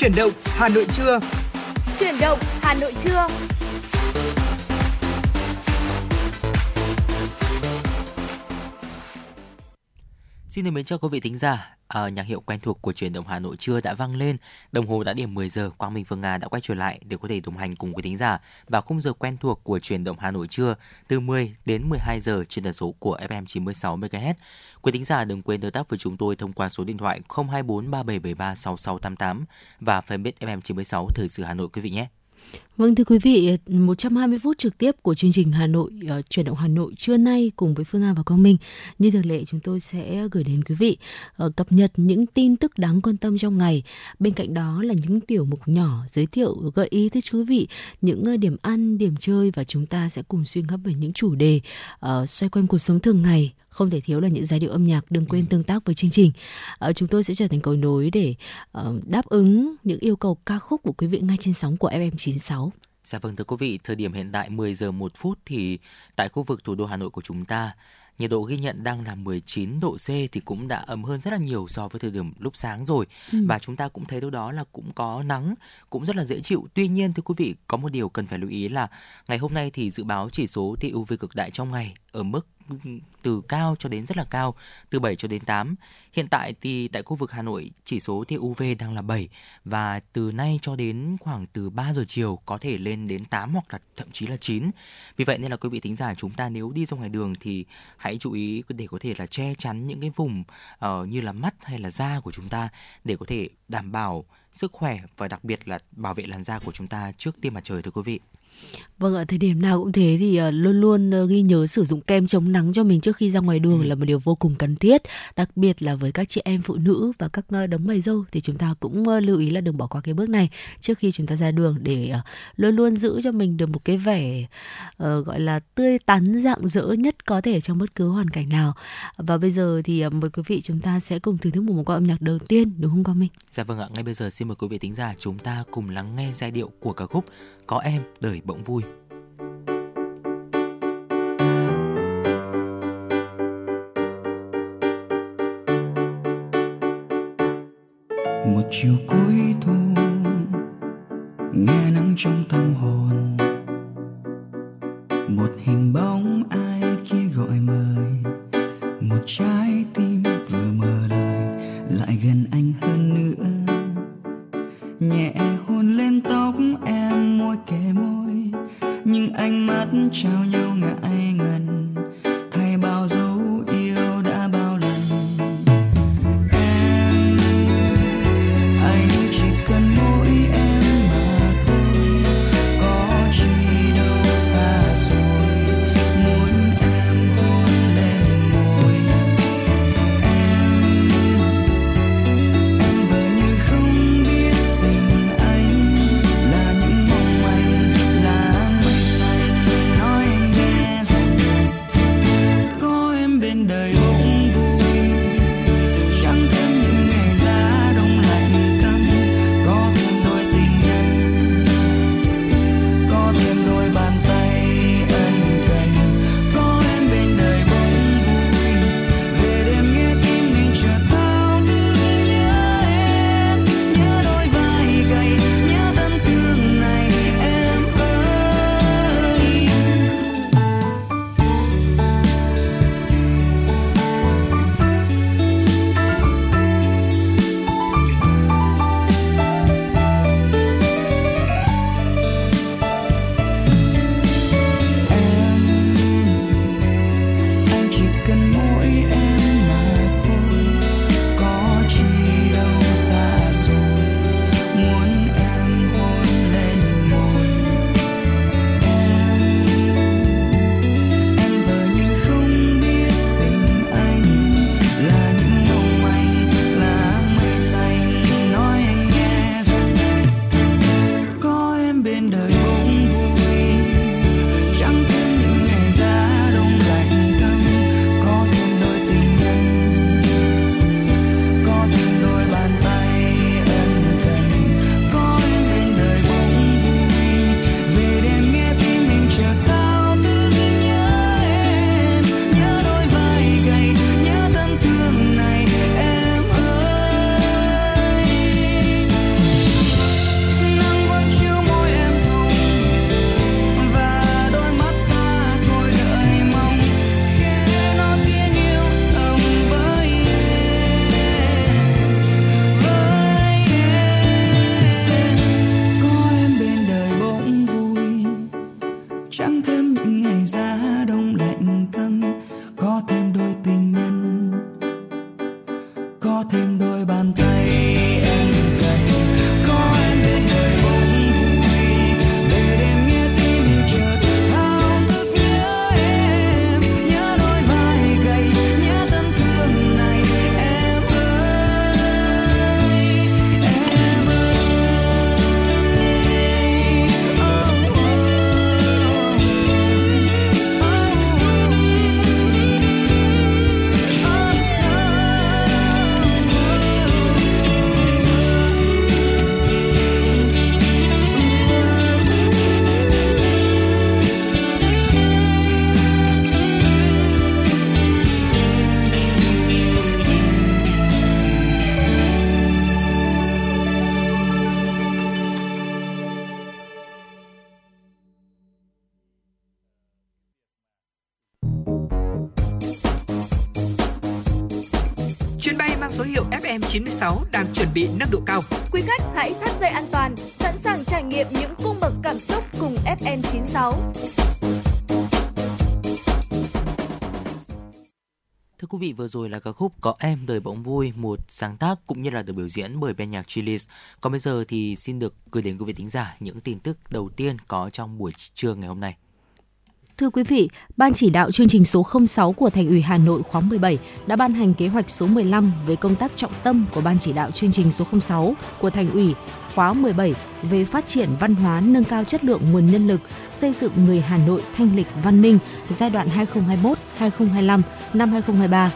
Chuyển động Hà Nội trưa. Chuyển động Hà Nội trưa. Xin được mến chào quý vị thính giả. À, nhạc hiệu quen thuộc của truyền động Hà Nội trưa đã vang lên, đồng hồ đã điểm 10 giờ, Quang Minh Phương Nga đã quay trở lại để có thể đồng hành cùng quý thính giả vào khung giờ quen thuộc của truyền động Hà Nội trưa từ 10 đến 12 giờ trên tần số của FM 96 MHz. Quý thính giả đừng quên tương tác với chúng tôi thông qua số điện thoại 024 3773 6688 và fanpage FM 96 Thời sự Hà Nội quý vị nhé. Vâng thưa quý vị, 120 phút trực tiếp của chương trình Hà Nội uh, chuyển động Hà Nội trưa nay cùng với Phương An và Quang Minh. Như thường lệ chúng tôi sẽ gửi đến quý vị uh, cập nhật những tin tức đáng quan tâm trong ngày. Bên cạnh đó là những tiểu mục nhỏ giới thiệu gợi ý tới quý vị những uh, điểm ăn, điểm chơi và chúng ta sẽ cùng suy ngẫm về những chủ đề uh, xoay quanh cuộc sống thường ngày không thể thiếu là những giai điệu âm nhạc đừng quên tương tác với chương trình. Uh, chúng tôi sẽ trở thành cầu nối để uh, đáp ứng những yêu cầu ca khúc của quý vị ngay trên sóng của FM 96 Dạ vâng thưa quý vị, thời điểm hiện tại 10 giờ 1 phút thì tại khu vực thủ đô Hà Nội của chúng ta nhiệt độ ghi nhận đang là 19 độ C thì cũng đã ấm hơn rất là nhiều so với thời điểm lúc sáng rồi. Ừ. và chúng ta cũng thấy đâu đó là cũng có nắng cũng rất là dễ chịu. Tuy nhiên thưa quý vị có một điều cần phải lưu ý là ngày hôm nay thì dự báo chỉ số tia UV cực đại trong ngày ở mức từ cao cho đến rất là cao, từ 7 cho đến 8. Hiện tại thì tại khu vực Hà Nội chỉ số tia UV đang là 7 và từ nay cho đến khoảng từ 3 giờ chiều có thể lên đến 8 hoặc là thậm chí là 9. Vì vậy nên là quý vị thính giả chúng ta nếu đi ra ngoài đường thì hãy chú ý để có thể là che chắn những cái vùng uh, như là mắt hay là da của chúng ta để có thể đảm bảo sức khỏe và đặc biệt là bảo vệ làn da của chúng ta trước tia mặt trời thưa quý vị. Vâng ạ, thời điểm nào cũng thế thì uh, luôn luôn uh, ghi nhớ sử dụng kem chống nắng cho mình trước khi ra ngoài đường ừ. là một điều vô cùng cần thiết. Đặc biệt là với các chị em phụ nữ và các uh, đấng mày dâu thì chúng ta cũng lưu ý là đừng bỏ qua cái bước này trước khi chúng ta ra đường để luôn luôn giữ cho mình được một cái vẻ gọi là tươi tắn rạng rỡ nhất có thể trong bất cứ hoàn cảnh nào. Và bây giờ thì mời quý vị chúng ta sẽ cùng thưởng thức một món quà âm nhạc đầu tiên đúng không Quang Minh? Dạ vâng ạ, ngay bây giờ xin mời quý vị tính giả chúng ta cùng lắng nghe giai điệu của ca khúc Có em đời bỗng vui. một chiều cuối thu, nghe nắng trong tâm hồn. Một hình bóng ai kia gọi mời. Một trái tim vừa mở lời, lại gần anh hơn nữa. Nhẹ mắt trao nhau. Vừa rồi là ca khúc Có em đời bỗng vui, một sáng tác cũng như là được biểu diễn bởi ban nhạc Chilis. Còn bây giờ thì xin được gửi đến quý vị thính giả những tin tức đầu tiên có trong buổi trưa ngày hôm nay. Thưa quý vị, Ban chỉ đạo chương trình số 06 của Thành ủy Hà Nội khóa 17 đã ban hành kế hoạch số 15 về công tác trọng tâm của Ban chỉ đạo chương trình số 06 của Thành ủy khóa 17 về phát triển văn hóa nâng cao chất lượng nguồn nhân lực, xây dựng người Hà Nội thanh lịch văn minh giai đoạn 2021-2025 năm 2023.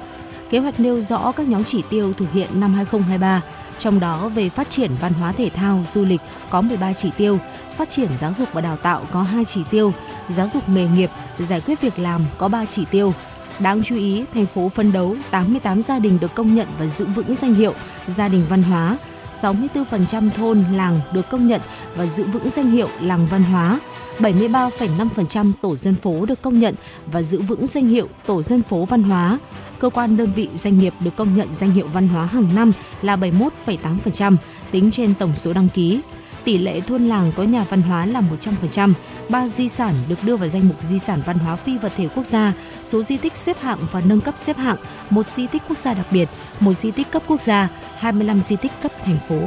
Kế hoạch nêu rõ các nhóm chỉ tiêu thực hiện năm 2023 trong đó về phát triển văn hóa thể thao, du lịch có 13 chỉ tiêu, phát triển giáo dục và đào tạo có 2 chỉ tiêu, giáo dục nghề nghiệp, giải quyết việc làm có 3 chỉ tiêu. Đáng chú ý, thành phố phân đấu 88 gia đình được công nhận và giữ vững danh hiệu gia đình văn hóa, 64% thôn làng được công nhận và giữ vững danh hiệu làng văn hóa, 73,5% tổ dân phố được công nhận và giữ vững danh hiệu tổ dân phố văn hóa, cơ quan đơn vị doanh nghiệp được công nhận danh hiệu văn hóa hàng năm là 71,8% tính trên tổng số đăng ký. Tỷ lệ thôn làng có nhà văn hóa là 100%, ba di sản được đưa vào danh mục di sản văn hóa phi vật thể quốc gia, số di tích xếp hạng và nâng cấp xếp hạng, một di tích quốc gia đặc biệt, một di tích cấp quốc gia, 25 di tích cấp thành phố.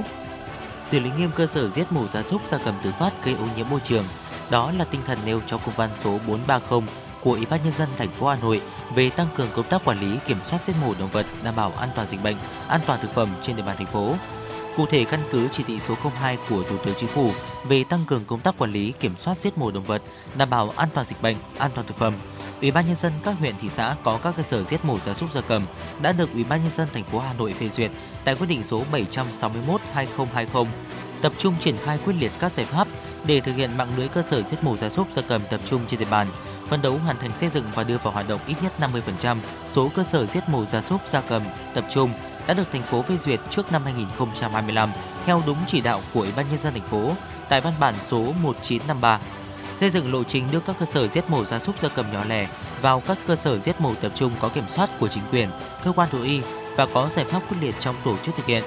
Xử lý nghiêm cơ sở giết mổ gia súc gia cầm tự phát gây ô nhiễm môi trường. Đó là tinh thần nêu trong công văn số 430 của Ủy ban nhân dân thành phố Hà Nội về tăng cường công tác quản lý kiểm soát giết mổ động vật đảm bảo an toàn dịch bệnh, an toàn thực phẩm trên địa bàn thành phố. Cụ thể căn cứ chỉ thị số 02 của Thủ tướng Chính phủ về tăng cường công tác quản lý kiểm soát giết mổ động vật, đảm bảo an toàn dịch bệnh, an toàn thực phẩm, Ủy ban nhân dân các huyện thị xã có các cơ sở giết mổ gia súc gia cầm đã được Ủy ban nhân dân thành phố Hà Nội phê duyệt tại quyết định số 761/2020, tập trung triển khai quyết liệt các giải pháp để thực hiện mạng lưới cơ sở giết mổ gia súc gia cầm tập trung trên địa bàn, phấn đấu hoàn thành xây dựng và đưa vào hoạt động ít nhất 50% số cơ sở giết mổ gia súc gia cầm tập trung đã được thành phố phê duyệt trước năm 2025 theo đúng chỉ đạo của Ủy ban nhân dân thành phố tại văn bản số 1953 xây dựng lộ trình đưa các cơ sở giết mổ gia súc gia cầm nhỏ lẻ vào các cơ sở giết mổ tập trung có kiểm soát của chính quyền, cơ quan thú y và có giải pháp quyết liệt trong tổ chức thực hiện.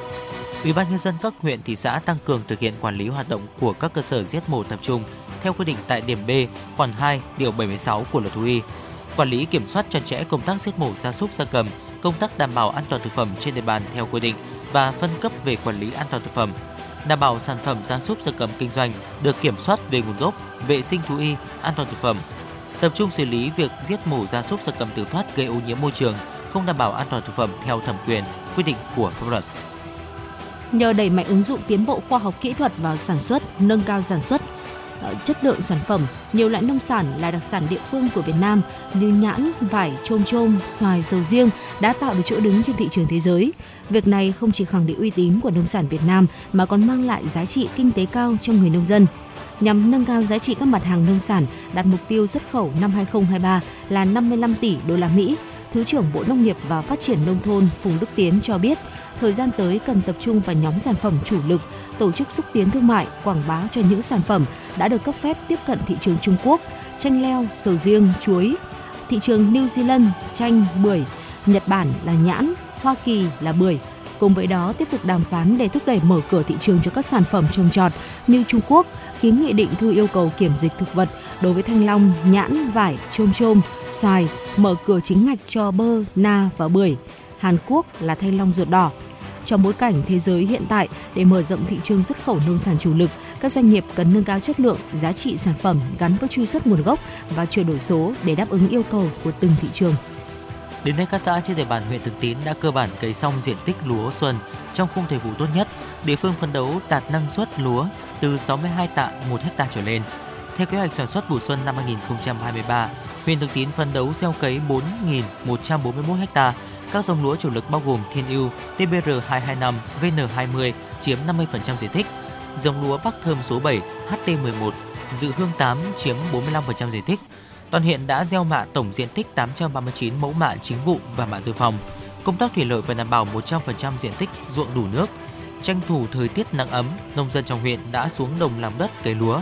Ủy ban nhân dân các huyện thị xã tăng cường thực hiện quản lý hoạt động của các cơ sở giết mổ tập trung theo quy định tại điểm B, khoản 2, điều 76 của luật thú y. Quản lý kiểm soát chặt chẽ công tác giết mổ gia súc gia cầm, công tác đảm bảo an toàn thực phẩm trên địa bàn theo quy định và phân cấp về quản lý an toàn thực phẩm, đảm bảo sản phẩm gia súc gia cầm kinh doanh được kiểm soát về nguồn gốc, vệ sinh thú y, an toàn thực phẩm. Tập trung xử lý việc giết mổ gia súc gia cầm tự phát gây ô nhiễm môi trường, không đảm bảo an toàn thực phẩm theo thẩm quyền, quy định của pháp luật. Nhờ đẩy mạnh ứng dụng tiến bộ khoa học kỹ thuật vào sản xuất, nâng cao sản xuất, Ờ, chất lượng sản phẩm, nhiều loại nông sản là đặc sản địa phương của Việt Nam như nhãn, vải, trôm trôm xoài, sầu riêng đã tạo được chỗ đứng trên thị trường thế giới. Việc này không chỉ khẳng định uy tín của nông sản Việt Nam mà còn mang lại giá trị kinh tế cao cho người nông dân. Nhằm nâng cao giá trị các mặt hàng nông sản, đạt mục tiêu xuất khẩu năm 2023 là 55 tỷ đô la Mỹ, Thứ trưởng Bộ Nông nghiệp và Phát triển nông thôn Phùng Đức Tiến cho biết, thời gian tới cần tập trung vào nhóm sản phẩm chủ lực, tổ chức xúc tiến thương mại, quảng bá cho những sản phẩm đã được cấp phép tiếp cận thị trường Trung Quốc, chanh leo, sầu riêng, chuối, thị trường New Zealand, chanh, bưởi, Nhật Bản là nhãn, Hoa Kỳ là bưởi. Cùng với đó tiếp tục đàm phán để thúc đẩy mở cửa thị trường cho các sản phẩm trồng trọt như Trung Quốc, ký nghị định thư yêu cầu kiểm dịch thực vật đối với thanh long, nhãn, vải, chôm chôm, xoài, mở cửa chính ngạch cho bơ, na và bưởi. Hàn Quốc là thanh long ruột đỏ. Trong bối cảnh thế giới hiện tại, để mở rộng thị trường xuất khẩu nông sản chủ lực, các doanh nghiệp cần nâng cao chất lượng, giá trị sản phẩm gắn với truy xuất nguồn gốc và chuyển đổi số để đáp ứng yêu cầu của từng thị trường. Đến nay các xã trên địa bàn huyện Thực Tín đã cơ bản cấy xong diện tích lúa xuân trong khung thời vụ tốt nhất. Địa phương phấn đấu đạt năng suất lúa từ 62 tạ 1 hecta trở lên. Theo kế hoạch sản xuất vụ xuân năm 2023, huyện Thực Tín phấn đấu gieo cấy 4.141 ha. Các dòng lúa chủ lực bao gồm Thiên Ưu, TBR 225, VN20 chiếm 50% diện tích. Dòng lúa Bắc Thơm số 7, HT11, Dự Hương 8 chiếm 45% diện tích. Toàn huyện đã gieo mạ tổng diện tích 839 mẫu mạ chính vụ và mạ dự phòng. Công tác thủy lợi phải đảm bảo 100% diện tích ruộng đủ nước. Tranh thủ thời tiết nắng ấm, nông dân trong huyện đã xuống đồng làm đất cấy lúa.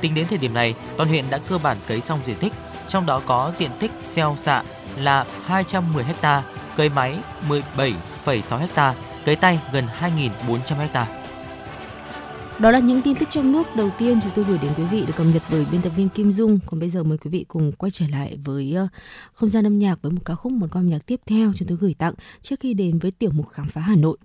Tính đến thời điểm này, toàn huyện đã cơ bản cấy xong diện tích, trong đó có diện tích gieo xạ là 210 ha, cấy máy 17,6 ha, cấy tay gần 2.400 ha. Đó là những tin tức trong nước đầu tiên chúng tôi gửi đến quý vị được cập nhật bởi biên tập viên Kim Dung. Còn bây giờ mời quý vị cùng quay trở lại với ờ, không gian âm nhạc với một ca khúc một con nhạc tiếp theo chúng tôi gửi tặng trước khi đến với tiểu mục khám phá Hà Nội.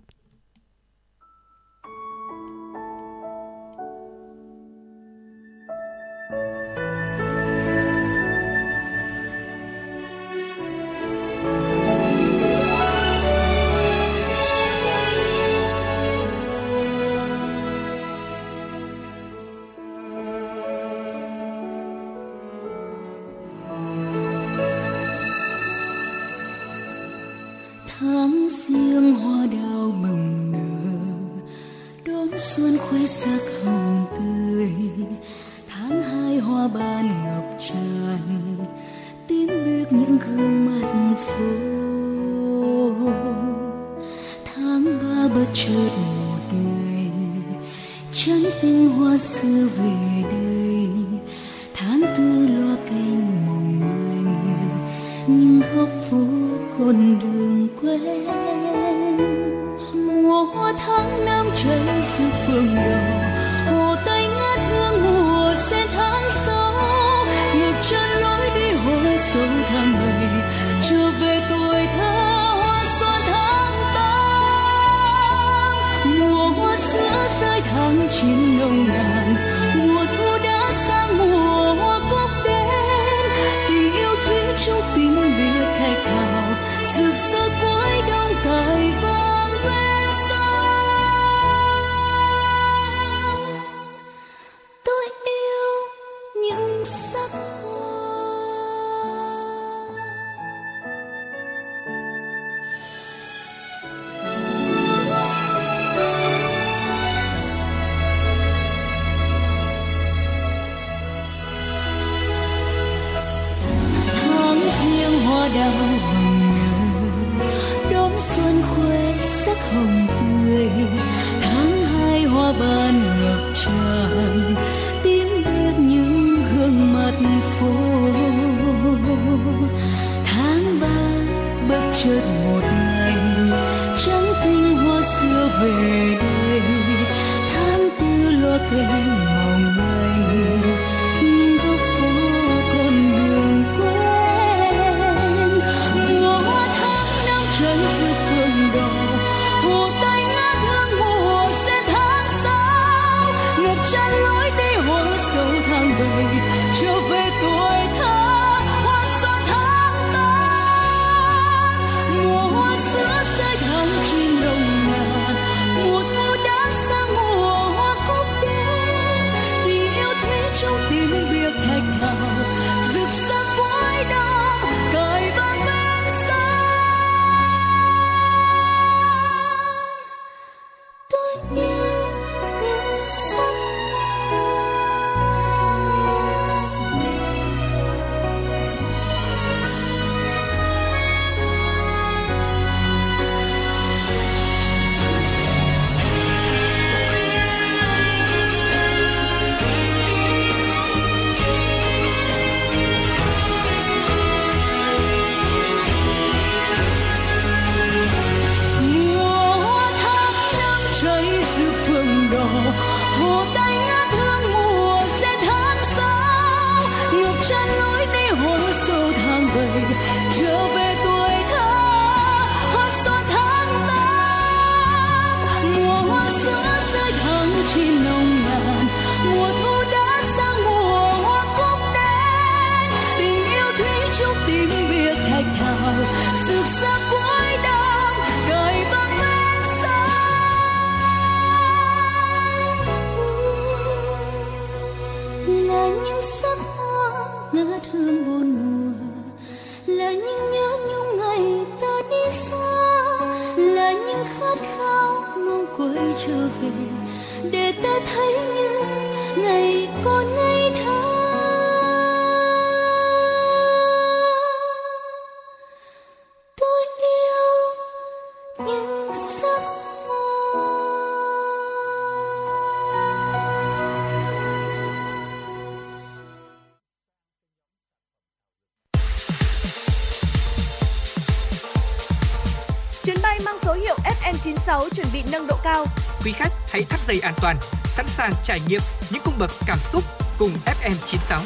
Toàn, sẵn sàng trải nghiệm những cung bậc cảm xúc cùng FM96.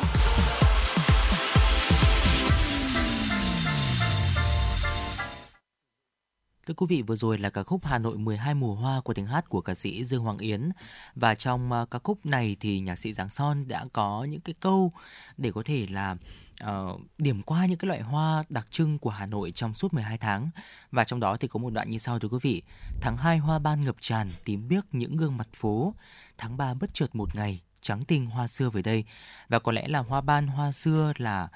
Thưa quý vị, vừa rồi là ca khúc Hà Nội 12 mùa hoa của tiếng hát của ca sĩ Dương Hoàng Yến. Và trong ờ, ca khúc này thì nhạc sĩ Giáng Son đã có những cái câu để có thể là uh, điểm qua những cái loại hoa đặc trưng của Hà Nội trong suốt 12 tháng. Và trong đó thì có một đoạn như sau thưa quý vị. Tháng 2 hoa ban ngập tràn, tím biếc những gương mặt phố. Tháng 3 bất chợt một ngày, trắng tinh hoa xưa về đây và có lẽ là hoa ban hoa xưa là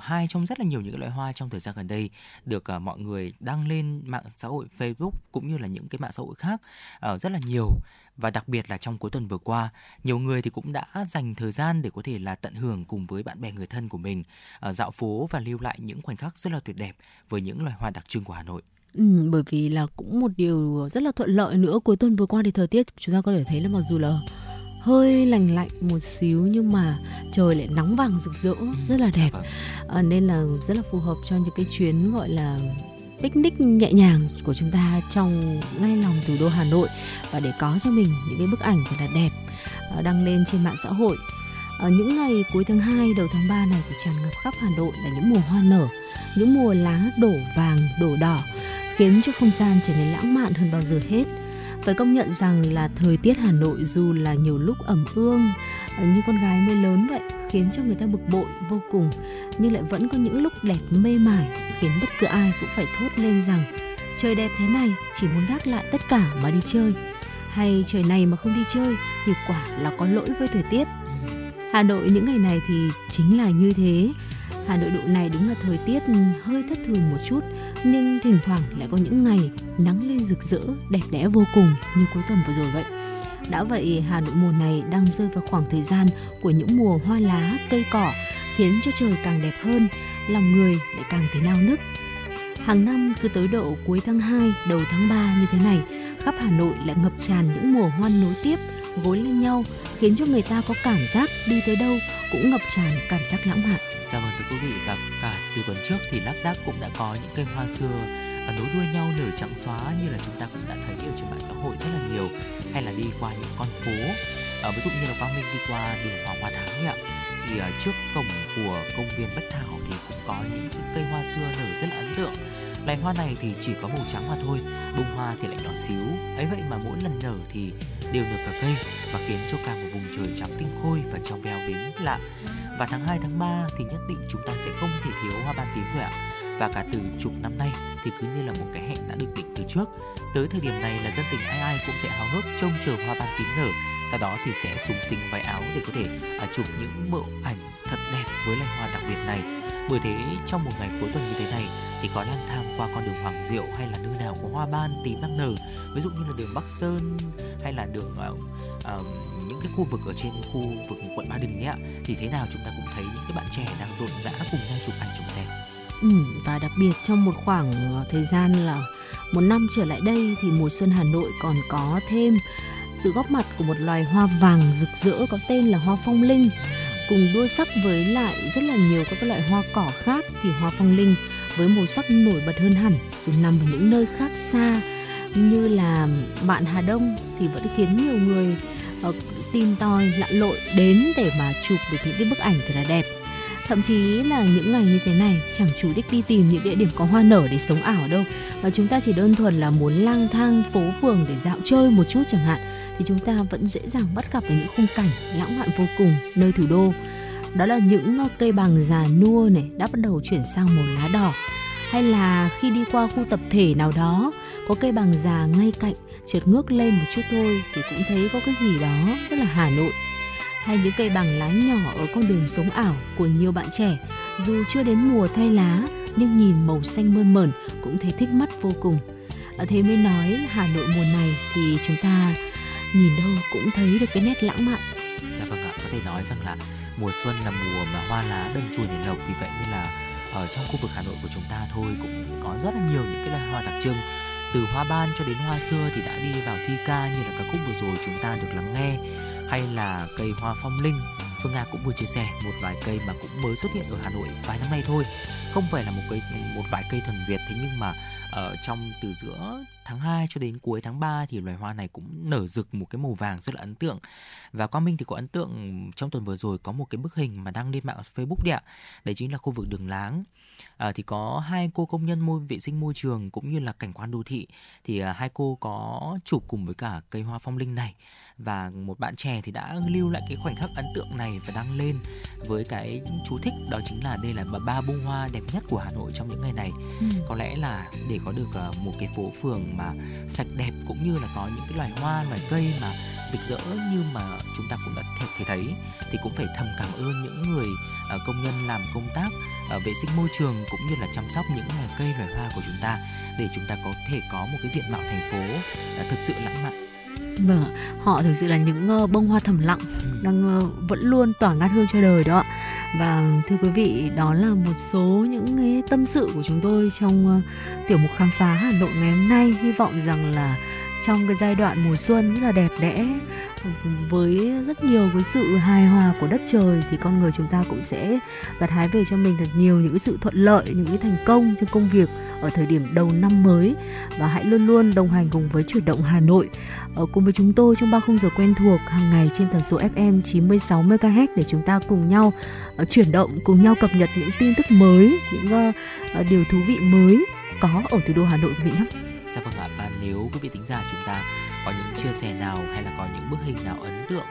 hai trong rất là nhiều những loại hoa trong thời gian gần đây được uh, mọi người đăng lên mạng xã hội Facebook cũng như là những cái mạng xã hội khác uh, rất là nhiều và đặc biệt là trong cuối tuần vừa qua nhiều người thì cũng đã dành thời gian để có thể là tận hưởng cùng với bạn bè người thân của mình uh, dạo phố và lưu lại những khoảnh khắc rất là tuyệt đẹp với những loài hoa đặc trưng của Hà Nội. Ừ, bởi vì là cũng một điều rất là thuận lợi nữa. Cuối tuần vừa qua thì thời tiết chúng ta có thể thấy là mặc dù là hơi lành lạnh một xíu nhưng mà trời lại nắng vàng rực rỡ rất là đẹp. à, nên là rất là phù hợp cho những cái chuyến gọi là picnic nhẹ nhàng của chúng ta trong ngay lòng thủ đô Hà Nội và để có cho mình những cái bức ảnh thật là đẹp ờ, đăng lên trên mạng xã hội. Ở những ngày cuối tháng 2 đầu tháng 3 này thì tràn ngập khắp Hà Nội là những mùa hoa nở, những mùa lá đổ vàng, đổ đỏ, khiến cho không gian trở nên lãng mạn hơn bao giờ hết. Phải công nhận rằng là thời tiết Hà Nội dù là nhiều lúc ẩm ương ờ, như con gái mới lớn vậy khiến cho người ta bực bội vô cùng. Nhưng lại vẫn có những lúc đẹp mê mải khiến bất cứ ai cũng phải thốt lên rằng trời đẹp thế này chỉ muốn gác lại tất cả mà đi chơi. Hay trời này mà không đi chơi thì quả là có lỗi với thời tiết. Hà Nội những ngày này thì chính là như thế. Hà Nội độ này đúng là thời tiết hơi thất thường một chút nhưng thỉnh thoảng lại có những ngày nắng lên rực rỡ, đẹp đẽ vô cùng như cuối tuần vừa rồi vậy. Đã vậy, Hà Nội mùa này đang rơi vào khoảng thời gian của những mùa hoa lá, cây cỏ, khiến cho trời càng đẹp hơn, lòng người lại càng thấy nao nức. Hàng năm cứ tới độ cuối tháng 2, đầu tháng 3 như thế này, khắp Hà Nội lại ngập tràn những mùa hoa nối tiếp, gối lên nhau, khiến cho người ta có cảm giác đi tới đâu cũng ngập tràn cảm giác lãng mạn. Dạ vâng thưa quý vị và cả từ tuần trước thì lác đác cũng đã có những cây hoa xưa à, nối đuôi nhau nở trắng xóa như là chúng ta cũng đã thấy ở trên mạng xã hội rất là nhiều hay là đi qua những con phố? À, ví dụ như là Quang Minh đi qua đường Hoàng Hoa Thám ấy ạ thì uh, trước cổng của công viên Bách Thảo thì cũng có những cây hoa xưa nở rất là ấn tượng. Loài hoa này thì chỉ có màu trắng mà thôi bông hoa thì lại nhỏ xíu. Ấy vậy mà mỗi lần nở thì đều nở cả cây và khiến cho cả một vùng trời trắng tinh khôi và trong veo đến lạ. Và tháng 2 tháng 3 thì nhất định chúng ta sẽ không thể thiếu hoa ban tím rồi ạ và cả từ chục năm nay thì cứ như là một cái hẹn đã được định từ trước. Tới thời điểm này là dân tình ai ai cũng sẽ háo hức trông chờ hoa ban tím nở. Sau đó thì sẽ súng sinh váy áo để có thể uh, chụp những mẫu ảnh thật đẹp với loài hoa đặc biệt này. Bởi thế trong một ngày cuối tuần như thế này thì có lang thang qua con đường Hoàng Diệu hay là nơi nào có hoa ban tím đang nở. Ví dụ như là đường Bắc Sơn hay là đường uh, uh, những cái khu vực ở trên khu vực quận Ba Đình nhé thì thế nào chúng ta cũng thấy những cái bạn trẻ đang rộn rã cùng nhau chụp ảnh chụp xe. Ừ, và đặc biệt trong một khoảng ờ, thời gian là một năm trở lại đây thì mùa xuân Hà Nội còn có thêm sự góp mặt của một loài hoa vàng rực rỡ có tên là hoa phong linh cùng đua sắc với lại rất là nhiều các loại hoa cỏ khác thì hoa phong linh với màu sắc nổi bật hơn hẳn dù nằm ở những nơi khác xa như là bạn Hà Đông thì vẫn khiến nhiều người uh, tìm tòi lặn lội đến để mà chụp được những cái bức ảnh thật là đẹp thậm chí là những ngày như thế này, chẳng chủ đích đi tìm những địa điểm có hoa nở để sống ảo đâu. Mà chúng ta chỉ đơn thuần là muốn lang thang, phố phường để dạo chơi một chút chẳng hạn. Thì chúng ta vẫn dễ dàng bắt gặp được những khung cảnh lãng mạn vô cùng nơi thủ đô. Đó là những ờ, cây bằng già nua này đã bắt đầu chuyển sang màu lá đỏ. Hay là khi đi qua khu tập thể nào đó, có cây bằng già ngay cạnh chợt ngước lên một chút thôi thì cũng thấy có cái gì đó rất là Hà Nội hay những cây bằng lá nhỏ ở con đường sống ảo của nhiều bạn trẻ. Dù chưa đến mùa thay lá, nhưng nhìn màu xanh mơn mởn cũng thấy thích mắt vô cùng. Ở thế mới nói, Hà Nội mùa này thì chúng ta nhìn đâu cũng thấy được cái nét lãng mạn. Dạ vâng ạ, có thể nói rằng là mùa xuân là mùa mà hoa lá đâm chồi nảy lộc vì vậy nên là ở trong khu vực Hà Nội của chúng ta thôi cũng có rất là nhiều những cái loài hoa đặc trưng. Từ hoa ban cho đến hoa xưa thì đã đi vào thi ca như là ca khúc vừa rồi chúng ta được lắng nghe hay là cây hoa phong linh Phương Nga cũng vừa chia sẻ một vài cây mà cũng mới xuất hiện ở Hà Nội vài năm nay thôi không phải là một cây một vài cây thuần Việt thế nhưng mà ở trong từ giữa tháng 2 cho đến cuối tháng 3 thì loài hoa này cũng nở rực một cái màu vàng rất là ấn tượng. Và Quang Minh thì có ấn tượng trong tuần vừa rồi có một cái bức hình mà đăng lên mạng Facebook đấy ạ. Đấy chính là khu vực đường láng. À, thì có hai cô công nhân môi vệ sinh môi trường cũng như là cảnh quan đô thị thì à, hai cô có chụp cùng với cả cây hoa phong linh này và một bạn trẻ thì đã lưu lại cái khoảnh khắc ấn tượng này và đăng lên với cái chú thích đó chính là đây là ba bông hoa đẹp nhất của Hà Nội trong những ngày này. Ừ. Có lẽ là để có được uh, một cái phố phường mà sạch đẹp cũng như là có những cái loài hoa, loài cây mà rực rỡ như mà chúng ta cũng đã thể, thấy thì cũng phải thầm cảm ơn những người uh, công nhân làm công tác uh, vệ sinh môi trường cũng như là chăm sóc những loài cây loài hoa của chúng ta để chúng ta có thể có một cái diện mạo thành phố thực sự lãng mạn Vâng họ thực sự là những bông hoa thầm lặng ừ. đang vẫn luôn tỏa ngát hương cho đời đó ạ. Và thưa quý vị, đó là một số những cái tâm sự của chúng tôi trong tiểu mục khám phá Hà Nội ngày hôm nay. Hy vọng rằng là trong cái giai đoạn mùa xuân rất là đẹp đẽ với rất nhiều cái sự hài hòa của đất trời thì con người chúng ta cũng sẽ gặt hái về cho mình thật nhiều những cái sự thuận lợi những cái thành công trong công việc ở thời điểm đầu năm mới và hãy luôn luôn đồng hành cùng với chuyển động Hà Nội ở cùng với chúng tôi trong ba khung giờ quen thuộc hàng ngày trên tần số FM 96 MHz để chúng ta cùng nhau ờ, chuyển động cùng nhau cập nhật những tin tức mới những uh, điều thú vị mới có ở thủ đô Hà Nội của mình nhé. Dạ vâng ạ và nếu quý vị tính ra chúng ta có những chia sẻ nào hay là có những bức hình nào ấn tượng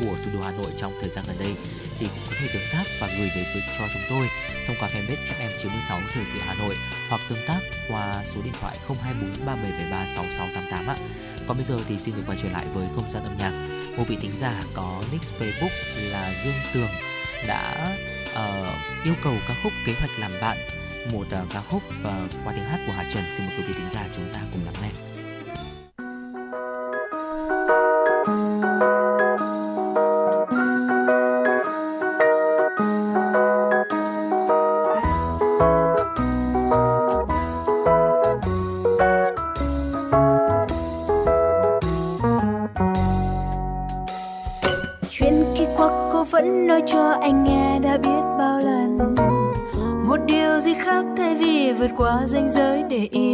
của thủ đô Hà Nội trong thời gian gần đây thì cũng có thể tương tác và gửi về cho chúng tôi thông qua fanpage FM 96 Thời sự Hà Nội hoặc tương tác qua số điện thoại 024 3773 6688 ạ. Còn bây giờ thì xin được quay trở lại với không gian âm nhạc. Một vị thính giả có nick Facebook là Dương Tường đã uh, yêu cầu ca khúc Kế hoạch làm bạn một uh, ca khúc uh, qua tiếng hát của Hà Trần. Xin mời quý vị thính giả chúng ta cùng lắng nghe. qua ranh giới để yêu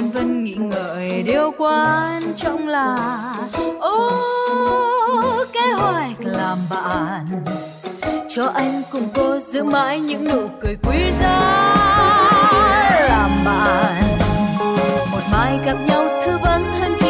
vân vân nghĩ ngợi điều quan trọng là ô oh, kế hoạch làm bạn cho anh cùng cô giữ mãi những nụ cười quý giá làm bạn. Một mai gặp nhau thư vắng hơn khi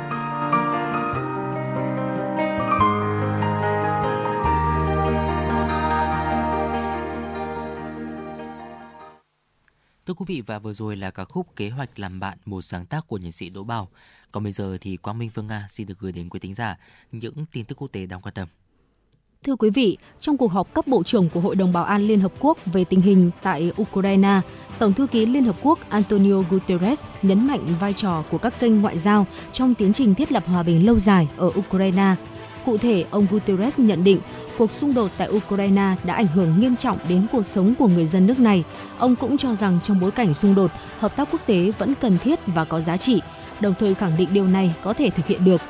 Thưa quý vị và vừa rồi là ca khúc Kế hoạch làm bạn một sáng tác của nhạc sĩ Đỗ Bảo. Còn bây giờ thì Quang Minh Phương Nga xin được gửi đến quý thính giả những tin tức quốc tế đáng quan tâm. Thưa quý vị, trong cuộc họp cấp bộ trưởng của Hội đồng Bảo an Liên Hợp Quốc về tình hình tại Ukraine, Tổng thư ký Liên Hợp Quốc Antonio Guterres nhấn mạnh vai trò của các kênh ngoại giao trong tiến trình thiết lập hòa bình lâu dài ở Ukraine. Cụ thể, ông Guterres nhận định cuộc xung đột tại Ukraine đã ảnh hưởng nghiêm trọng đến cuộc sống của người dân nước này. Ông cũng cho rằng trong bối cảnh xung đột, hợp tác quốc tế vẫn cần thiết và có giá trị, đồng thời khẳng định điều này có thể thực hiện được.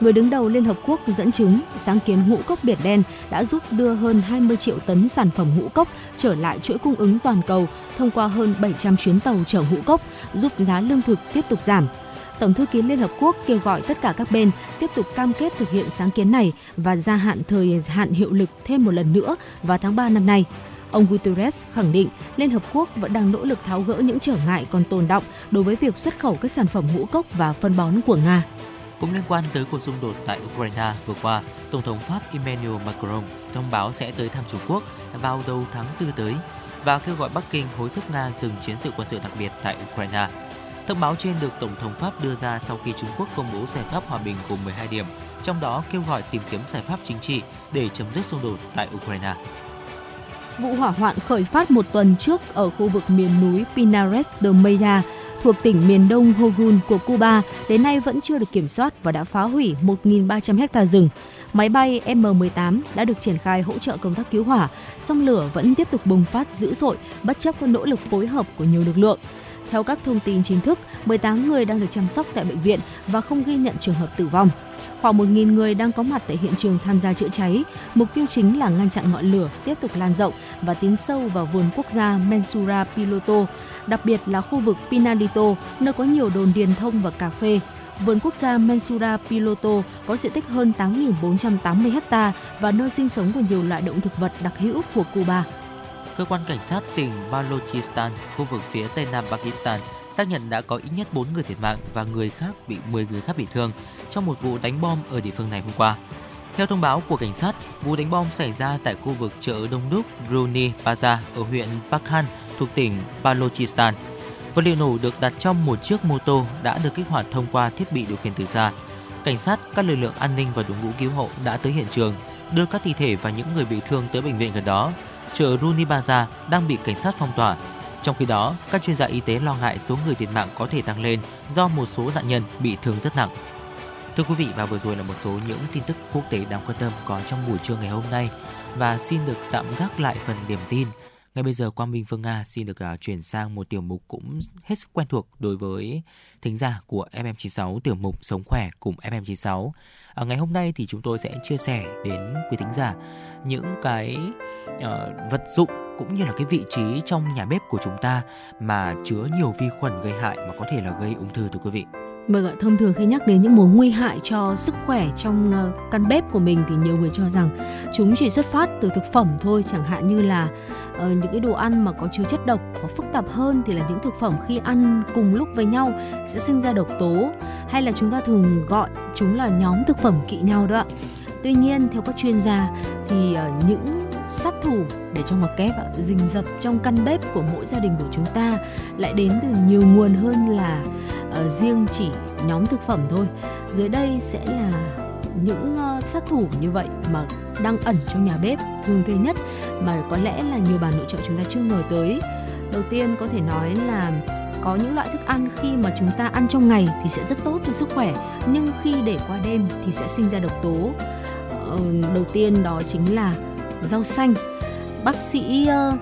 Người đứng đầu Liên Hợp Quốc dẫn chứng sáng kiến ngũ cốc Biển Đen đã giúp đưa hơn 20 triệu tấn sản phẩm ngũ cốc trở lại chuỗi cung ứng toàn cầu thông qua hơn 700 chuyến tàu chở ngũ cốc, giúp giá lương thực tiếp tục giảm. Tổng thư ký Liên Hợp Quốc kêu gọi tất cả các bên tiếp tục cam kết thực hiện sáng kiến này và gia hạn thời hạn hiệu lực thêm một lần nữa vào tháng 3 năm nay. Ông Guterres khẳng định Liên Hợp Quốc vẫn đang nỗ lực tháo gỡ những trở ngại còn tồn động đối với việc xuất khẩu các sản phẩm ngũ cốc và phân bón của Nga. Cũng liên quan tới cuộc xung đột tại Ukraine vừa qua, Tổng thống Pháp Emmanuel Macron thông báo sẽ tới thăm Trung Quốc vào đầu tháng 4 tới và kêu gọi Bắc Kinh hối thúc Nga dừng chiến sự quân sự đặc biệt tại Ukraine. Thông báo trên được Tổng thống Pháp đưa ra sau khi Trung Quốc công bố giải pháp hòa bình gồm 12 điểm, trong đó kêu gọi tìm kiếm giải pháp chính trị để chấm dứt xung đột tại Ukraine. Vụ hỏa hoạn khởi phát một tuần trước ở khu vực miền núi Pinares de Maya, thuộc tỉnh miền đông Hogun của Cuba đến nay vẫn chưa được kiểm soát và đã phá hủy 1.300 ha rừng. Máy bay M18 đã được triển khai hỗ trợ công tác cứu hỏa, song lửa vẫn tiếp tục bùng phát dữ dội bất chấp các nỗ lực phối hợp của nhiều lực lượng. Theo các thông tin chính thức, 18 người đang được chăm sóc tại bệnh viện và không ghi nhận trường hợp tử vong. Khoảng 1.000 người đang có mặt tại hiện trường tham gia chữa cháy. Mục tiêu chính là ngăn chặn ngọn lửa tiếp tục lan rộng và tiến sâu vào vườn quốc gia Mensura Piloto, đặc biệt là khu vực Pinalito, nơi có nhiều đồn điền thông và cà phê. Vườn quốc gia Mensura Piloto có diện tích hơn 8.480 ha và nơi sinh sống của nhiều loại động thực vật đặc hữu của Cuba. Cơ quan cảnh sát tỉnh Balochistan, khu vực phía tây nam Pakistan, xác nhận đã có ít nhất 4 người thiệt mạng và người khác bị 10 người khác bị thương trong một vụ đánh bom ở địa phương này hôm qua. Theo thông báo của cảnh sát, vụ đánh bom xảy ra tại khu vực chợ đông đúc Runi Baza ở huyện Pakhan thuộc tỉnh Balochistan. Vật liệu nổ được đặt trong một chiếc mô tô đã được kích hoạt thông qua thiết bị điều khiển từ xa. Cảnh sát, các lực lượng an ninh và đội ngũ cứu hộ đã tới hiện trường, đưa các thi thể và những người bị thương tới bệnh viện gần đó. Chợ Runibaza đang bị cảnh sát phong tỏa. Trong khi đó, các chuyên gia y tế lo ngại số người thiệt mạng có thể tăng lên do một số nạn nhân bị thương rất nặng. Thưa quý vị và vừa rồi là một số những tin tức quốc tế đáng quan tâm có trong buổi trưa ngày hôm nay và xin được tạm gác lại phần điểm tin. Ngay bây giờ Quang Minh Phương Nga xin được uh, chuyển sang một tiểu mục cũng hết sức quen thuộc đối với thính giả của FM96 tiểu mục Sống khỏe cùng FM96. À, ngày hôm nay thì chúng tôi sẽ chia sẻ đến quý thính giả những cái uh, vật dụng cũng như là cái vị trí trong nhà bếp của chúng ta mà chứa nhiều vi khuẩn gây hại mà có thể là gây ung thư thưa quý vị. Vâng ạ, thông thường khi nhắc đến những mối nguy hại cho sức khỏe trong ờ, căn bếp của mình thì nhiều người cho rằng chúng chỉ xuất phát từ thực phẩm thôi, chẳng hạn như là uh, những cái đồ ăn mà có chứa chất độc có phức tạp hơn thì là những thực phẩm khi ăn cùng lúc với nhau sẽ sinh ra độc tố hay là chúng ta thường gọi chúng là nhóm thực phẩm kỵ nhau đó ạ. Tuy nhiên theo các chuyên gia thì ờ, những sát thủ để trong ngoặc kép rình rập trong căn bếp của mỗi gia đình của chúng ta lại đến từ nhiều nguồn hơn là uh, riêng chỉ nhóm thực phẩm thôi. Dưới đây sẽ là những uh, sát thủ như vậy mà đang ẩn trong nhà bếp thường thấy nhất mà có lẽ là nhiều bà nội trợ chúng ta chưa ngờ tới. Đầu tiên có thể nói là có những loại thức ăn khi mà chúng ta ăn trong ngày thì sẽ rất tốt cho sức khỏe nhưng khi để qua đêm thì sẽ sinh ra độc tố. Ờ, đầu tiên đó chính là rau xanh bác sĩ ờ,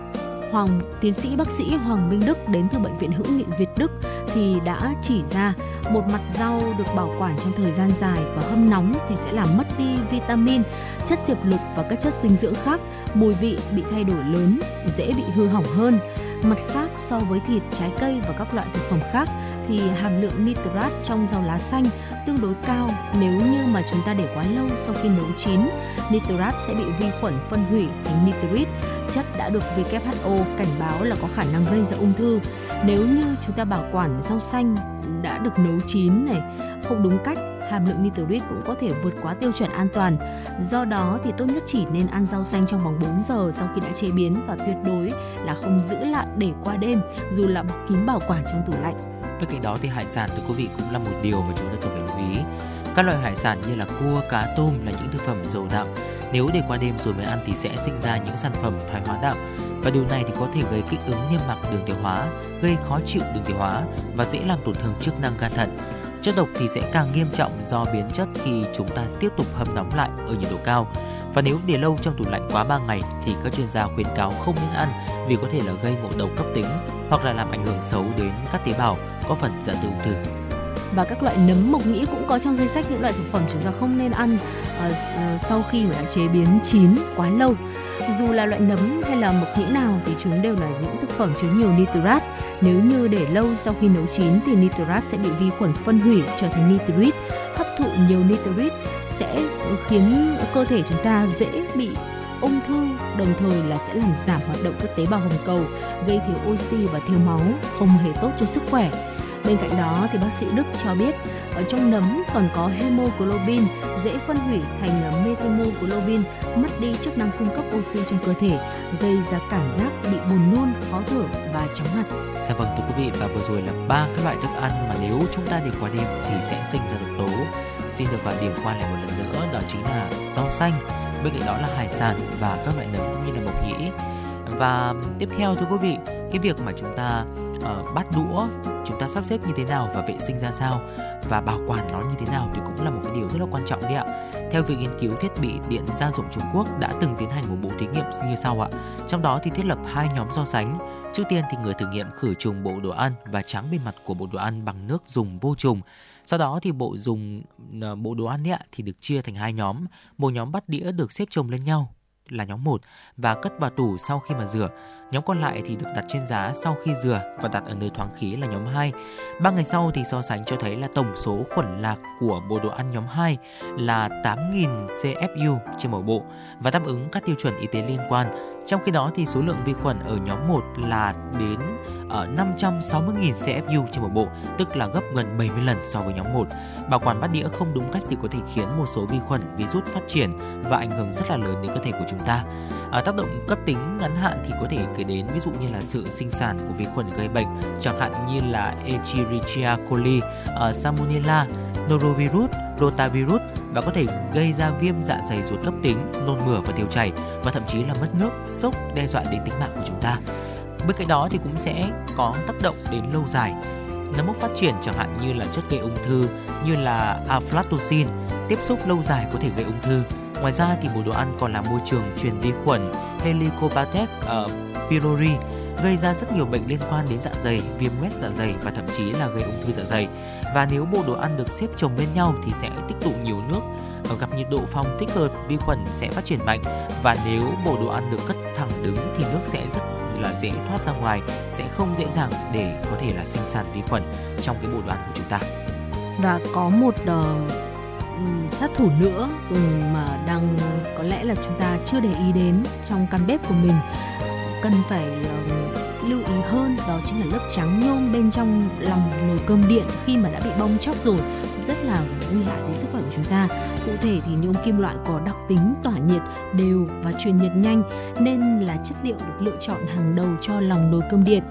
Hoàng tiến sĩ bác sĩ Hoàng Minh Đức đến từ bệnh viện hữu nghị Việt Đức thì đã chỉ ra một mặt rau được bảo quản trong thời gian dài và hâm nóng thì sẽ làm mất đi vitamin, chất diệp lục và các chất dinh dưỡng khác, mùi vị bị thay đổi lớn, dễ bị hư hỏng hơn. Mặt khác so với thịt, trái cây và các loại thực phẩm khác thì hàm lượng nitrat trong rau lá xanh tương đối cao nếu như mà chúng ta để quá lâu sau khi nấu chín. Nitrat sẽ bị vi khuẩn phân hủy thành nitrit, chất đã được WHO cảnh báo là có khả năng gây ra ung thư. Nếu như chúng ta bảo quản rau xanh đã được nấu chín này không đúng cách hàm lượng nitrit cũng có thể vượt quá tiêu chuẩn an toàn. Do đó thì tốt nhất chỉ nên ăn rau xanh trong vòng 4 giờ sau khi đã chế biến và tuyệt đối là không giữ lại để qua đêm dù là bọc kín bảo quản trong tủ lạnh. Bên cạnh đó thì hải sản thưa quý vị cũng là một điều mà chúng ta cần phải lưu ý. Các loại hải sản như là cua, cá, tôm là những thực phẩm dầu đạm. Nếu để qua đêm rồi mới ăn thì sẽ sinh ra những sản phẩm thoái hóa đạm và điều này thì có thể gây kích ứng niêm mạc đường tiêu hóa, gây khó chịu đường tiêu hóa và dễ làm tổn thương chức năng gan thận. Chất độc thì sẽ càng nghiêm trọng do biến chất khi chúng ta tiếp tục hâm nóng lại ở nhiệt độ cao. Và nếu để lâu trong tủ lạnh quá 3 ngày thì các chuyên gia khuyến cáo không nên ăn vì có thể là gây ngộ độc cấp tính hoặc là làm ảnh hưởng xấu đến các tế bào, có phần dẫn tới ung thư và các loại nấm mộc nhĩ cũng có trong danh sách những loại thực phẩm chúng ta không nên ăn uh, sau khi mà đã chế biến chín quá lâu. Dù là loại nấm hay là mộc nhĩ nào thì chúng đều là những thực phẩm chứa nhiều nitrat. Nếu như để lâu sau khi nấu chín thì nitrat sẽ bị vi khuẩn phân hủy trở thành nitrit. Hấp thụ nhiều nitrit sẽ khiến cơ thể chúng ta dễ bị ung thư đồng thời là sẽ làm giảm hoạt động các tế bào hồng cầu gây thiếu oxy và thiếu máu không hề tốt cho sức khỏe. Bên cạnh đó thì bác sĩ Đức cho biết ở trong nấm còn có hemoglobin dễ phân hủy thành methemoglobin mất đi chức năng cung cấp oxy trong cơ thể gây ra cảm giác bị buồn nôn khó thở và chóng mặt. Dạ vâng thưa quý vị và vừa rồi là ba cái loại thức ăn mà nếu chúng ta để qua đêm thì sẽ sinh ra độc tố. Xin được vào điểm qua lại một lần nữa đó chính là rau xanh, bên cạnh đó là hải sản và các loại nấm cũng như là mộc nhĩ. Và tiếp theo thưa quý vị, cái việc mà chúng ta uh, bát đũa chúng ta sắp xếp như thế nào và vệ sinh ra sao và bảo quản nó như thế nào thì cũng là một cái điều rất là quan trọng đấy ạ. Theo việc nghiên cứu thiết bị điện gia dụng Trung Quốc đã từng tiến hành một bộ thí nghiệm như sau ạ. Trong đó thì thiết lập hai nhóm so sánh. Trước tiên thì người thử nghiệm khử trùng bộ đồ ăn và tráng bề mặt của bộ đồ ăn bằng nước dùng vô trùng. Sau đó thì bộ dùng ờ, bộ đồ ăn ấy ạ thì được chia thành hai nhóm. Một nhóm bát đĩa được xếp chồng lên nhau là nhóm 1 và cất vào tủ sau khi mà rửa. Nhóm còn lại thì được đặt trên giá sau khi rửa và đặt ở nơi thoáng khí là nhóm 2. Ba ngày sau thì so sánh cho thấy là tổng số khuẩn lạc của bộ đồ ăn nhóm 2 là 8.000 CFU trên mỗi bộ và đáp ứng các tiêu chuẩn y tế liên quan trong khi đó thì số lượng vi khuẩn ở nhóm 1 là đến ở 560.000 CFU trên một bộ, tức là gấp gần 70 lần so với nhóm 1. Bảo quản bát đĩa không đúng cách thì có thể khiến một số vi khuẩn, virus phát triển và ảnh hưởng rất là lớn đến cơ thể của chúng ta. À, tác động cấp tính ngắn hạn thì có thể kể đến ví dụ như là sự sinh sản của vi khuẩn gây bệnh, chẳng hạn như là Escherichia coli, uh, Salmonella, norovirus, rotavirus và có thể gây ra viêm dạ dày ruột cấp tính, nôn mửa và tiêu chảy và thậm chí là mất nước, sốc đe dọa đến tính mạng của chúng ta. Bên cạnh đó thì cũng sẽ có tác động đến lâu dài. Nấm mốc phát triển chẳng hạn như là chất gây ung thư như là aflatoxin, tiếp xúc lâu dài có thể gây ung thư. Ngoài ra thì bộ đồ ăn còn là môi trường truyền vi khuẩn Helicobacter uh, pylori gây ra rất nhiều bệnh liên quan đến dạ dày, viêm loét dạ dày và thậm chí là gây ung thư dạ dày. Và nếu bộ đồ ăn được xếp chồng bên nhau thì sẽ tích tụ nhiều nước ở gặp nhiệt độ phòng thích hợp vi khuẩn sẽ phát triển mạnh và nếu bộ đồ ăn được cất thẳng đứng thì nước sẽ rất là dễ thoát ra ngoài sẽ không dễ dàng để có thể là sinh sản vi khuẩn trong cái bộ đoàn của chúng ta. Và có một uh, sát thủ nữa ừ, mà đang có lẽ là chúng ta chưa để ý đến trong căn bếp của mình cần phải uh, lưu ý hơn đó chính là lớp trắng nhôm bên trong lòng nồi cơm điện khi mà đã bị bong chóc rồi rất là nguy hại đến sức khỏe của chúng ta. Cụ thể thì nhôm kim loại có đặc tính tỏa nhiệt đều và truyền nhiệt nhanh nên là chất liệu được lựa chọn hàng đầu cho lòng nồi cơm điện.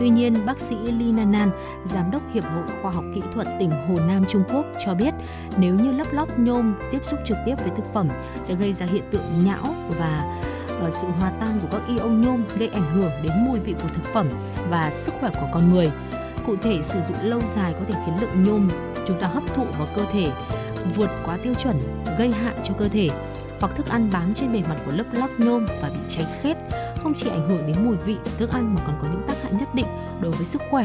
Tuy nhiên, bác sĩ Li Nanan, giám đốc Hiệp hội Khoa học Kỹ thuật tỉnh Hồ Nam Trung Quốc cho biết nếu như lấp lót nhôm tiếp xúc trực tiếp với thực phẩm sẽ gây ra hiện tượng nhão và ờ, sự hòa tan của các ion nhôm gây ảnh hưởng đến mùi vị của thực phẩm và sức khỏe của con người. Cụ thể, sử dụng lâu dài có thể khiến lượng nhôm chúng ta hấp thụ vào cơ thể vượt quá tiêu chuẩn gây hại cho cơ thể. Hoặc thức ăn bám trên bề mặt của lớp lót nhôm và bị cháy khét không chỉ ảnh hưởng đến mùi vị thức ăn mà còn có những tác hại nhất định đối với sức khỏe.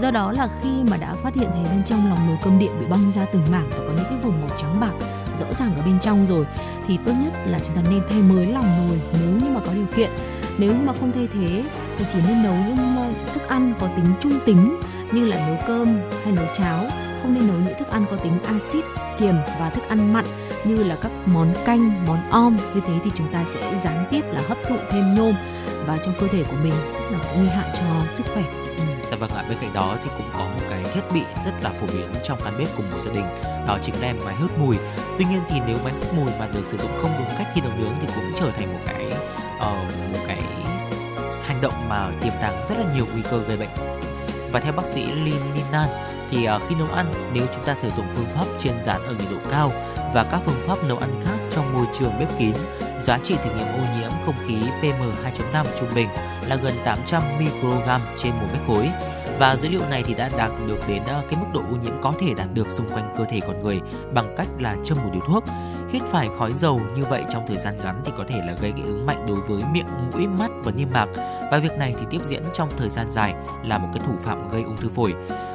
Do đó là khi mà đã phát hiện thấy bên trong lòng nồi cơm điện bị bong ra từng mảng và có những cái vùng màu trắng bạc rõ ràng ở bên trong rồi thì tốt nhất là chúng ta nên thay mới lòng nồi nếu như mà có điều kiện. Nếu như mà không thay thế thì chỉ nên nấu những ờ, thức ăn có tính trung tính như là nấu cơm hay nấu cháo không nên nấu những thức ăn có tính axit kiềm và thức ăn mặn như là các món canh món om như thế thì chúng ta sẽ gián tiếp là hấp thụ thêm nhôm vào trong cơ thể của mình rất là nguy hại cho sức khỏe Ừ, dạ vâng ạ, bên cạnh đó thì cũng có một cái thiết bị rất là phổ biến trong căn bếp của một gia đình đó chính là máy hút mùi. Tuy nhiên thì nếu máy hút mùi mà được sử dụng không đúng cách khi nấu nướng thì cũng trở thành một cái uh, một cái hành động mà tiềm tàng rất là nhiều nguy cơ gây bệnh. Và theo bác sĩ Lin Ninan thì à, khi nấu ăn nếu chúng ta sử dụng phương pháp chiên rán ở nhiệt độ cao và các phương pháp nấu ăn khác trong môi trường bếp kín, giá trị thử nghiệm ô nhiễm không khí PM2.5 trung bình là gần 800 microgram trên một mét khối. Và dữ liệu này thì đã đạt được đến à, cái mức độ ô nhiễm có thể đạt được xung quanh cơ thể con người bằng cách là châm một điếu thuốc hít phải khói dầu như vậy trong thời gian ngắn thì có thể là gây kích ứng mạnh đối với miệng mũi mắt và niêm mạc. Và việc này thì tiếp diễn trong thời gian dài là một cái thủ phạm gây ung thư phổi.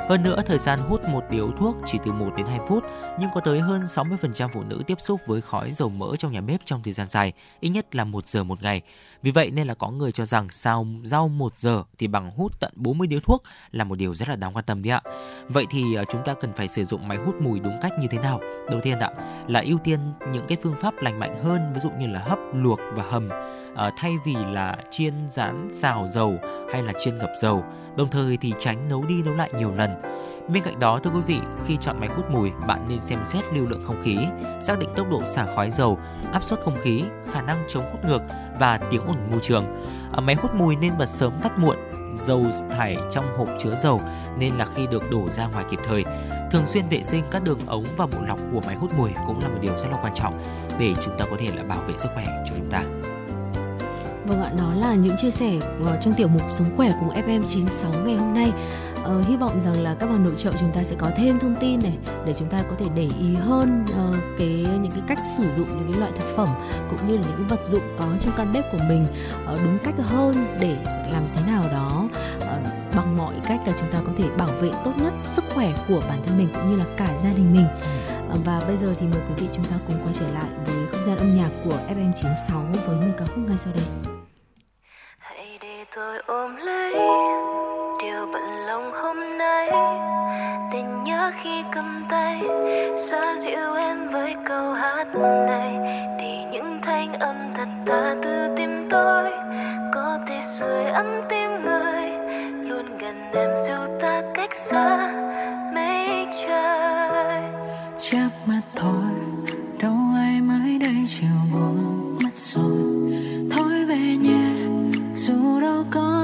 Hơn nữa, thời gian hút một điếu thuốc chỉ từ 1 đến 2 phút, nhưng có tới hơn 60% phụ nữ tiếp xúc với khói dầu mỡ trong nhà bếp trong thời gian dài, ít nhất là 1 giờ một ngày. Vì vậy nên là có người cho rằng sao rau 1 giờ thì bằng hút tận 40 điếu thuốc là một điều rất là đáng quan tâm đấy ạ. Vậy thì ờ, chúng ta cần phải sử dụng máy hút mùi đúng cách như thế nào? Đầu tiên ạ, là ưu tiên những cái phương pháp lành mạnh hơn, ví dụ như là hấp, luộc và hầm ờ, thay vì là chiên rán xào dầu hay là chiên ngập dầu đồng thời thì tránh nấu đi nấu lại nhiều lần Bên cạnh đó, thưa quý vị, khi chọn máy hút mùi, bạn nên xem xét lưu lượng không khí, xác định tốc độ xả khói dầu, áp suất không khí, khả năng chống hút ngược và tiếng ồn môi trường. Ở máy hút mùi nên bật sớm tắt muộn, dầu thải trong hộp chứa dầu nên là khi được đổ ra ngoài kịp thời. Thường xuyên vệ sinh các đường ống và bộ lọc của máy hút mùi cũng là một điều rất là quan trọng để chúng ta có thể là bảo vệ sức khỏe cho chúng ta. Vâng ạ, đó là những chia sẻ trong tiểu mục Sống khỏe cùng FM96 ngày hôm nay. Uh, hy vọng rằng là các bạn nội trợ chúng ta sẽ có thêm thông tin này để chúng ta có thể để ý hơn uh, cái những cái cách sử dụng những cái loại thực phẩm cũng như là những cái vật dụng có trong căn bếp của mình uh, đúng cách hơn để làm thế nào đó uh, bằng mọi cách là chúng ta có thể bảo vệ tốt nhất sức khỏe của bản thân mình cũng như là cả gia đình mình. Uh, và bây giờ thì mời quý vị chúng ta cùng quay trở lại với không gian âm nhạc của FM96 với một ca khúc ngay sau đây. Hãy để tôi ôm lấy giờ bận lòng hôm nay. Tình nhớ khi cầm tay, xoa dịu em với câu hát này. Để những thanh âm thật tha từ tim tôi, có thể sưởi ấm tim người. Luôn gần em dù ta cách xa, mấy trời. Chớp mắt thôi, đâu ai mới đây chiều buồn mất rồi. Thôi về nhà, dù đâu có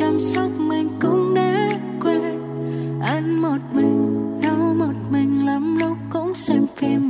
chăm sóc mình cũng đã quên. Ăn một mình, nấu một mình, lắm lúc cũng xem phim.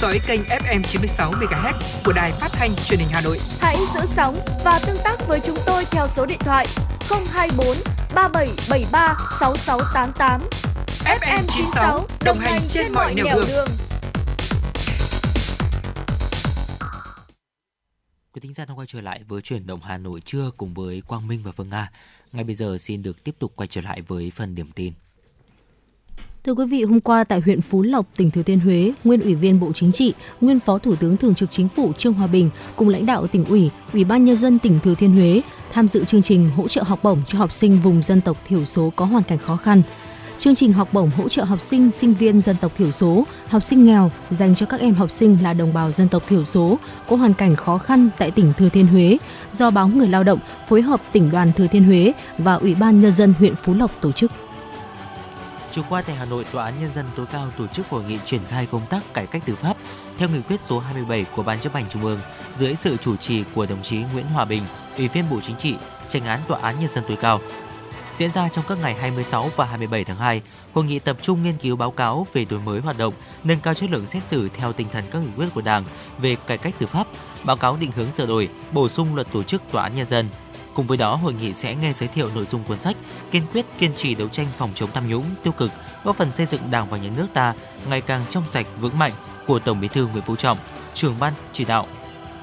Dõi kênh FM 96 MHz của đài phát thanh truyền hình Hà Nội. Hãy giữ sóng và tương tác với chúng tôi theo số điện thoại 024 3773 6688. FM 96 đồng hành trên mọi nẻo đường. Quý thính giả đang quay trở lại với chuyển động Hà Nội trưa cùng với Quang Minh và Phương Nga. Ngay bây giờ xin được tiếp tục quay trở lại với phần điểm tin. Thưa quý vị, hôm qua tại huyện Phú Lộc, tỉnh Thừa Thiên Huế, nguyên ủy viên Bộ Chính trị, nguyên Phó Thủ tướng Thường trực Chính phủ Trương Hòa Bình cùng lãnh đạo tỉnh ủy, Ủy ban nhân dân tỉnh Thừa Thiên Huế tham dự chương trình hỗ trợ học bổng cho học sinh vùng dân tộc thiểu số có hoàn cảnh khó khăn. Chương trình học bổng hỗ trợ học sinh, sinh viên dân tộc thiểu số, học sinh nghèo dành cho các em học sinh là đồng bào dân tộc thiểu số có hoàn cảnh khó khăn tại tỉnh Thừa Thiên Huế do báo Người Lao động phối hợp tỉnh đoàn Thừa Thiên Huế và Ủy ban nhân dân huyện Phú Lộc tổ chức. Chiều qua tại Hà Nội, Tòa án Nhân dân tối cao tổ chức hội nghị triển khai công tác cải cách tư pháp theo nghị quyết số 27 của Ban chấp hành Trung ương dưới sự chủ trì của đồng chí Nguyễn Hòa Bình, Ủy viên Bộ Chính trị, Tranh án Tòa án Nhân dân tối cao. Diễn ra trong các ngày 26 và 27 tháng 2, hội nghị tập trung nghiên cứu báo cáo về đổi mới hoạt động, nâng cao chất lượng xét xử theo tinh thần các nghị quyết của Đảng về cải cách tư pháp, báo cáo định hướng sửa đổi, bổ sung luật tổ chức Tòa án Nhân dân, Cùng với đó, hội nghị sẽ nghe giới thiệu nội dung cuốn sách Kiên quyết kiên trì đấu tranh phòng chống tham nhũng, tiêu cực, góp phần xây dựng Đảng và Nhà nước ta ngày càng trong sạch, vững mạnh của Tổng Bí thư Nguyễn Phú Trọng, trưởng ban chỉ đạo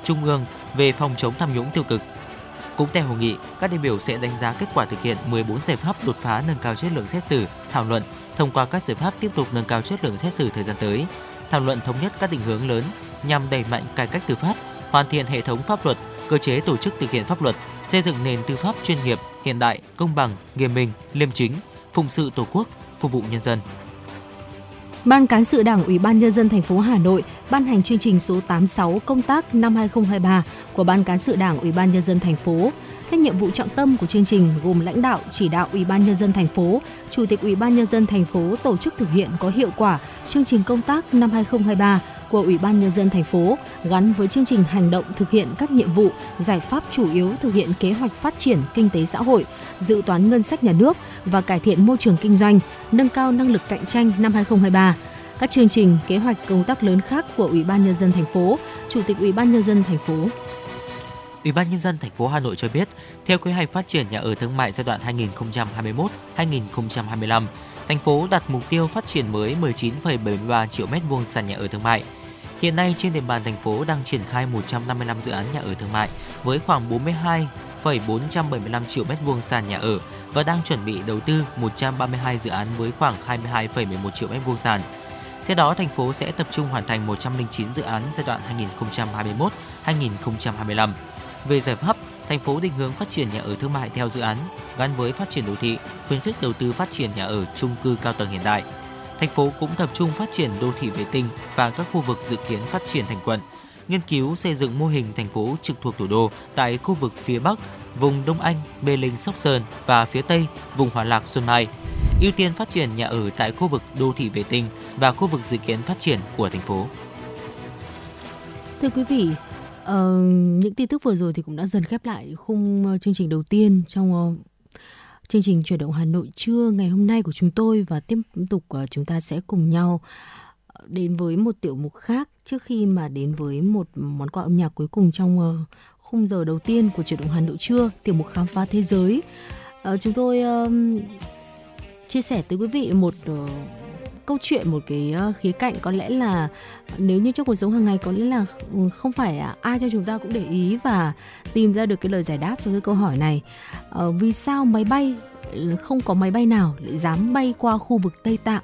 Trung ương về phòng chống tham nhũng tiêu cực. Cũng tại hội nghị, các đại biểu sẽ đánh giá kết quả thực hiện 14 giải pháp đột phá nâng cao chất lượng xét xử, thảo luận thông qua các giải pháp tiếp tục nâng cao chất lượng xét xử thời gian tới, thảo luận thống nhất các định hướng lớn nhằm đẩy mạnh cải cách tư pháp, hoàn thiện hệ thống pháp luật, cơ chế tổ chức thực hiện pháp luật, xây dựng nền tư pháp chuyên nghiệp, hiện đại, công bằng, nghiêm minh, liêm chính, phụng sự Tổ quốc, phục vụ nhân dân. Ban cán sự Đảng Ủy ban nhân dân thành phố Hà Nội ban hành chương trình số 86 công tác năm 2023 của Ban cán sự Đảng Ủy ban nhân dân thành phố. Các nhiệm vụ trọng tâm của chương trình gồm lãnh đạo, chỉ đạo Ủy ban nhân dân thành phố, Chủ tịch Ủy ban nhân dân thành phố tổ chức thực hiện có hiệu quả chương trình công tác năm 2023 của Ủy ban nhân dân thành phố gắn với chương trình hành động thực hiện các nhiệm vụ, giải pháp chủ yếu thực hiện kế hoạch phát triển kinh tế xã hội, dự toán ngân sách nhà nước và cải thiện môi trường kinh doanh, nâng cao năng lực cạnh tranh năm 2023 các chương trình, kế hoạch công tác lớn khác của Ủy ban nhân dân thành phố, Chủ tịch Ủy ban nhân dân thành phố. Ủy ban nhân dân thành phố Hà Nội cho biết, theo kế hoạch phát triển nhà ở thương mại giai đoạn 2021-2025, thành phố đặt mục tiêu phát triển mới 19,73 triệu mét vuông sàn nhà ở thương mại. Hiện nay trên địa bàn thành phố đang triển khai 155 dự án nhà ở thương mại với khoảng 42,475 triệu mét vuông sàn nhà ở và đang chuẩn bị đầu tư 132 dự án với khoảng 22,11 triệu mét vuông sàn. Theo đó, thành phố sẽ tập trung hoàn thành 109 dự án giai đoạn 2021-2025. Về giải pháp, thành phố định hướng phát triển nhà ở thương mại theo dự án gắn với phát triển đô thị, khuyến khích đầu tư phát triển nhà ở chung cư cao tầng hiện đại. Thành phố cũng tập trung phát triển đô thị vệ tinh và các khu vực dự kiến phát triển thành quận, nghiên cứu xây dựng mô hình thành phố trực thuộc thủ đô tại khu vực phía Bắc, vùng Đông Anh, Mê Linh, Sóc Sơn và phía Tây, vùng Hòa Lạc, Xuân Mai ưu tiên phát triển nhà ở tại khu vực đô thị vệ tinh và khu vực dự kiến phát triển của thành phố. Thưa quý vị, Ờ, những tin tức vừa rồi thì cũng đã dần khép lại khung ờ, chương trình đầu tiên trong ờ, chương trình chuyển động Hà Nội trưa ngày hôm nay của chúng tôi và tiếp tục ờ, chúng ta sẽ cùng nhau đến với một tiểu mục khác trước khi mà đến với một món quà âm nhạc cuối cùng trong khung giờ đầu tiên của chuyển động Hà Nội trưa tiểu mục khám phá thế giới. Chúng tôi chia sẻ tới quý vị một uh, câu chuyện một cái ờ, khía cạnh có lẽ là nếu như trong cuộc sống hàng ngày có lẽ là ừ, không phải ai cho chúng ta cũng để ý và tìm ra được cái lời giải đáp cho cái câu hỏi này. À, vì sao máy bay ừ, không có máy bay nào lại dám bay qua khu vực Tây Tạng?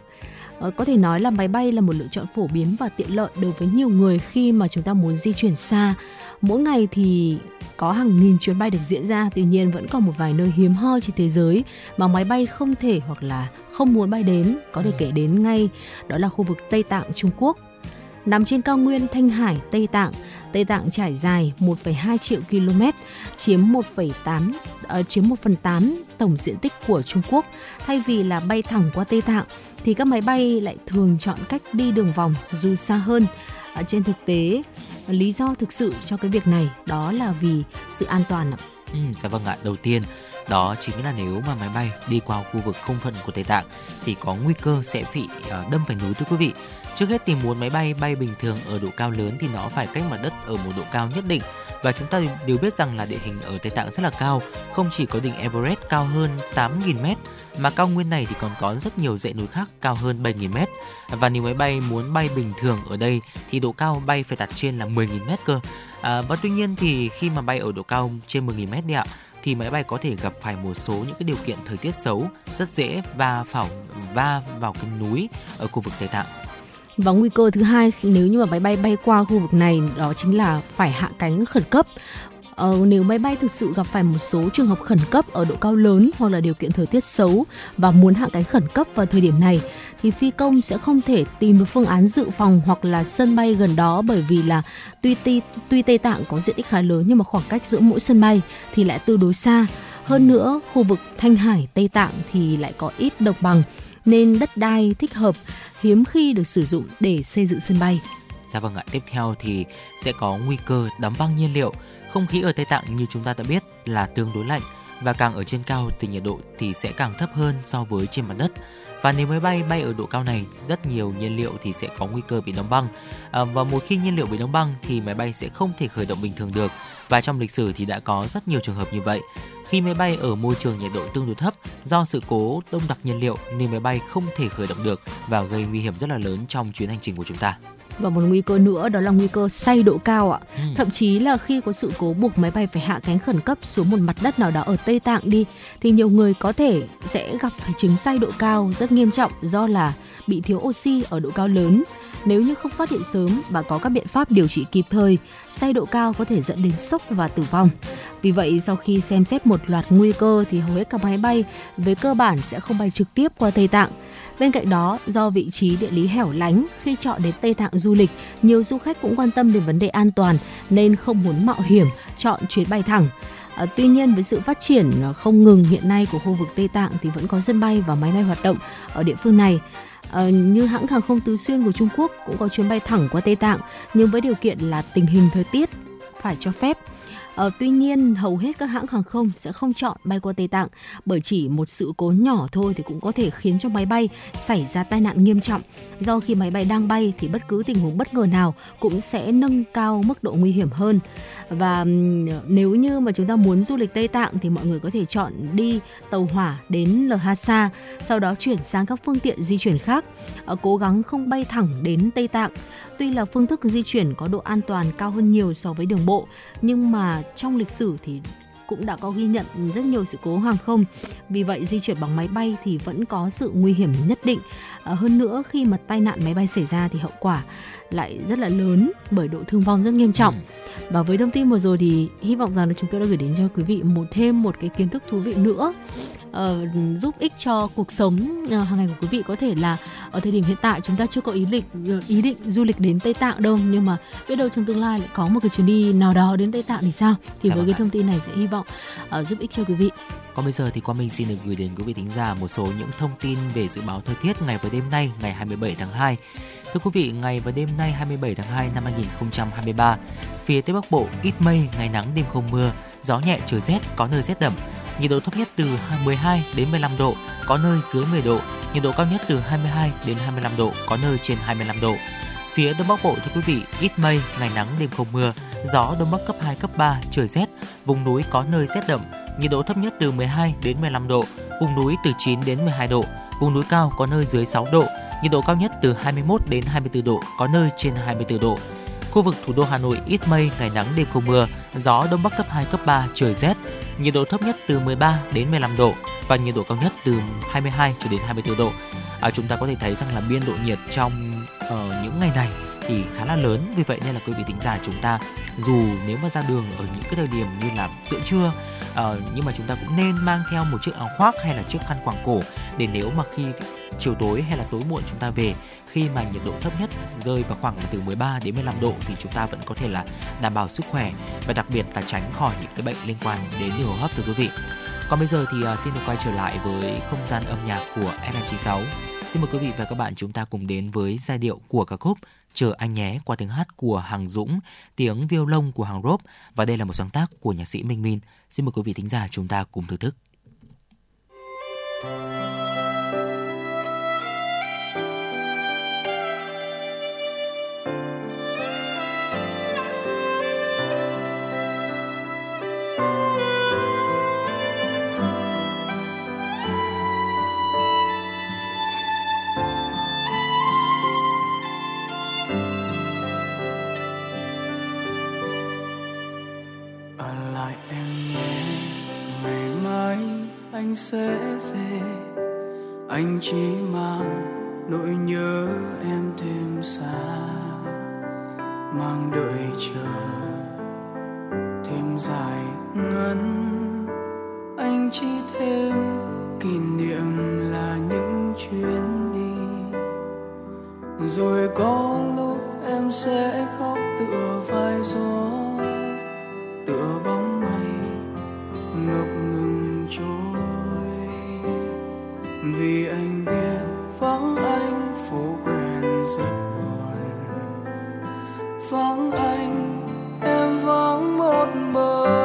Ờ, có thể nói là máy bay là một lựa chọn phổ biến và tiện lợi đối với nhiều người khi mà chúng ta muốn di chuyển xa mỗi ngày thì có hàng nghìn chuyến bay được diễn ra tuy nhiên vẫn còn một vài nơi hiếm hoi trên thế giới mà máy bay không thể hoặc là không muốn bay đến có thể kể đến ngay đó là khu vực Tây Tạng Trung Quốc nằm trên cao nguyên Thanh Hải Tây Tạng Tây Tạng trải dài 1,2 triệu km, chiếm 1,8 uh, chiếm 1 phần 8 tổng diện tích của Trung Quốc. Thay vì là bay thẳng qua Tây Tạng, thì các máy bay lại thường chọn cách đi đường vòng dù xa hơn. Ở trên thực tế, lý do thực sự cho cái việc này đó là vì sự an toàn ạ. Ừ, dạ vâng ạ. Đầu tiên đó chính là nếu mà máy bay đi qua khu vực không phận của Tây Tạng thì có nguy cơ sẽ bị ờ, đâm phải núi thưa quý vị. Trước hết thì muốn máy bay bay bình thường ở độ cao lớn thì nó phải cách mặt đất ở một độ cao nhất định và chúng ta đều biết rằng là địa hình ở Tây Tạng rất là cao, không chỉ có đỉnh Everest cao hơn 8.000 m mà cao nguyên này thì còn có rất nhiều dãy núi khác cao hơn 7.000 m và nếu máy bay muốn bay bình thường ở đây thì độ cao bay phải đạt trên là 10.000 m cơ. À, và tuy nhiên thì khi mà bay ở độ cao trên 10.000 m đi ạ thì máy bay có thể gặp phải một số những cái điều kiện thời tiết xấu rất dễ va phảo va vào cái núi ở khu vực Tây Tạng. Và nguy cơ thứ hai nếu như mà máy bay bay qua khu vực này đó chính là phải hạ cánh khẩn cấp. Ờ, nếu máy bay thực sự gặp phải một số trường hợp khẩn cấp ở độ cao lớn hoặc là điều kiện thời tiết xấu và muốn hạ cánh khẩn cấp vào thời điểm này thì phi công sẽ không thể tìm được phương án dự phòng hoặc là sân bay gần đó bởi vì là tuy tuy, tuy Tây Tạng có diện tích khá lớn nhưng mà khoảng cách giữa mỗi sân bay thì lại tương đối xa. Hơn nữa, khu vực Thanh Hải, Tây Tạng thì lại có ít độc bằng nên đất đai thích hợp hiếm khi được sử dụng để xây dựng sân bay. Dạ vâng ạ, tiếp theo thì sẽ có nguy cơ đóng băng nhiên liệu. Không khí ở Tây Tạng như chúng ta đã biết là tương đối lạnh và càng ở trên cao thì nhiệt độ thì sẽ càng thấp hơn so với trên mặt đất. Và nếu máy bay bay ở độ cao này, rất nhiều nhiên liệu thì sẽ có nguy cơ bị đóng băng. À, và một khi nhiên liệu bị đóng băng thì máy bay sẽ không thể khởi động bình thường được. Và trong lịch sử thì đã có rất nhiều trường hợp như vậy. Khi máy bay ở môi trường nhiệt độ tương đối thấp, do sự cố đông đặc nhiên liệu nên máy bay không thể khởi động được và gây nguy hiểm rất là lớn trong chuyến hành trình của chúng ta. Và một nguy cơ nữa đó là nguy cơ say độ cao ạ. Ừ. Thậm chí là khi có sự cố buộc máy bay phải hạ cánh khẩn cấp xuống một mặt đất nào đó ở Tây Tạng đi thì nhiều người có thể sẽ gặp phải chứng say độ cao rất nghiêm trọng do là bị thiếu oxy ở độ cao lớn. Nếu như không phát hiện sớm và có các biện pháp điều trị kịp thời, say độ cao có thể dẫn đến sốc và tử vong. Vì vậy, sau khi xem xét một loạt nguy cơ thì hầu hết các máy bay về cơ bản sẽ không bay trực tiếp qua Tây Tạng. Bên cạnh đó, do vị trí địa lý hẻo lánh, khi chọn đến Tây Tạng du lịch, nhiều du khách cũng quan tâm đến vấn đề an toàn nên không muốn mạo hiểm chọn chuyến bay thẳng. À, tuy nhiên với sự phát triển à, không ngừng hiện nay của khu vực Tây Tạng thì vẫn có sân bay và máy bay hoạt động ở địa phương này. À, như hãng hàng không Tứ Xuyên của Trung Quốc cũng có chuyến bay thẳng qua Tây Tạng nhưng với điều kiện là tình hình thời tiết phải cho phép Ờ, tuy nhiên hầu hết các hãng hàng không sẽ không chọn bay qua Tây Tạng bởi chỉ một sự cố nhỏ thôi thì cũng có thể khiến cho máy bay xảy ra tai nạn nghiêm trọng. Do khi máy bay đang bay thì bất cứ tình huống bất ngờ nào cũng sẽ nâng cao mức độ nguy hiểm hơn. Và nếu như mà chúng ta muốn du lịch Tây Tạng thì mọi người có thể chọn đi tàu hỏa đến Lhasa, sau đó chuyển sang các phương tiện di chuyển khác. Ờ, cố gắng không bay thẳng đến Tây Tạng Tuy là phương thức di chuyển có độ an toàn cao hơn nhiều so với đường bộ, nhưng mà trong lịch sử thì cũng đã có ghi nhận rất nhiều sự cố hàng không. Vì vậy, di chuyển bằng máy bay thì vẫn có sự nguy hiểm nhất định. À, hơn nữa khi mà tai nạn máy bay xảy ra thì hậu quả lại rất là lớn bởi độ thương vong rất nghiêm trọng. Ừ. Và với thông tin vừa rồi thì hy vọng rằng là chúng tôi đã gửi đến cho quý vị một thêm một cái kiến thức thú vị nữa uh, giúp ích cho cuộc sống uh, hàng ngày của quý vị có thể là ở thời điểm hiện tại chúng ta chưa có ý uh, ý định du lịch đến Tây Tạng đâu nhưng mà biết đâu trong tương lai lại có một cái chuyến đi nào đó đến Tây Tạng thì sao thì dạ với vâng cái thông tin này sẽ hy vọng uh, giúp ích cho quý vị còn bây giờ thì Quang Minh xin được gửi đến quý vị thính giả một số những thông tin về dự báo thời tiết ngày và đêm nay, ngày 27 tháng 2. Thưa quý vị, ngày và đêm nay 27 tháng 2 năm 2023, phía Tây Bắc Bộ ít mây, ngày nắng đêm không mưa, gió nhẹ trời rét, có nơi rét đậm. Nhiệt độ thấp nhất từ 12 đến 15 độ, có nơi dưới 10 độ. Nhiệt độ cao nhất từ 22 đến 25 độ, có nơi trên 25 độ. Phía Đông Bắc Bộ thưa quý vị, ít mây, ngày nắng đêm không mưa, gió Đông Bắc cấp 2, cấp 3, trời rét, vùng núi có nơi rét đậm, nhiệt độ thấp nhất từ 12 đến 15 độ, vùng núi từ 9 đến 12 độ, vùng núi cao có nơi dưới 6 độ, nhiệt độ cao nhất từ 21 đến 24 độ, có nơi trên 24 độ. Khu vực thủ đô Hà Nội ít mây, ngày nắng đêm không mưa, gió đông bắc cấp 2 cấp 3, trời rét, nhiệt độ thấp nhất từ 13 đến 15 độ và nhiệt độ cao nhất từ 22 cho đến 24 độ. À, chúng ta có thể thấy rằng là biên độ nhiệt trong uh, những ngày này thì khá là lớn vì vậy nên là quý vị tính giả chúng ta dù nếu mà ra đường ở những cái thời điểm như là giữa trưa Ờ, nhưng mà chúng ta cũng nên mang theo một chiếc áo khoác hay là chiếc khăn quàng cổ để nếu mà khi chiều tối hay là tối muộn chúng ta về, khi mà nhiệt độ thấp nhất rơi vào khoảng là từ 13 đến 15 độ thì chúng ta vẫn có thể là đảm bảo sức khỏe và đặc biệt là tránh khỏi những cái bệnh liên quan đến đường hô hấp, thưa quý vị. Còn bây giờ thì ờ, xin được quay trở lại với không gian âm nhạc của FM96. Xin mời quý vị và các bạn chúng ta cùng đến với giai điệu của ca khúc Chờ anh nhé qua tiếng hát của hàng Dũng, tiếng violon của hàng Rốp và đây là một sáng tác của nhạc sĩ Minh Min. Xin mời quý vị thính giả chúng ta cùng thưởng thức. ở anh sẽ về. Anh chỉ mang nỗi nhớ em thêm xa mang đợi chờ thêm dài ngắn. Anh chỉ thêm kỷ niệm là những chuyến đi. Rồi có lúc em sẽ khóc tựa vai gió, tựa bóng mây ngập ngừng trôi vì anh biết vắng anh phố quen rất buồn. Vắng anh, em vắng một bờ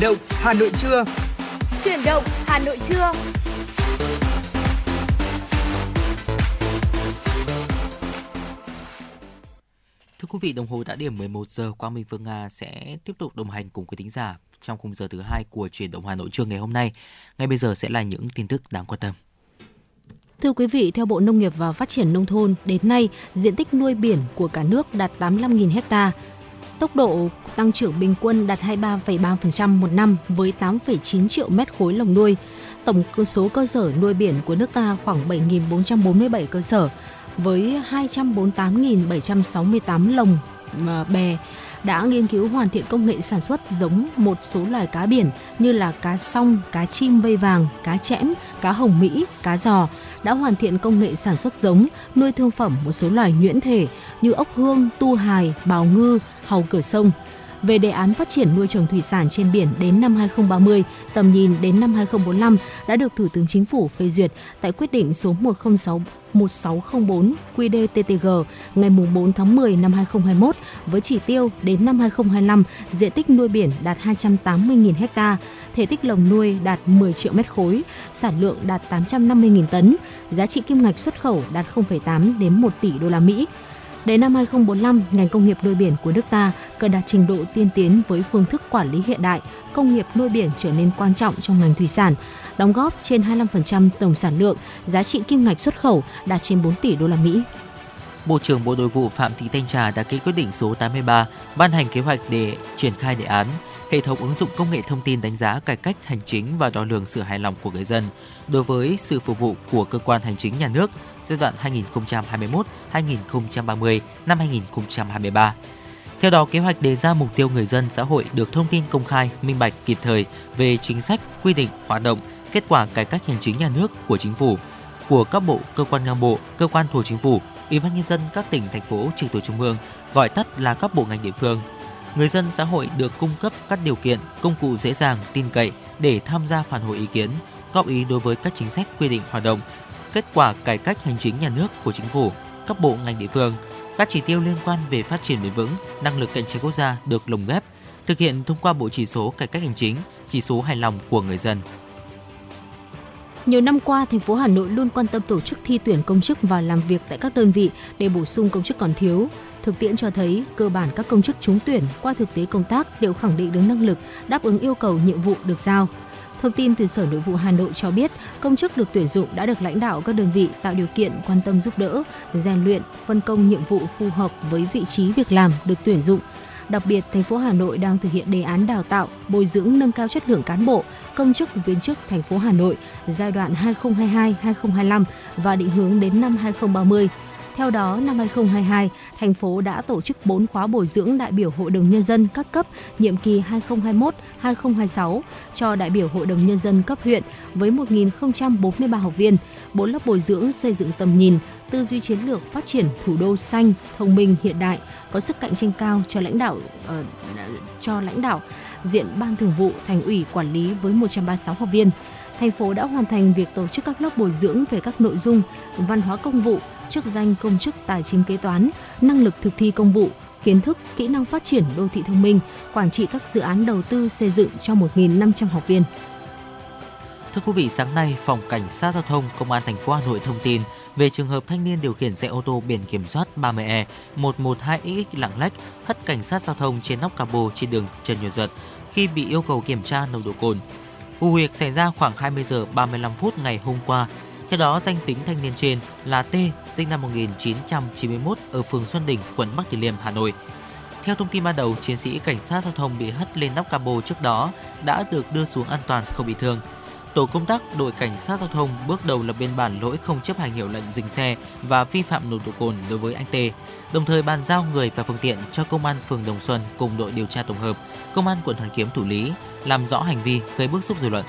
Chuyển động Hà Nội trưa. Chuyển động Hà Nội trưa. Thưa quý vị, đồng hồ đã điểm 11 giờ, Quang Minh Phương Nga sẽ tiếp tục đồng hành cùng quý thính giả trong khung giờ thứ hai của chuyển động Hà Nội trưa ngày hôm nay. Ngay bây giờ sẽ là những tin tức đáng quan tâm. Thưa quý vị, theo Bộ Nông nghiệp và Phát triển Nông thôn, đến nay, diện tích nuôi biển của cả nước đạt 85.000 ha, Tốc độ tăng trưởng bình quân đạt 23,3% một năm với 8,9 triệu mét khối lồng nuôi. Tổng số cơ sở nuôi biển của nước ta khoảng 7.447 cơ sở với 248.768 lồng bè đã nghiên cứu hoàn thiện công nghệ sản xuất giống một số loài cá biển như là cá song, cá chim vây vàng, cá chẽm, cá hồng mỹ, cá giò, đã hoàn thiện công nghệ sản xuất giống, nuôi thương phẩm một số loài nhuyễn thể như ốc hương, tu hài, bào ngư, hầu cửa sông về đề án phát triển nuôi trồng thủy sản trên biển đến năm 2030, tầm nhìn đến năm 2045 đã được Thủ tướng Chính phủ phê duyệt tại quyết định số 106 1604 QĐ-TTG ngày 4 tháng 10 năm 2021 với chỉ tiêu đến năm 2025 diện tích nuôi biển đạt 280.000 ha, thể tích lồng nuôi đạt 10 triệu mét khối, sản lượng đạt 850.000 tấn, giá trị kim ngạch xuất khẩu đạt 0,8 đến 1 tỷ đô la Mỹ. Đến năm 2045, ngành công nghiệp nuôi biển của nước ta cần đạt trình độ tiên tiến với phương thức quản lý hiện đại, công nghiệp nuôi biển trở nên quan trọng trong ngành thủy sản, đóng góp trên 25% tổng sản lượng, giá trị kim ngạch xuất khẩu đạt trên 4 tỷ đô la Mỹ. Bộ trưởng Bộ Nội vụ Phạm Thị Thanh Trà đã ký quyết định số 83 ban hành kế hoạch để triển khai đề án hệ thống ứng dụng công nghệ thông tin đánh giá cải cách hành chính và đo lường sự hài lòng của người dân đối với sự phục vụ của cơ quan hành chính nhà nước giai đoạn 2021-2030 năm 2023. Theo đó, kế hoạch đề ra mục tiêu người dân xã hội được thông tin công khai, minh bạch kịp thời về chính sách, quy định, hoạt động, kết quả cải cách hành chính nhà nước của chính phủ, của các bộ, cơ quan ngang bộ, cơ quan thuộc chính phủ, Ủy ban nhân dân các tỉnh thành phố trực thuộc trung ương gọi tắt là các bộ ngành địa phương. Người dân xã hội được cung cấp các điều kiện, công cụ dễ dàng, tin cậy để tham gia phản hồi ý kiến, góp ý đối với các chính sách quy định hoạt động, kết quả cải cách hành chính nhà nước của chính phủ, các bộ ngành địa phương, các chỉ tiêu liên quan về phát triển bền vững, năng lực cạnh tranh quốc gia được lồng ghép, thực hiện thông qua bộ chỉ số cải cách hành chính, chỉ số hài lòng của người dân. Nhiều năm qua, thành phố Hà Nội luôn quan tâm tổ chức thi tuyển công chức và làm việc tại các đơn vị để bổ sung công chức còn thiếu. Thực tiễn cho thấy, cơ bản các công chức trúng tuyển qua thực tế công tác đều khẳng định được năng lực, đáp ứng yêu cầu nhiệm vụ được giao. Thông tin từ Sở Nội vụ Hà Nội cho biết, công chức được tuyển dụng đã được lãnh đạo các đơn vị tạo điều kiện quan tâm giúp đỡ, rèn luyện, phân công nhiệm vụ phù hợp với vị trí việc làm được tuyển dụng. Đặc biệt, thành phố Hà Nội đang thực hiện đề án đào tạo, bồi dưỡng nâng cao chất lượng cán bộ, công chức viên chức thành phố Hà Nội giai đoạn 2022-2025 và định hướng đến năm 2030. Theo đó, năm 2022, thành phố đã tổ chức 4 khóa bồi dưỡng đại biểu Hội đồng Nhân dân các cấp nhiệm kỳ 2021-2026 cho đại biểu Hội đồng Nhân dân cấp huyện với 1.043 học viên, 4 lớp bồi dưỡng xây dựng tầm nhìn, tư duy chiến lược phát triển thủ đô xanh, thông minh, hiện đại, có sức cạnh tranh cao cho lãnh đạo uh, cho lãnh đạo diện ban thường vụ, thành ủy quản lý với 136 học viên. Thành phố đã hoàn thành việc tổ chức các lớp bồi dưỡng về các nội dung văn hóa công vụ, chức danh công chức tài chính kế toán, năng lực thực thi công vụ, kiến thức, kỹ năng phát triển đô thị thông minh, quản trị các dự án đầu tư xây dựng cho 1.500 học viên. Thưa quý vị, sáng nay, Phòng Cảnh sát Giao thông Công an thành phố Hà Nội thông tin về trường hợp thanh niên điều khiển xe ô tô biển kiểm soát 30E 112XX lạng lách hất cảnh sát giao thông trên nóc capo trên đường Trần Nhật Duật khi bị yêu cầu kiểm tra nồng độ cồn. Vụ việc xảy ra khoảng 20 giờ 35 phút ngày hôm qua. Theo đó, danh tính thanh niên trên là T, sinh năm 1991 ở phường Xuân Đỉnh, quận Bắc Từ Liêm, Hà Nội. Theo thông tin ban đầu, chiến sĩ cảnh sát giao thông bị hất lên nóc cabo trước đó đã được đưa xuống an toàn không bị thương. Tổ công tác đội cảnh sát giao thông bước đầu lập biên bản lỗi không chấp hành hiệu lệnh dừng xe và vi phạm nồng độ cồn đối với anh T, đồng thời bàn giao người và phương tiện cho công an phường Đồng Xuân cùng đội điều tra tổng hợp, công an quận Hoàn Kiếm thủ lý, làm rõ hành vi gây bức xúc dư luận.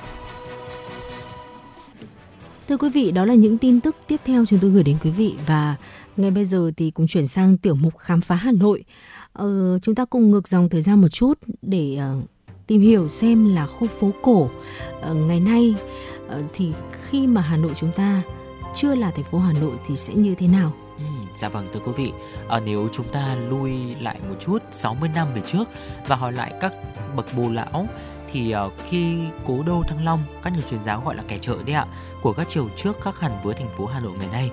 Thưa quý vị, đó là những tin tức tiếp theo chúng tôi gửi đến quý vị và ngay bây giờ thì cũng chuyển sang tiểu mục khám phá Hà Nội. Ờ, chúng ta cùng ngược dòng thời gian một chút để uh, tìm hiểu xem là khu phố cổ uh, ngày nay uh, thì khi mà Hà Nội chúng ta chưa là thành phố Hà Nội thì sẽ như thế nào? Ừ, dạ vâng thưa quý vị, à, nếu chúng ta lui lại một chút 60 năm về trước và hỏi lại các bậc bồ lão thì uh, khi cố đô Thăng Long, các nhà truyền giáo gọi là kẻ chợ đấy ạ, của các triều trước khác hẳn với thành phố Hà Nội ngày nay.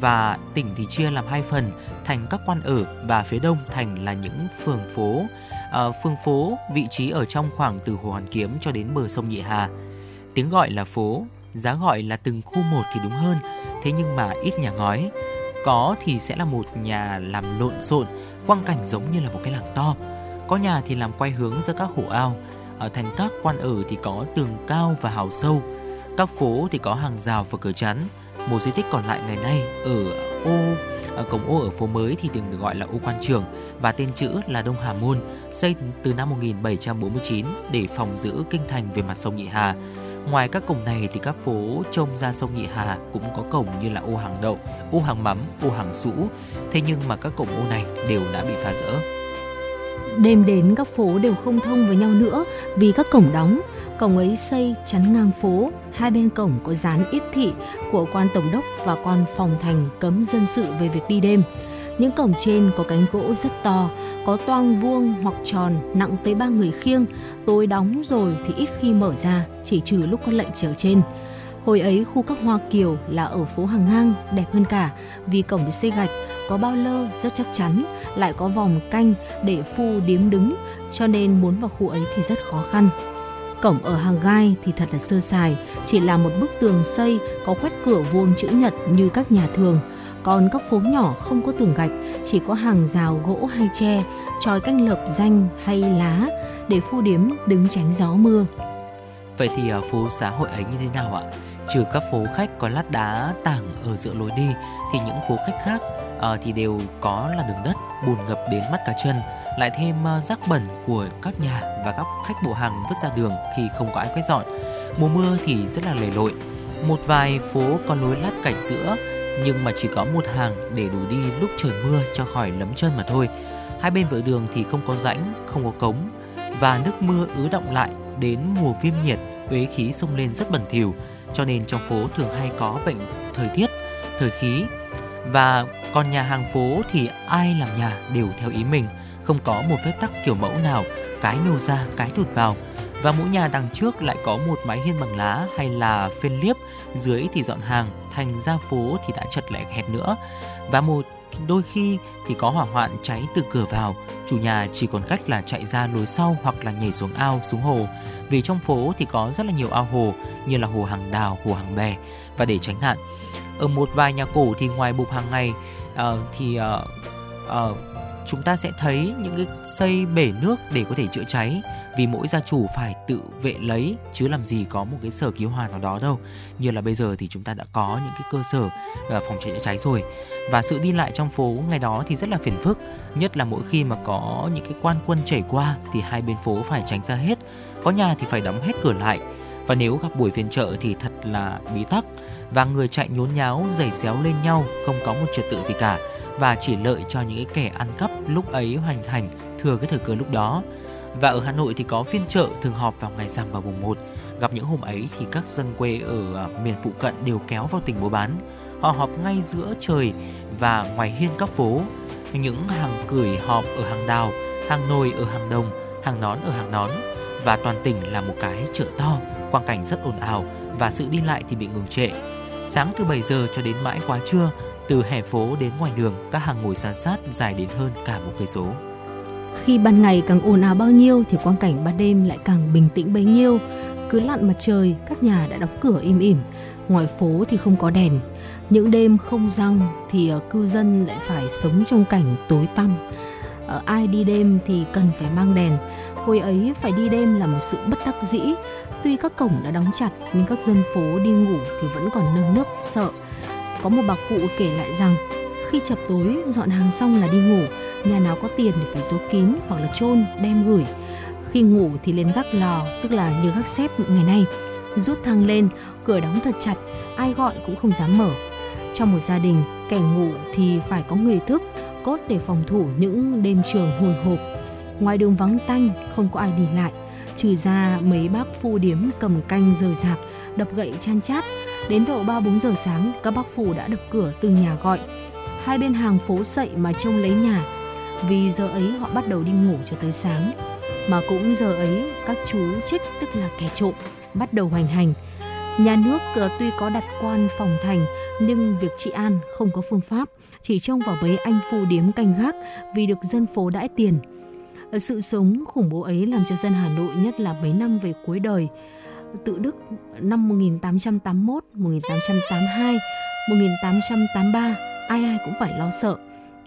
Và tỉnh thì chia làm hai phần thành các quan ở và phía đông thành là những phường phố. à, phường phố vị trí ở trong khoảng từ Hồ Hoàn Kiếm cho đến bờ sông Nhị Hà. Tiếng gọi là phố, giá gọi là từng khu một thì đúng hơn, thế nhưng mà ít nhà ngói. Có thì sẽ là một nhà làm lộn xộn, quang cảnh giống như là một cái làng to. Có nhà thì làm quay hướng giữa các hồ ao, ở thành các quan ở thì có tường cao và hào sâu, các phố thì có hàng rào và cửa chắn. Một di tích còn lại ngày nay ở ô ở cổng ô ở phố mới thì từng được gọi là ô quan trường và tên chữ là Đông Hà Môn, xây từ năm 1749 để phòng giữ kinh thành về mặt sông Nhị Hà. Ngoài các cổng này thì các phố trông ra sông Nhị Hà cũng có cổng như là ô hàng đậu, ô hàng mắm, ô hàng sũ. Thế nhưng mà các cổng ô này đều đã bị phá rỡ. Đêm đến các phố đều không thông với nhau nữa vì các cổng đóng. Cổng ấy xây chắn ngang phố, hai bên cổng có dán ít thị của quan tổng đốc và quan phòng thành cấm dân sự về việc đi đêm. Những cổng trên có cánh gỗ rất to, có toang vuông hoặc tròn nặng tới ba người khiêng, tối đóng rồi thì ít khi mở ra, chỉ trừ lúc có lệnh trở trên. Hồi ấy khu các Hoa Kiều là ở phố Hàng Ngang đẹp hơn cả vì cổng được xây gạch, có bao lơ rất chắc chắn, lại có vòng canh để phu điếm đứng, cho nên muốn vào khu ấy thì rất khó khăn. Cổng ở hàng gai thì thật là sơ sài, chỉ là một bức tường xây có khoét cửa vuông chữ nhật như các nhà thường. Còn các phố nhỏ không có tường gạch, chỉ có hàng rào gỗ hay tre, tròi canh lợp danh hay lá để phu điếm đứng tránh gió mưa. Vậy thì à, phố xã hội ấy như thế nào ạ? Trừ các phố khách có lát đá tảng ở giữa lối đi thì những phố khách khác uh, thì đều có là đường đất bùn ngập đến mắt cá chân. Lại thêm uh, rác bẩn của các nhà và các khách bộ hàng vứt ra đường khi không có ai quét dọn. Mùa mưa thì rất là lầy lội. Một vài phố có lối lát cạch giữa nhưng mà chỉ có một hàng để đủ đi lúc trời mưa cho khỏi lấm chân mà thôi. Hai bên vệ đường thì không có rãnh, không có cống và nước mưa ứ động lại đến mùa viêm nhiệt, uế khí xông lên rất bẩn thỉu, cho nên trong phố thường hay có bệnh thời tiết, thời khí. Và còn nhà hàng phố thì ai làm nhà đều theo ý mình, không có một phép tắc kiểu mẫu nào, cái nhô ra, cái thụt vào. Và mỗi nhà đằng trước lại có một mái hiên bằng lá hay là phên liếp, dưới thì dọn hàng, thành ra phố thì đã chật lại hẹp nữa. Và một đôi khi thì có hỏa hoạn cháy từ cửa vào, chủ nhà chỉ còn cách là chạy ra lối sau hoặc là nhảy xuống ao, xuống hồ. Vì trong phố thì có rất là nhiều ao hồ như là hồ hàng đào, hồ hàng bè và để tránh nạn. Ở một vài nhà cổ thì ngoài bục hàng ngày uh, thì uh, uh, chúng ta sẽ thấy những cái xây bể nước để có thể chữa cháy vì mỗi gia chủ phải tự vệ lấy, chứ làm gì có một cái sở cứu hỏa nào đó đâu. Như là bây giờ thì chúng ta đã có những cái cơ sở và phòng cháy chữa cháy rồi. Và sự đi lại trong phố ngày đó thì rất là phiền phức, nhất là mỗi khi mà có những cái quan quân chảy qua thì hai bên phố phải tránh ra hết. Có nhà thì phải đóng hết cửa lại. Và nếu gặp buổi phiên chợ thì thật là bí tắc. Và người chạy nhốn nháo, giày xéo lên nhau, không có một trật tự gì cả. Và chỉ lợi cho những cái kẻ ăn cắp lúc ấy hoành hành, thừa cái thời cơ lúc đó và ở Hà Nội thì có phiên chợ thường họp vào ngày rằm vào mùng 1. Gặp những hôm ấy thì các dân quê ở à, miền phụ cận đều kéo vào tỉnh mua bán. Họ họp ngay giữa trời và ngoài hiên các phố. Những hàng cười họp ở hàng đào, hàng nồi ở hàng đồng, hàng nón ở hàng nón. Và toàn tỉnh là một cái chợ to, quang cảnh rất ồn ào và sự đi lại thì bị ngừng trệ. Sáng từ 7 giờ cho đến mãi quá trưa, từ hẻ phố đến ngoài đường, các hàng ngồi san sát dài đến hơn cả một cây số. Khi ban ngày càng ồn ào bao nhiêu thì quang cảnh ban đêm lại càng bình tĩnh bấy nhiêu. Cứ lặn mặt trời, các nhà đã đóng cửa im ỉm. Ngoài phố thì không có đèn. Những đêm không răng thì ờ, cư dân lại phải sống trong cảnh tối tăm. Ờ, ai đi đêm thì cần phải mang đèn. Hồi ấy phải đi đêm là một sự bất đắc dĩ. Tuy các cổng đã đóng chặt nhưng các dân phố đi ngủ thì vẫn còn nơm nớp sợ. Có một bà cụ kể lại rằng khi chập tối, dọn hàng xong là đi ngủ. Nhà nào có tiền thì phải giấu kín hoặc là chôn, đem gửi. Khi ngủ thì lên gác lò, tức là như gác xếp ngày nay. Rút thang lên, cửa đóng thật chặt, ai gọi cũng không dám mở. Trong một gia đình, kẻ ngủ thì phải có người thức, cốt để phòng thủ những đêm trường hồi hộp. Ngoài đường vắng tanh, không có ai đi lại. Trừ ra mấy bác phu điếm cầm canh rời rạc, đập gậy chan chát. Đến độ ba bốn giờ sáng, các bác phù đã đập cửa từng nhà gọi hai bên hàng phố sậy mà trông lấy nhà. Vì giờ ấy họ bắt đầu đi ngủ cho tới sáng. Mà cũng giờ ấy các chú trích tức là kẻ trộm bắt đầu hoành hành. Nhà nước ờ, tuy có đặt quan phòng thành nhưng việc trị an không có phương pháp. Chỉ trông vào mấy anh phu điếm canh gác vì được dân phố đãi tiền. Ờ, sự sống khủng bố ấy làm cho dân Hà Nội nhất là mấy năm về cuối đời. Tự Đức năm 1881, 1882, 1883 ai ai cũng phải lo sợ.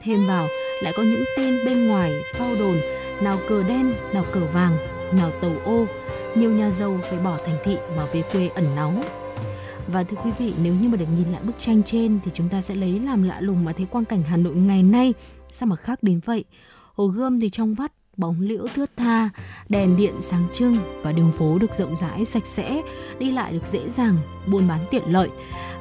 Thêm vào, lại có những tên bên ngoài phao đồn, nào cờ đen, nào cờ vàng, nào tàu ô. Nhiều nhà giàu phải bỏ thành thị mà về quê ẩn náu. Và thưa quý vị, nếu như mà được nhìn lại bức tranh trên thì chúng ta sẽ lấy làm lạ lùng mà thấy quang cảnh Hà Nội ngày nay. Sao mà khác đến vậy? Hồ gươm thì trong vắt, bóng liễu thướt tha. Đèn điện sáng trưng và đường phố được rộng rãi, sạch sẽ, đi lại được dễ dàng, buôn bán tiện lợi.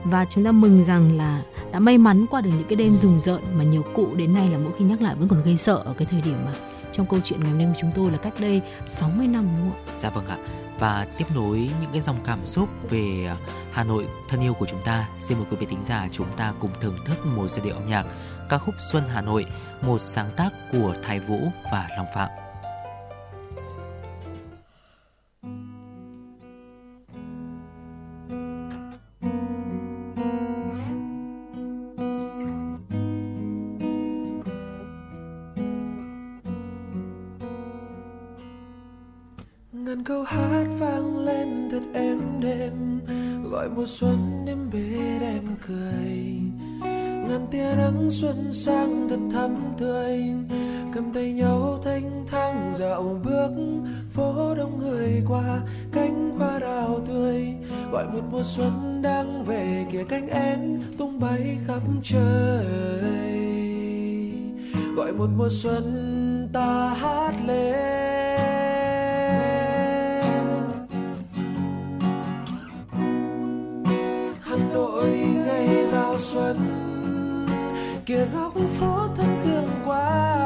Và chúng ta mừng rằng là đã may mắn qua được những cái đêm rùng rợn mà nhiều cụ đến nay là mỗi khi nhắc lại vẫn còn gây sợ ở cái thời điểm mà trong câu chuyện ngày hôm nay của chúng tôi là cách đây 60 năm đúng không ạ? Dạ vâng ạ. Và tiếp nối những cái dòng cảm xúc về à, Hà Nội thân yêu của chúng ta, xin mời quý vị thính giả chúng ta cùng thưởng thức một giai điệu âm nhạc ca khúc Xuân Hà Nội, một sáng tác của Thái Vũ và Long Phạm. Ngàn câu hát vang lên thật êm đềm. Gọi mùa xuân đêm bên em cười. Ngàn tia nắng xuân sang thật thắm tươi. Cầm tay nhau thanh thang dạo bước, phố đông người qua, cánh hoa đào tươi. Gọi một mùa xuân đang về kia cánh én tung bay khắp trời. Gọi một mùa xuân ta hát lên. Kia góc phố thân thương quá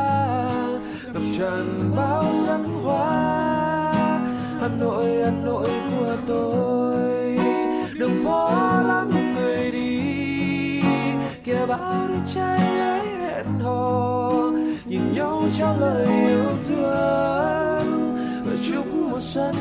tràn bao sắc hoa. Hà nội hà nội của tôi, đường phố lắm người đi. Kia bao đứa trai ấy hẹn hò, nhìn nhau trao lời yêu thương. Và chúc mùa xuân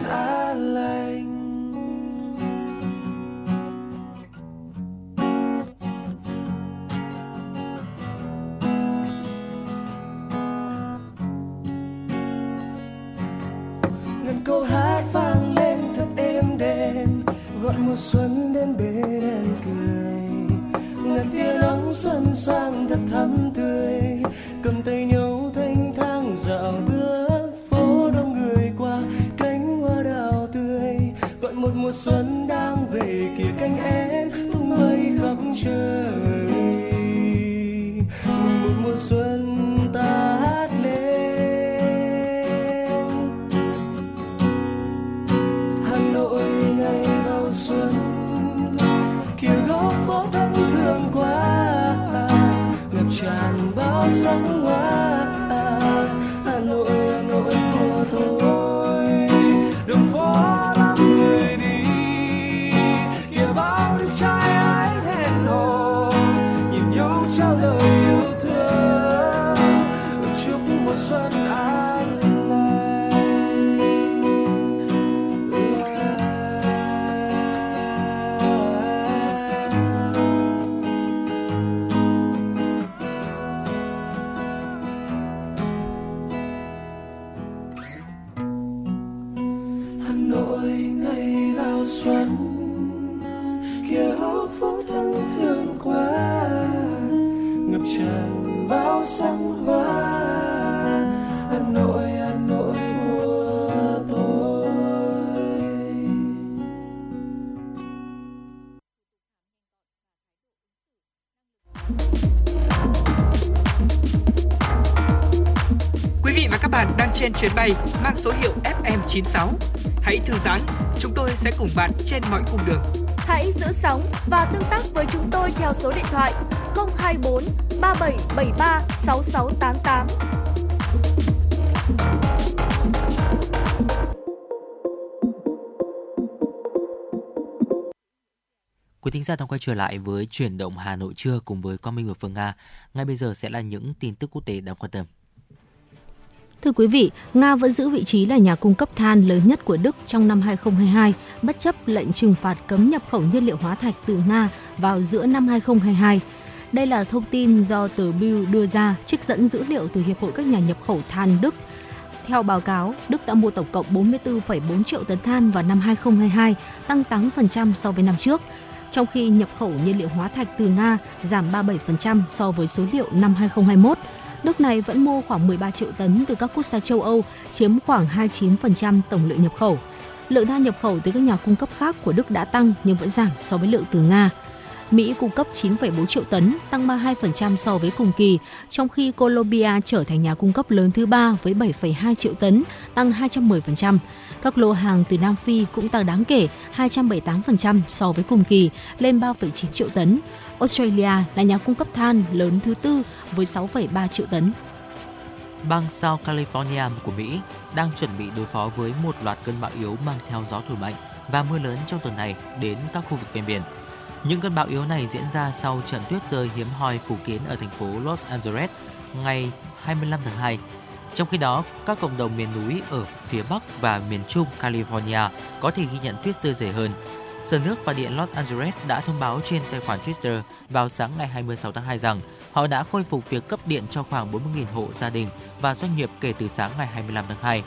xuân đến bên em cười. Ngần tia nắng xuân sang thật thắm tươi. Cầm tay nhau thanh thang dạo bước phố đông người qua cánh hoa đào tươi. Gọi một mùa xuân đang về kìa cánh em, tung bay khắp trời. Trên chuyến bay mang số hiệu FM96. Hãy thư giãn, chúng tôi sẽ cùng bạn trên mọi cung đường. Hãy giữ sóng và tương tác với chúng tôi theo số điện thoại 024 3773 6688. Quý thính giả đang quay trở lại với chuyển động Hà Nội trưa cùng với Quang Minh và Phương Nga. Ngay bây giờ sẽ là những tin tức quốc tế đáng quan tâm. Thưa quý vị, Nga vẫn giữ vị trí là nhà cung cấp than lớn nhất của Đức trong năm 2022, bất chấp lệnh trừng phạt cấm nhập khẩu nhiên liệu hóa thạch từ Nga vào giữa năm 2022. Đây là thông tin do tờ Bill đưa ra, trích dẫn dữ liệu từ Hiệp hội các nhà nhập khẩu than Đức. Theo báo cáo, Đức đã mua tổng cộng 44,4 triệu tấn than vào năm 2022, tăng 8% so với năm trước, trong khi nhập khẩu nhiên liệu hóa thạch từ Nga giảm 37% so với số liệu năm 2021. Nước này vẫn mua khoảng 13 triệu tấn từ các quốc gia châu Âu, chiếm khoảng 29% tổng lượng nhập khẩu. Lượng than nhập khẩu từ các nhà cung cấp khác của Đức đã tăng nhưng vẫn giảm so với lượng từ Nga. Mỹ cung cấp 9,4 triệu tấn, tăng 32% so với cùng kỳ, trong khi Colombia trở thành nhà cung cấp lớn thứ ba với 7,2 triệu tấn, tăng 210%. Các lô hàng từ Nam Phi cũng tăng đáng kể 278% so với cùng kỳ, lên 3,9 triệu tấn. Australia là nhà cung cấp than lớn thứ tư với 6,3 triệu tấn. Bang South California của Mỹ đang chuẩn bị đối phó với một loạt cơn bão yếu mang theo gió thổi mạnh và mưa lớn trong tuần này đến các khu vực ven biển. Những cơn bão yếu này diễn ra sau trận tuyết rơi hiếm hoi phủ kín ở thành phố Los Angeles ngày 25 tháng 2. Trong khi đó, các cộng đồng miền núi ở phía Bắc và miền Trung California có thể ghi nhận tuyết rơi dày hơn. Sở nước và điện Los Angeles đã thông báo trên tài khoản Twitter vào sáng ngày 26 tháng 2 rằng họ đã khôi phục việc cấp điện cho khoảng 40.000 hộ gia đình và doanh nghiệp kể từ sáng ngày 25 tháng 2.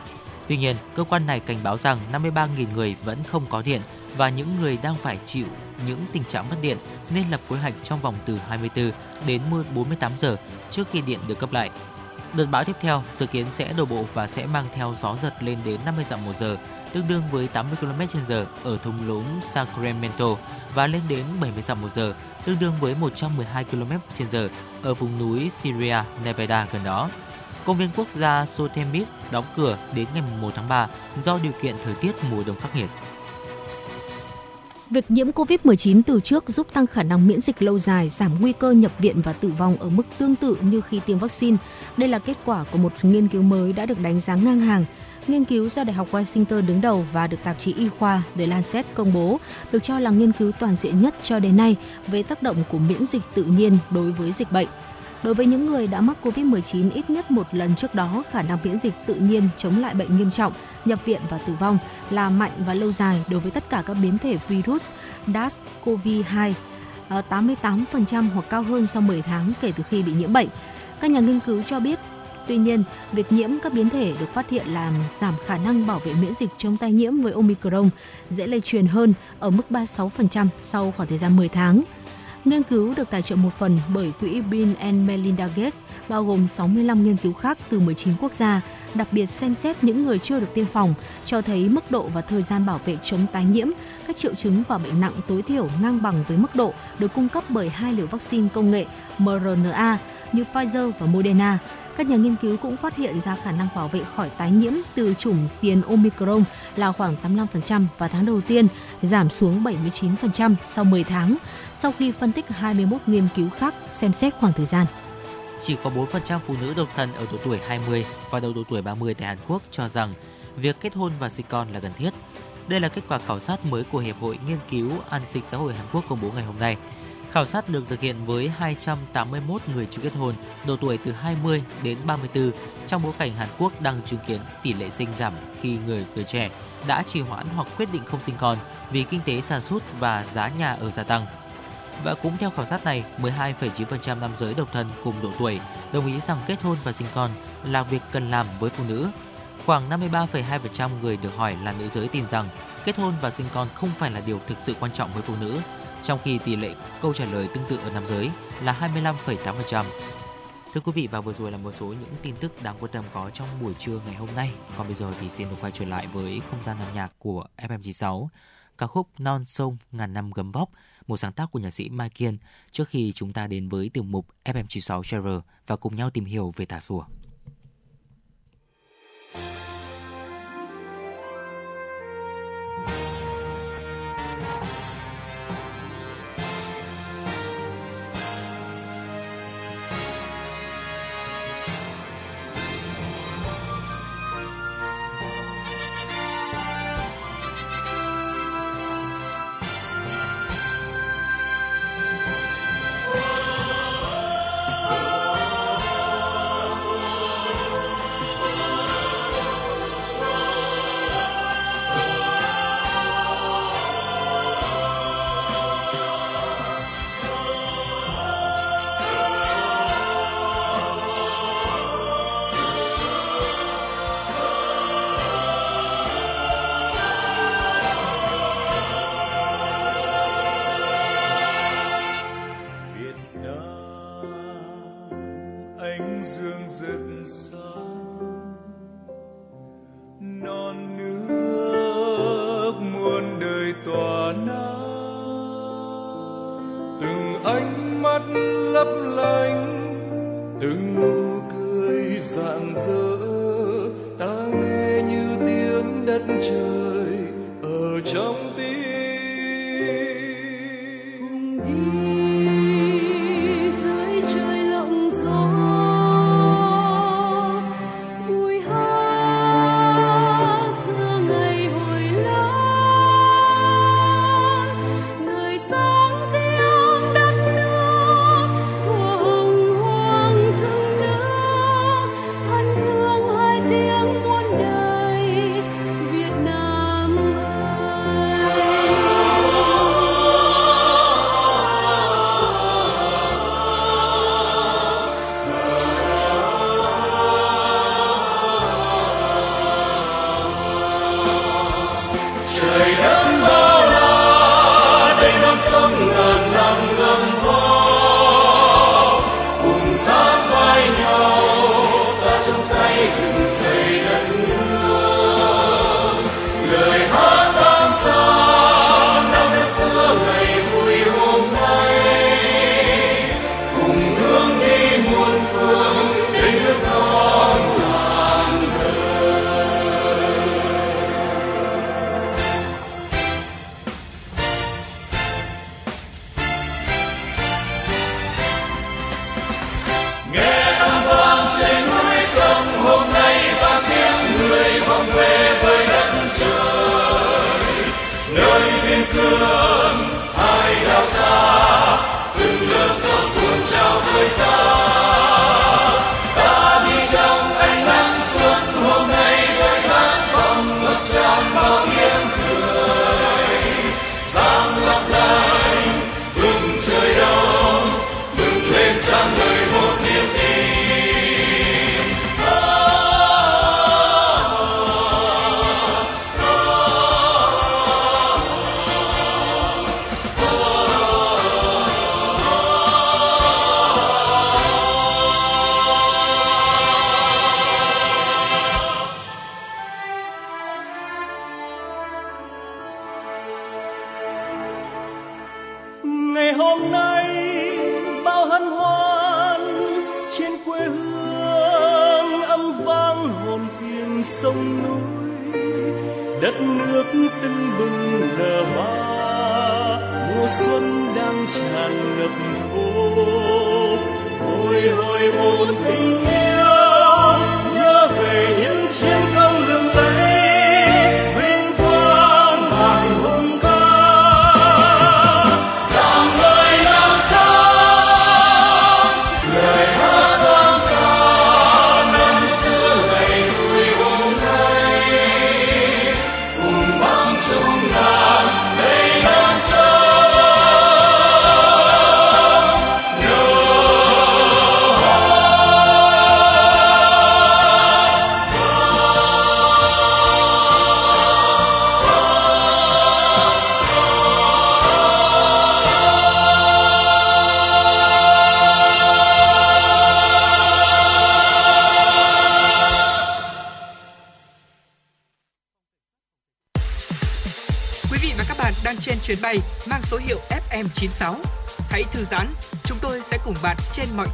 Tuy nhiên, cơ quan này cảnh báo rằng 53.000 người vẫn không có điện và những người đang phải chịu những tình trạng mất điện nên lập kế hoạch trong vòng từ 24 đến 48 giờ trước khi điện được cấp lại. Đợt bão tiếp theo dự kiến sẽ đổ bộ và sẽ mang theo gió giật lên đến 50 dặm một giờ, tương đương với 80 km/h ở thung lũng Sacramento và lên đến 70 dặm một giờ, tương đương với 112 km/h ở vùng núi Sierra Nevada gần đó. Công viên quốc gia Yosemite đóng cửa đến ngày 1 tháng 3 do điều kiện thời tiết mùa đông khắc nghiệt. Việc nhiễm COVID-19 từ trước giúp tăng khả năng miễn dịch lâu dài, giảm nguy cơ nhập viện và tử vong ở mức tương tự như khi tiêm vaccine. Đây là kết quả của một nghiên cứu mới đã được đánh giá ngang hàng. Nghiên cứu do Đại học Washington đứng đầu và được tạp chí y khoa The Lancet công bố, được cho là nghiên cứu toàn diện nhất cho đến nay về tác động của miễn dịch tự nhiên đối với dịch bệnh. Đối với những người đã mắc COVID-19 ít nhất một lần trước đó, khả năng miễn dịch tự nhiên chống lại bệnh nghiêm trọng, nhập viện và tử vong là mạnh và lâu dài đối với tất cả các biến thể virus SARS-CoV-2, ờ, 88% hoặc cao hơn sau 10 tháng kể từ khi bị nhiễm bệnh. Các nhà nghiên cứu cho biết Tuy nhiên, việc nhiễm các biến thể được phát hiện làm giảm khả năng bảo vệ miễn dịch chống tái nhiễm với Omicron, dễ lây truyền hơn ở mức 36% sau khoảng thời gian 10 tháng. Nghiên cứu được tài trợ một phần bởi quỹ Bill and Melinda Gates, bao gồm 65 nghiên cứu khác từ 19 quốc gia, đặc biệt xem xét những người chưa được tiêm phòng, cho thấy mức độ và thời gian bảo vệ chống tái nhiễm, các triệu chứng và bệnh nặng tối thiểu ngang bằng với mức độ được cung cấp bởi hai liều vaccine công nghệ mRNA như Pfizer và Moderna. Các nhà nghiên cứu cũng phát hiện ra khả năng bảo vệ khỏi tái nhiễm từ chủng tiền Omicron là khoảng 85% vào tháng đầu tiên, giảm xuống 79% sau 10 tháng, sau khi phân tích 21 nghiên cứu khác xem xét khoảng thời gian. Chỉ có 4% phụ nữ độc thân ở độ tuổi 20 và đầu độ tuổi 30 tại Hàn Quốc cho rằng việc kết hôn và sinh con là cần thiết. Đây là kết quả khảo sát mới của Hiệp hội Nghiên cứu An sinh xã hội Hàn Quốc công bố ngày hôm nay. Khảo sát được thực hiện với 281 người chưa kết hôn, độ tuổi từ 20 đến 34 trong bối cảnh Hàn Quốc đang chứng kiến tỷ lệ sinh giảm khi người tuổi trẻ đã trì hoãn hoặc quyết định không sinh con vì kinh tế sản xuất và giá nhà ở gia tăng. Và cũng theo khảo sát này, 12,9% nam giới độc thân cùng độ tuổi đồng ý rằng kết hôn và sinh con là việc cần làm với phụ nữ. Khoảng 53,2% người được hỏi là nữ giới tin rằng kết hôn và sinh con không phải là điều thực sự quan trọng với phụ nữ trong khi tỷ lệ câu trả lời tương tự ở nam giới là 25,8%. Thưa quý vị và vừa rồi là một số những tin tức đáng quan tâm có trong buổi trưa ngày hôm nay. Còn bây giờ thì xin được quay trở lại với không gian âm nhạc của FM96. Ca khúc Non sông ngàn năm gấm vóc, một sáng tác của nhạc sĩ Mai Kiên trước khi chúng ta đến với tiểu mục FM96 Share và cùng nhau tìm hiểu về thả sùa.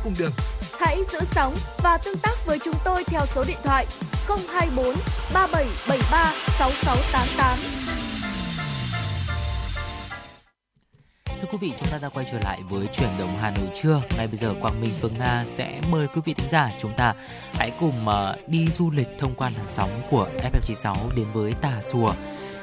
Cung đường. Hãy giữ sóng và tương tác với chúng tôi theo số điện thoại 024 3773 6688. Thưa quý vị, chúng ta đã quay trở lại với chuyển động Hà Nội trưa. Ngay bây giờ Quang Minh Phương Nga sẽ mời quý vị thính giả chúng ta hãy cùng ờ, đi du lịch thông qua làn sóng của FM96 đến với Tà Xùa.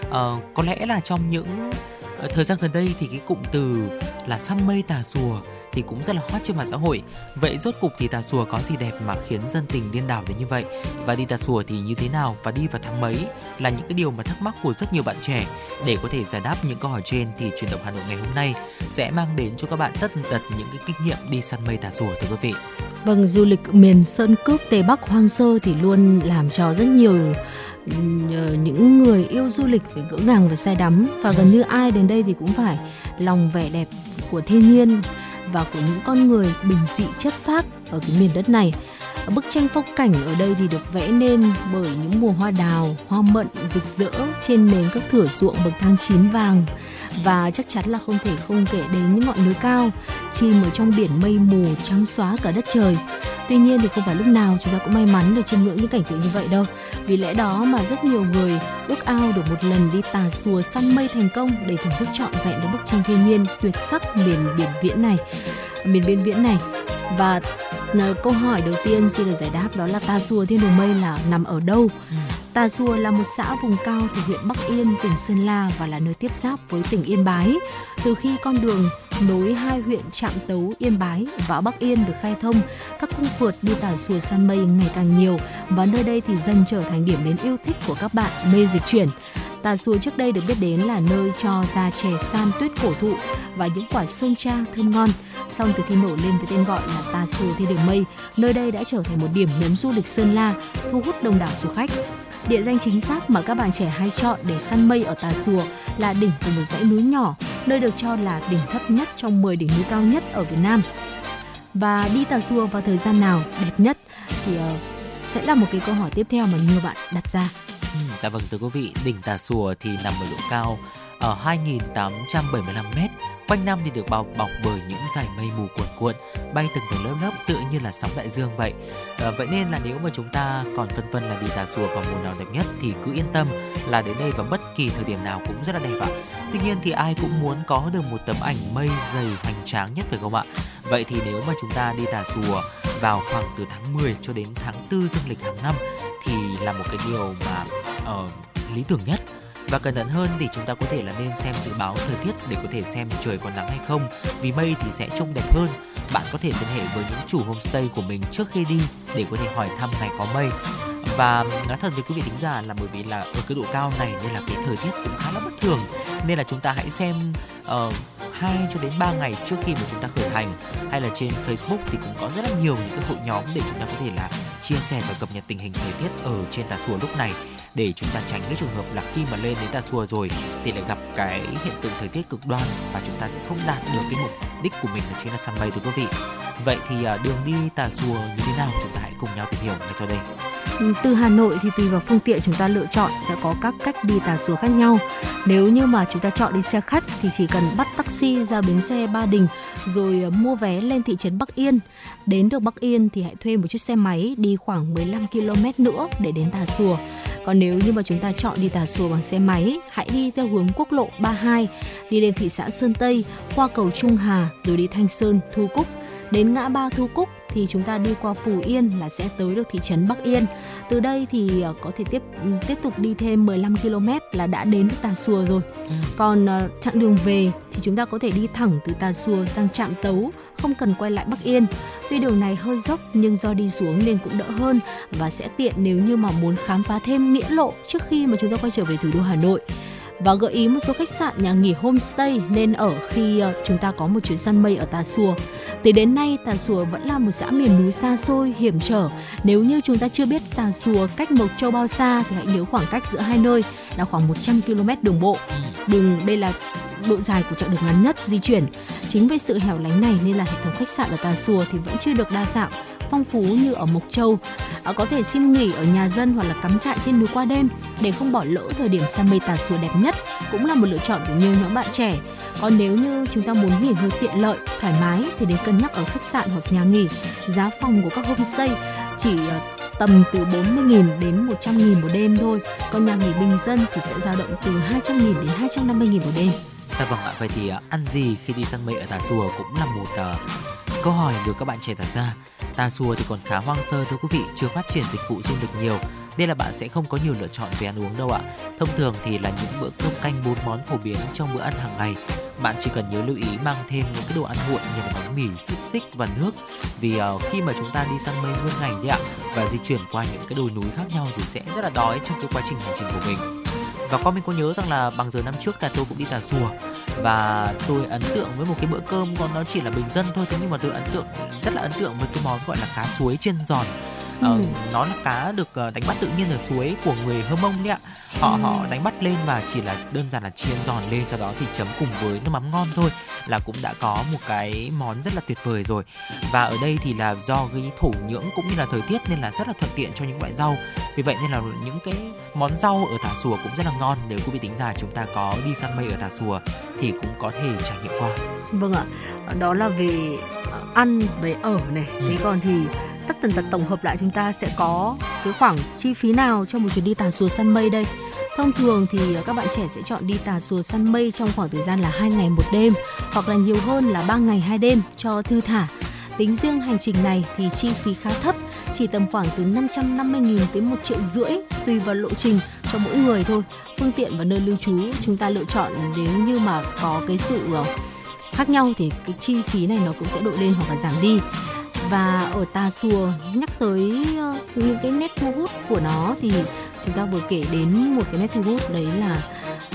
Ờ, có lẽ là trong những ờ, thời gian gần đây thì cái cụm từ là săn mây Tà Xùa thì cũng rất là hot trên mạng xã hội. Vậy rốt cục thì Tà Xùa có gì đẹp mà khiến dân tình điên đảo đến như vậy? Và đi Tà Xùa thì như thế nào và đi vào tháng mấy là những cái điều mà thắc mắc của rất nhiều bạn trẻ. Để có thể giải đáp những câu hỏi trên thì chuyển động Hà Nội ngày hôm nay sẽ mang đến cho các bạn tất tật những cái kinh nghiệm đi săn mây Tà Xùa thưa quý vị. Vâng, du lịch miền Sơn Cước Tây Bắc hoang sơ thì luôn làm cho rất nhiều ờ, những người yêu du lịch phải ngỡ ngàng và say đắm và gần như ai đến đây thì cũng phải lòng vẻ đẹp của thiên nhiên và của những con người bình dị chất phác ở cái miền đất này. Bức tranh phong cảnh ở đây thì được vẽ nên bởi những mùa hoa đào, hoa mận rực rỡ trên nền các thửa ruộng bậc thang chín vàng và chắc chắn là không thể không kể đến những ngọn núi cao chìm ở trong biển mây mù trắng xóa cả đất trời. Tuy nhiên thì không phải lúc nào chúng ta cũng may mắn được chiêm ngưỡng những cảnh tượng như vậy đâu. Vì lẽ đó mà rất nhiều người ước ao được một lần đi tà xùa săn mây thành công để thưởng thức trọn vẹn với bức tranh thiên nhiên tuyệt sắc miền biển viễn này, miền biên viễn này. Và câu hỏi đầu tiên xin được giải đáp đó là Tà Xùa Thiên Đường Mây là nằm ở đâu? Tà Xùa là một xã vùng cao thuộc huyện Bắc Yên, tỉnh Sơn La và là nơi tiếp giáp với tỉnh Yên Bái. Từ khi con đường nối hai huyện Trạm Tấu, Yên Bái và Bắc Yên được khai thông, các cung phượt đi Tà Xùa săn mây ngày càng nhiều và nơi đây thì dần trở thành điểm đến yêu thích của các bạn mê dịch chuyển. Tà Xùa trước đây được biết đến là nơi cho ra chè san tuyết cổ thụ và những quả sơn tra thơm ngon. Song từ khi nổi lên với tên gọi là Tà Xùa Thiên Đường Mây, nơi đây đã trở thành một điểm nhấn du lịch Sơn La, thu hút đông đảo du khách. Địa danh chính xác mà các bạn trẻ hay chọn để săn mây ở Tà Xùa là đỉnh của một dãy núi nhỏ, nơi được cho là đỉnh thấp nhất trong 10 đỉnh núi cao nhất ở Việt Nam. Và đi Tà Xùa vào thời gian nào đẹp nhất thì uh, sẽ là một cái câu hỏi tiếp theo mà nhiều bạn đặt ra. Ừ, dạ vâng thưa quý vị, đỉnh Tà sùa thì nằm ở độ cao ở 2.875 m, quanh năm thì được bao bọc bởi những dải mây mù cuồn cuộn, bay từng tầng lớp lớp tựa như là sóng đại dương vậy. À, vậy nên là nếu mà chúng ta còn phân vân là đi Tà sùa vào mùa nào đẹp nhất thì cứ yên tâm là đến đây vào bất kỳ thời điểm nào cũng rất là đẹp ạ. Tuy nhiên thì ai cũng muốn có được một tấm ảnh mây dày hoành tráng nhất phải không ạ? Vậy thì nếu mà chúng ta đi Tà sùa vào khoảng từ tháng 10 cho đến tháng 4 dương lịch hàng năm thì là một cái điều mà uh, lý tưởng nhất. Và cẩn thận hơn thì chúng ta có thể là nên xem dự báo thời tiết để có thể xem trời có nắng hay không. Vì mây thì sẽ trông đẹp hơn. Bạn có thể liên hệ với những chủ homestay của mình trước khi đi để có thể hỏi thăm ngày có mây. Và nói thật với quý vị thính giả là bởi vì là ở cái độ cao này nên là cái thời tiết cũng khá là bất thường. Nên là chúng ta hãy xem ờ, uh, 2 cho đến 3 ngày trước khi mà chúng ta khởi hành. Hay là trên Facebook thì cũng có rất là nhiều những cái hội nhóm để chúng ta có thể là chia sẻ và cập nhật tình hình thời tiết ở trên Tà Xùa lúc này để chúng ta tránh cái trường hợp là khi mà lên đến Tà Xùa rồi thì lại gặp cái hiện tượng thời tiết cực đoan và chúng ta sẽ không đạt được cái mục đích của mình là chính là săn bay thưa quý vị. Vậy thì à, đường đi Tà Xùa như thế nào chúng ta hãy cùng nhau tìm hiểu ngay sau đây. Ừ, từ Hà Nội thì tùy vào phương tiện chúng ta lựa chọn sẽ có các cách đi Tà Xùa khác nhau. Nếu như mà chúng ta chọn đi xe khách thì chỉ cần bắt taxi ra bến xe Ba Đình rồi à, mua vé lên thị trấn Bắc Yên. Đến được Bắc Yên thì hãy thuê một chiếc xe máy đi khoảng 15 km nữa để đến Tà Xùa. Còn nếu như mà chúng ta chọn đi Tà Xùa bằng xe máy, hãy đi theo hướng quốc lộ 32, đi lên thị xã Sơn Tây, qua cầu Trung Hà rồi đi Thanh Sơn, Thu Cúc đến ngã ba Thu Cúc thì chúng ta đi qua Phù Yên là sẽ tới được thị trấn Bắc Yên. Từ đây thì ờ, có thể tiếp tiếp tục đi thêm 15 km là đã đến Tà Xùa rồi. Ừ. Còn uh, chặng đường về thì chúng ta có thể đi thẳng từ Tà Xùa sang trạm Tấu, không cần quay lại Bắc Yên. Tuy đường này hơi dốc nhưng do đi xuống nên cũng đỡ hơn và sẽ tiện nếu như mà muốn khám phá thêm nghĩa lộ trước khi mà chúng ta quay trở về thủ đô Hà Nội và gợi ý một số khách sạn nhà nghỉ homestay nên ở khi ờ, chúng ta có một chuyến săn mây ở Tà Xùa. tới đến nay Tà Xùa vẫn là một xã miền núi xa xôi, hiểm trở. Nếu như chúng ta chưa biết Tà Xùa cách Mộc Châu bao xa thì hãy nhớ khoảng cách giữa hai nơi là khoảng 100 km đường bộ. Đường đây là độ dài của chặng đường ngắn nhất di chuyển. Chính vì sự hẻo lánh này nên là hệ thống khách sạn ở Tà Xùa thì vẫn chưa được đa dạng phong phú như ở Mộc Châu. À, có thể xin nghỉ ở nhà dân hoặc là cắm trại trên núi qua đêm để không bỏ lỡ thời điểm săn mây tà xùa đẹp nhất cũng là một lựa chọn của nhiều nhóm bạn trẻ. Còn nếu như chúng ta muốn nghỉ ngơi tiện lợi, thoải mái thì đến cân nhắc ở khách sạn hoặc nhà nghỉ. Giá phòng của các homestay chỉ ờ, tầm từ 40.000 đến 100.000 một đêm thôi. Còn nhà nghỉ bình dân thì sẽ dao động từ 200.000 đến 250.000 một đêm. Dạ vâng ạ, vậy thì à, ăn gì khi đi săn mây ở Tà Xùa cũng là một uh, câu hỏi được các bạn trẻ đặt ra. Tà Xùa thì còn khá hoang sơ thưa quý vị, chưa phát triển dịch vụ du lịch nhiều nên là bạn sẽ không có nhiều lựa chọn về ăn uống đâu ạ. Thông thường thì là những bữa cơm canh bốn món phổ biến trong bữa ăn hàng ngày. Bạn chỉ cần nhớ lưu ý mang thêm những cái đồ ăn nguội như là bánh mì, xúc xích và nước. Vì uh, khi mà chúng ta đi săn mây nguyên ngày đấy ạ và di chuyển qua những cái đồi núi khác nhau thì sẽ rất là đói trong cái quá trình hành trình của mình và con mình có nhớ rằng là bằng giờ năm trước là tôi cũng đi tà rùa. Và tôi ấn tượng với một cái bữa cơm còn nó chỉ là bình dân thôi, thế nhưng mà tôi ấn tượng, rất là ấn tượng với cái món gọi là cá suối chiên giòn ờ, ừ. nó là cá được ờ, đánh bắt tự nhiên ở suối của người hơ mông đấy ạ. Họ ừ. họ đánh bắt lên và chỉ là đơn giản là chiên giòn lên sau đó thì chấm cùng với nước mắm ngon thôi là cũng đã có một cái món rất là tuyệt vời rồi. Và ở đây thì là do cái thổ nhưỡng cũng như là thời tiết nên là rất là thuận tiện cho những loại rau. Vì vậy nên là những cái món rau ở Tà Xùa cũng rất là ngon. Nếu quý vị tính ra chúng ta có đi săn mây ở Tà Xùa thì cũng có thể trải nghiệm qua. Vâng ạ. Đó là về ờ, ăn về ở này. Ừ. thế còn thì tất tần tật tổng hợp lại chúng ta sẽ có cái khoảng chi phí nào cho một chuyến đi tà xùa săn mây đây Thông thường thì ờ, các bạn trẻ sẽ chọn đi tà xùa săn mây trong khoảng thời gian là hai ngày một đêm hoặc là nhiều hơn là 3 ngày hai đêm cho thư thả. Tính riêng hành trình này thì chi phí khá thấp, chỉ tầm khoảng từ 550.000 tới 1 triệu rưỡi tùy vào lộ trình cho mỗi người thôi. Phương tiện và nơi lưu trú chúng ta lựa chọn nếu như mà có cái sự ờ, khác nhau thì cái chi phí này nó cũng sẽ đội lên hoặc là giảm đi và ở Tà Xùa nhắc tới ờ, những cái nét thu hút của nó thì chúng ta vừa kể đến một cái nét thu hút đấy là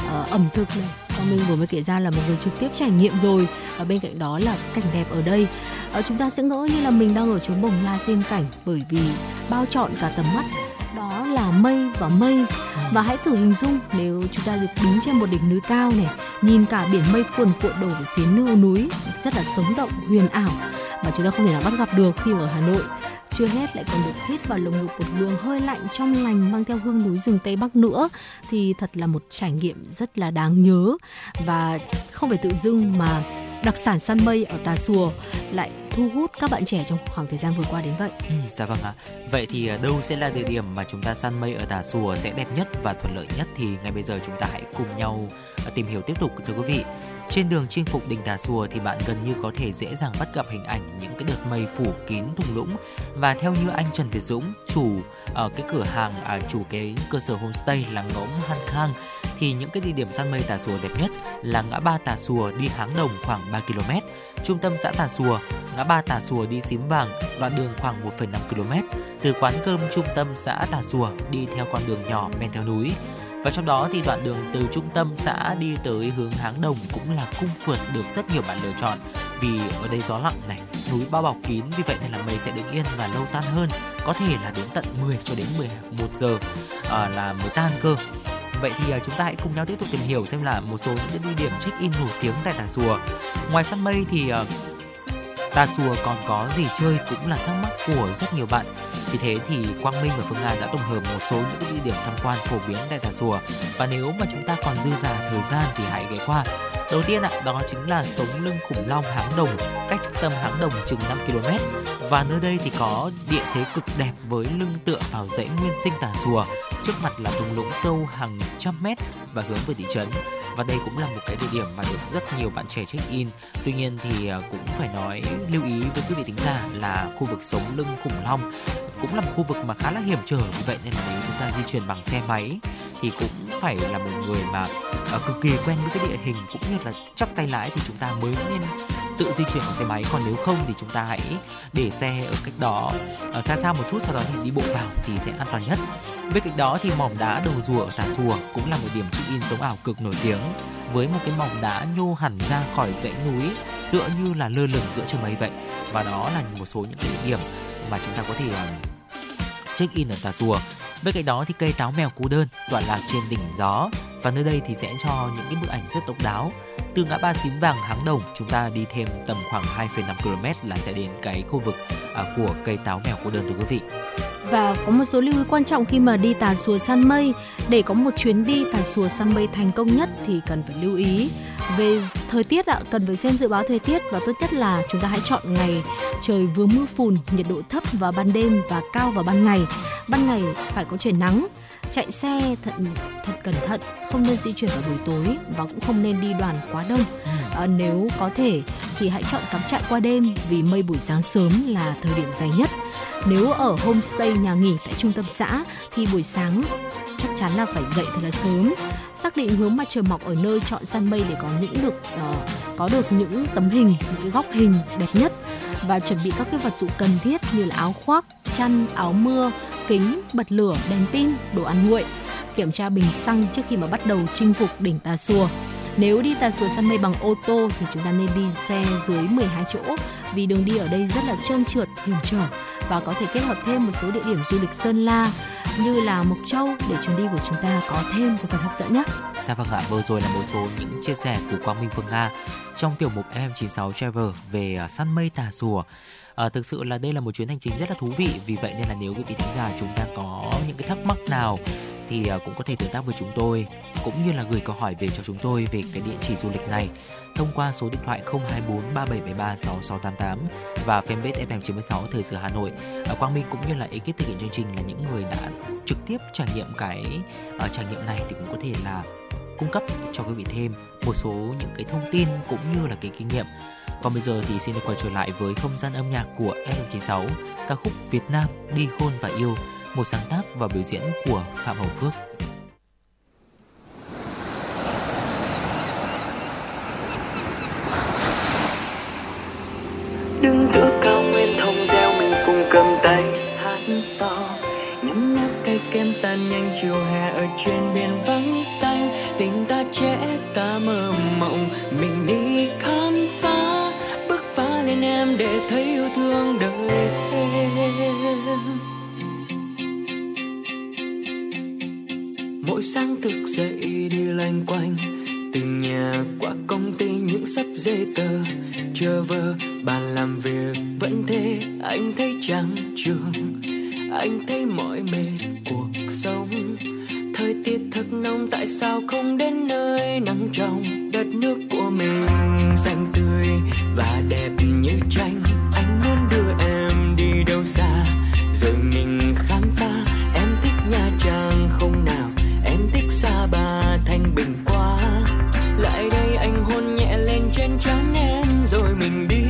uh, ẩm thực này. Và mình vừa mới kể ra là một người trực tiếp trải nghiệm rồi. Và bên cạnh đó là cảnh đẹp ở đây. Uh, chúng ta sẽ ngỡ như là mình đang ở chốn bồng lai tiên cảnh bởi vì bao trọn cả tầm mắt đó là mây và mây. Và hãy thử hình dung nếu chúng ta được đứng trên một đỉnh núi cao này nhìn cả biển mây cuồn cuộn đổ về phía nưa núi rất là sống động huyền ảo. Mà chúng ta không thể nào bắt gặp được khi ở Hà Nội. Chưa hết lại còn được hít vào lồng ngực một luồng hơi lạnh trong lành mang theo hương núi rừng tây bắc nữa thì thật là một trải nghiệm rất là đáng nhớ. Và không phải tự dưng mà đặc sản săn mây ở Tà Xùa lại thu hút các bạn trẻ trong khoảng thời gian vừa qua đến vậy. Ừ, dạ vâng ạ. Vậy thì à, đâu sẽ là địa điểm mà chúng ta săn mây ở Tà Xùa sẽ đẹp nhất và thuận lợi nhất thì ngay bây giờ chúng ta hãy cùng nhau à, tìm hiểu tiếp tục thưa quý vị. Trên đường chinh phục đỉnh Tà Xùa thì bạn gần như có thể dễ dàng bắt gặp hình ảnh những cái đợt mây phủ kín thung lũng và theo như anh Trần Việt Dũng, chủ ở cái cửa hàng à, chủ cái cơ sở homestay là ngỗng Han Khang thì những cái địa điểm săn mây Tà Xùa đẹp nhất là ngã ba Tà Xùa đi Háng Đồng khoảng 3 km, trung tâm xã Tà Xùa, ngã ba Tà Xùa đi Xím Vàng, đoạn đường khoảng 1,5 km, từ quán cơm trung tâm xã Tà Xùa đi theo con đường nhỏ men theo núi. Và trong đó thì đoạn đường từ trung tâm xã đi tới hướng Háng Đồng cũng là cung phượt được rất nhiều bạn lựa chọn. Vì ở đây gió lặng này, núi bao bọc kín vì vậy nên là mây sẽ đứng yên và lâu tan hơn, có thể là đến tận 10 cho đến 11 giờ à, là mới tan cơ. Vậy thì à, chúng ta hãy cùng nhau tiếp tục tìm hiểu xem là một số những địa điểm check-in nổi tiếng tại Tà Xùa. Ngoài săn mây thì à, Tà Xùa còn có gì chơi cũng là thắc mắc của rất nhiều bạn. Vì thế thì Quang Minh và Phương Nga đã tổng hợp một số những địa điểm tham quan phổ biến tại Tà Xùa và nếu mà chúng ta còn dư giả thời gian thì hãy ghé qua. Đầu tiên ạ, đó chính là sống lưng khủng long Háng Đồng, cách trung tâm Háng Đồng chừng 5 km. Và nơi đây thì có địa thế cực đẹp với lưng tựa vào dãy nguyên sinh Tà Xùa, trước mặt là thung lũng sâu hàng trăm mét và hướng về thị trấn. Và đây cũng là một cái địa điểm mà được rất nhiều bạn trẻ check in. Tuy nhiên thì à, cũng phải nói lưu ý với quý vị tính giả là khu vực sống lưng khủng long cũng là một khu vực mà khá là hiểm trở. Vì vậy nên là nếu chúng ta di chuyển bằng xe máy thì cũng phải là một người mà uh, cực kỳ quen với cái địa hình cũng như là chắc tay lái thì chúng ta mới nên tự di chuyển bằng xe máy. Còn nếu không thì chúng ta hãy để xe ở cách đó ở xa xa một chút, sau đó thì đi bộ vào thì sẽ an toàn nhất. Bên cạnh đó thì mỏm đá đầu rùa ở tà xùa cũng là một điểm check in sống ảo cực nổi tiếng, với một cái mỏm đá nhô hẳn ra khỏi dãy núi, tựa như là lơ lửng giữa trời mây vậy. Và đó là một số những cái địa điểm mà chúng ta có thể ờ, check in ở Tà Xùa. Bên cạnh đó thì cây táo mèo cú đơn tọa lạc trên đỉnh gió và nơi đây thì sẽ cho những cái bức ảnh rất độc đáo. Từ ngã ba xín vàng háng đồng chúng ta đi thêm tầm khoảng 2,5 km là sẽ đến cái khu vực à, của cây táo mèo cô đơn thưa quý vị. Và có một số lưu ý quan trọng khi mà đi Tà Xùa săn mây. Để có một chuyến đi Tà Xùa săn mây thành công nhất thì cần phải lưu ý về thời tiết ạ, cần phải xem dự báo thời tiết và tốt nhất là chúng ta hãy chọn ngày trời vừa mưa phùn, nhiệt độ thấp vào ban đêm và cao vào ban ngày. Ban ngày phải có trời nắng, chạy xe thật thật cẩn thận, không nên di chuyển vào buổi tối và cũng không nên đi đoàn quá đông. À, nếu có thể thì hãy chọn cắm trại qua đêm vì mây buổi sáng sớm là thời điểm dài nhất. Nếu ở homestay nhà nghỉ tại trung tâm xã thì buổi sáng chắc chắn là phải dậy thật là sớm. Xác định hướng mặt trời mọc ở nơi chọn săn mây để có những được uh, có được những tấm hình những cái góc hình đẹp nhất. Và chuẩn bị các cái vật dụng cần thiết như là áo khoác chăn áo mưa kính bật lửa đèn pin đồ ăn nguội. Kiểm tra bình xăng trước khi mà bắt đầu chinh phục đỉnh Tà Xùa nếu đi Tà Xùa săn mây bằng ô tô thì chúng ta nên đi xe dưới 12 chỗ vì đường đi ở đây rất là trơn trượt, hiểm trở và có thể kết hợp thêm một số địa điểm du lịch Sơn La như là Mộc Châu để chuyến đi của chúng ta có thêm một phần hấp dẫn nhé. Dạ vâng ạ, vừa rồi là một số những chia sẻ của Quang Minh Phương Nga trong tiểu mục FM96 Travel về à, săn mây Tà rùa. À, thực sự là đây là một chuyến hành trình rất là thú vị vì vậy nên là nếu quý vị thính giả chúng ta có những cái thắc mắc nào thì à, cũng có thể tương tác với chúng tôi cũng như là gửi câu hỏi về cho chúng tôi về cái địa chỉ du lịch này thông qua số điện thoại 024 3773 6688 và fanpage FM96 Thời sự Hà Nội. À, Quang Minh cũng như là ekip thực hiện chương trình là những người đã trực tiếp trải nghiệm cái uh, trải nghiệm này thì cũng có thể là cung cấp cho quý vị thêm một số những cái thông tin cũng như là cái kinh nghiệm. Còn bây giờ thì xin được quay trở lại với không gian âm nhạc của FM96, ca khúc Việt Nam đi hôn và yêu, một sáng tác và biểu diễn của Phạm Hồng Phước. đứng giữa cao nguyên thông gieo mình cùng cầm tay hát to. Nhấm nháp cây kem tan nhanh, chiều hè ở trên biển vắng xanh. Tình ta trẻ, ta mơ mộng, mình đi khám phá. Bước phá lên em để thấy yêu thương đời mỗi sáng thức dậy đi loanh quanh, từ nhà qua công ty những sắp giấy tờ. Chờ vờ, bàn làm việc vẫn thế, anh thấy trắng trường anh thấy mỏi mệt cuộc sống. Thời tiết thật nóng, tại sao không đến nơi nắng trong? Đất nước của mình xanh tươi và đẹp như tranh. Anh muốn đưa em đi đâu xa? Rồi mình khám phá, em thích nha trang không nào? Em ba thanh bình quá. Lại đây anh hôn nhẹ lên trên trán em, rồi mình đi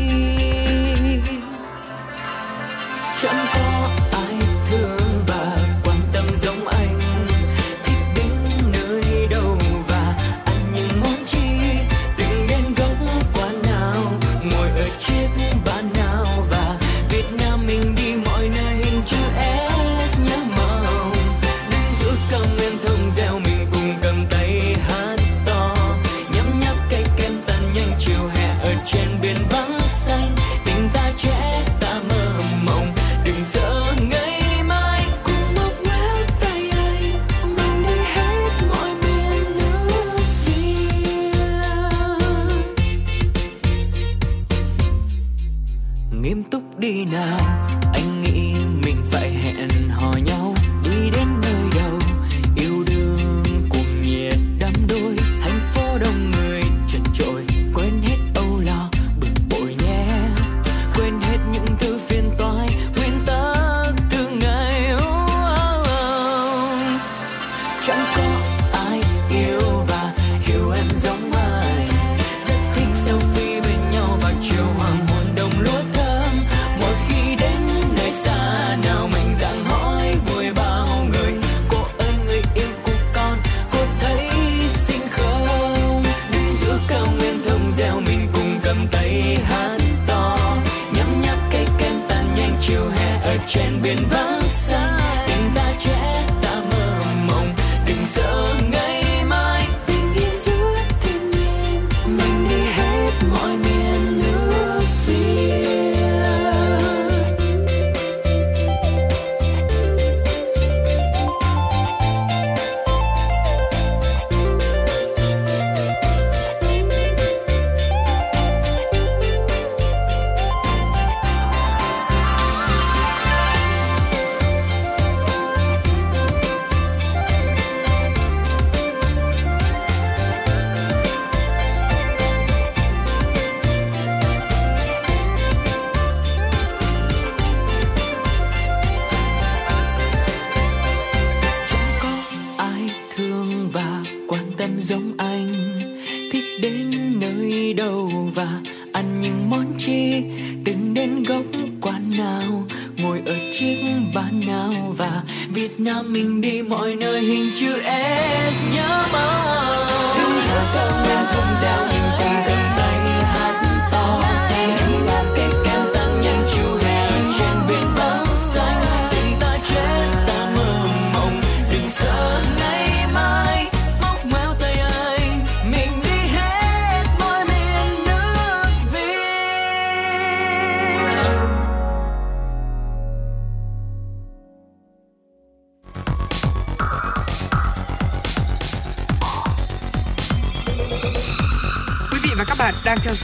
đi nào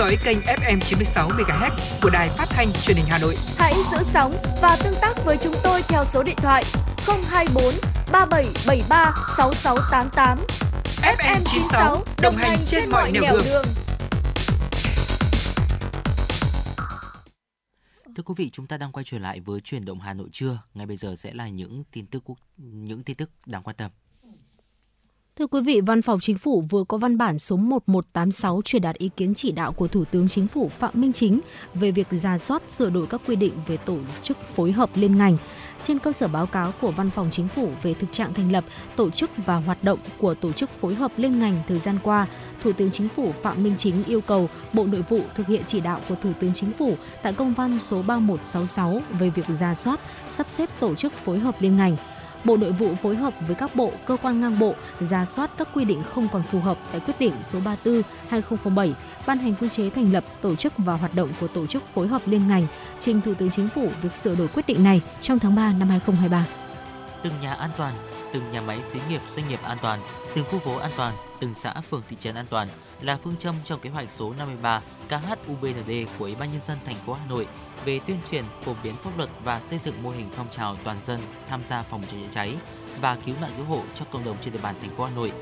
dõi kênh FM 96 MHz của đài phát thanh truyền hình Hà Nội. Hãy giữ sóng và tương tác với chúng tôi theo số điện thoại 024 3773 6688. FM 96 đồng hành trên mọi nẻo đường. Thưa quý vị, chúng ta đang quay trở lại với chuyển động Hà Nội trưa. Ngay bây giờ sẽ là những tin tức quốc những tin tức đáng quan tâm. Thưa quý vị, Văn phòng Chính phủ vừa có văn bản số 1186 truyền đạt ý kiến chỉ đạo của Thủ tướng Chính phủ Phạm Minh Chính về việc ra soát sửa đổi các quy định về tổ chức phối hợp liên ngành. Trên cơ sở báo cáo của Văn phòng Chính phủ về thực trạng thành lập, tổ chức và hoạt động của tổ chức phối hợp liên ngành thời gian qua, Thủ tướng Chính phủ Phạm Minh Chính yêu cầu Bộ Nội vụ thực hiện chỉ đạo của Thủ tướng Chính phủ tại công văn số 3166 về việc ra soát, sắp xếp tổ chức phối hợp liên ngành. Bộ Nội vụ phối hợp với các bộ, cơ quan ngang bộ ra soát các quy định không còn phù hợp tại quyết định số 34/2007 ban hành quy chế thành lập, tổ chức và hoạt động của tổ chức phối hợp liên ngành, trình Thủ tướng Chính phủ việc sửa đổi quyết định này trong tháng 3 năm 2023. Từng nhà an toàn, từng nhà máy xí nghiệp doanh nghiệp an toàn, từng khu phố an toàn, từng xã phường thị trấn an toàn là phương châm trong kế hoạch số 53 KHUBND của Ủy ban nhân dân thành phố Hà Nội về tuyên truyền phổ biến pháp luật và xây dựng mô hình phong trào toàn dân tham gia phòng cháy chữa cháy và cứu nạn cứu hộ cho cộng đồng trên địa bàn thành phố Hà Nội.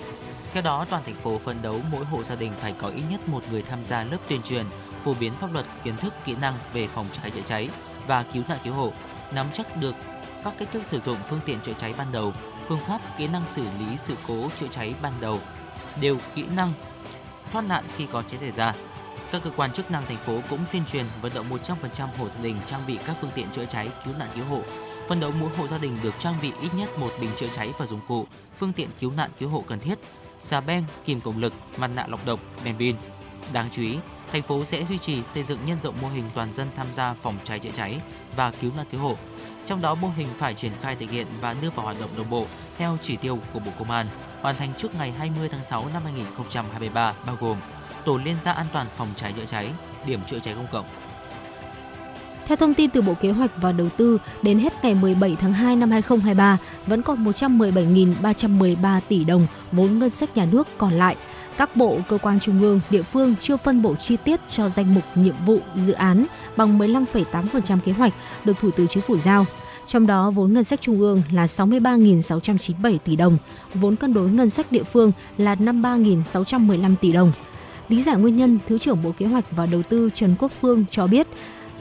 Theo đó, toàn thành phố phấn đấu mỗi hộ gia đình phải có ít nhất một người tham gia lớp tuyên truyền, phổ biến pháp luật, kiến thức, kỹ năng về phòng cháy chữa cháy và cứu nạn cứu hộ, nắm chắc được các cách thức sử dụng phương tiện chữa cháy ban đầu, phương pháp, kỹ năng xử lý sự cố chữa cháy ban đầu, đều kỹ năng thoát nạn khi có cháy xảy ra. Các cơ quan chức năng thành phố cũng tuyên truyền vận động 100% hộ gia đình trang bị các phương tiện chữa cháy, cứu nạn cứu hộ. Phân đấu mỗi hộ gia đình được trang bị ít nhất một bình chữa cháy và dụng cụ, phương tiện cứu nạn cứu hộ cần thiết, xà beng, kìm cộng lực, mặt nạ lọc độc, đèn pin. Đáng chú ý, thành phố sẽ duy trì xây dựng nhân rộng mô hình toàn dân tham gia phòng cháy chữa cháy và cứu nạn cứu hộ. Trong đó mô hình phải triển khai thực hiện và đưa vào hoạt động đồng bộ theo chỉ tiêu của Bộ Công an, hoàn thành trước ngày 20 tháng 6 năm 2023 bao gồm tổ liên gia an toàn phòng cháy chữa cháy, điểm chữa cháy công cộng, Theo thông tin từ Bộ Kế hoạch và Đầu tư, đến hết ngày 17 tháng 2 năm 2023, vẫn còn 117.313 tỷ đồng vốn ngân sách nhà nước còn lại. các bộ, cơ quan trung ương, địa phương chưa phân bổ chi tiết cho danh mục nhiệm vụ, dự án bằng 15,8% kế hoạch được Thủ tướng Chính phủ giao. Trong đó, vốn ngân sách trung ương là 63.697 tỷ đồng, vốn cân đối ngân sách địa phương là 53.615 tỷ đồng. Lý giải nguyên nhân, Thứ trưởng Bộ Kế hoạch và Đầu tư Trần Quốc Phương cho biết,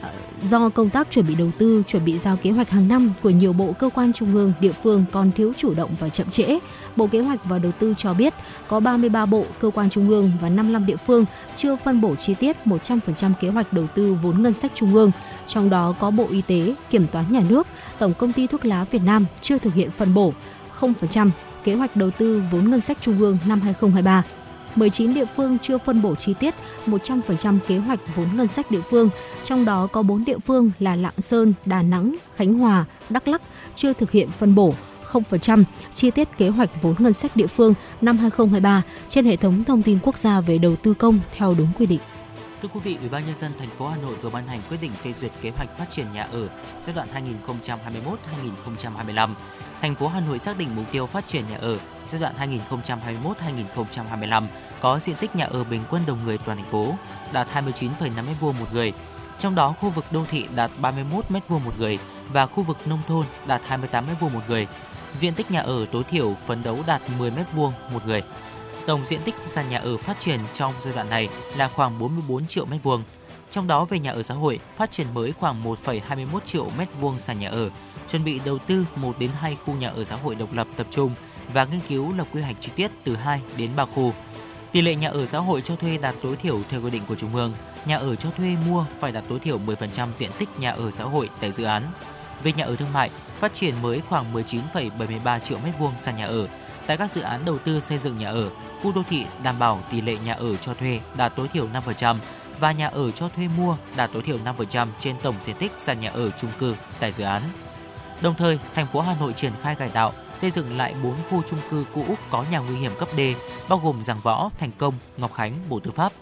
ờ, do công tác chuẩn bị đầu tư, chuẩn bị giao kế hoạch hàng năm của nhiều bộ cơ quan trung ương, địa phương còn thiếu chủ động và chậm trễ. Bộ Kế hoạch và Đầu tư cho biết có 33 bộ, cơ quan trung ương và 55 địa phương chưa phân bổ chi tiết 100% kế hoạch đầu tư vốn ngân sách trung ương. Trong đó có Bộ Y tế, Kiểm toán Nhà nước, Tổng công ty thuốc lá Việt Nam chưa thực hiện phân bổ 0% kế hoạch đầu tư vốn ngân sách trung ương năm 2023. 19 địa phương chưa phân bổ chi tiết 100% kế hoạch vốn ngân sách địa phương, trong đó có 4 địa phương là Lạng Sơn, Đà Nẵng, Khánh Hòa, Đắk Lắk chưa thực hiện phân bổ 0% chi tiết kế hoạch vốn ngân sách địa phương năm 2023 trên hệ thống thông tin quốc gia về đầu tư công theo đúng quy định. Thưa quý vị, Ủy ban nhân dân thành phố Hà Nội vừa ban hành quyết định phê duyệt kế hoạch phát triển nhà ở giai đoạn 2021-2025. Thành phố Hà Nội xác định mục tiêu phát triển nhà ở giai đoạn 2021-2025 có diện tích nhà ở bình quân đầu người toàn thành phố đạt 29,5 m2 một người. Trong đó, khu vực đô thị đạt 31 m2 một người và khu vực nông thôn đạt 28 m2 một người. Diện tích nhà ở tối thiểu phấn đấu đạt 10 m2 một người. Tổng diện tích sàn nhà ở phát triển trong giai đoạn này là khoảng 44 triệu m2. Trong đó về nhà ở xã hội, phát triển mới khoảng 1,21 triệu m2 sàn nhà ở, chuẩn bị đầu tư 1 đến 2 khu nhà ở xã hội độc lập tập trung và nghiên cứu lập quy hoạch chi tiết từ 2 đến 3 khu. Tỷ lệ nhà ở xã hội cho thuê đạt tối thiểu theo quy định của Trung ương. Nhà ở cho thuê mua phải đạt tối thiểu 10% diện tích nhà ở xã hội tại dự án. Về nhà ở thương mại, phát triển mới khoảng 19,73 triệu m2 sàn nhà ở. Tại các dự án đầu tư xây dựng nhà ở, khu đô thị đảm bảo tỷ lệ nhà ở cho thuê đạt tối thiểu 5% và nhà ở cho thuê mua đạt tối thiểu 5% trên tổng diện tích sàn nhà ở chung cư tại dự án. Đồng thời, thành phố Hà Nội triển khai cải tạo, xây dựng lại 4 khu chung cư cũ có nhà nguy hiểm cấp D, bao gồm Giảng Võ, Thành Công, Ngọc Khánh, Bộ Tư pháp.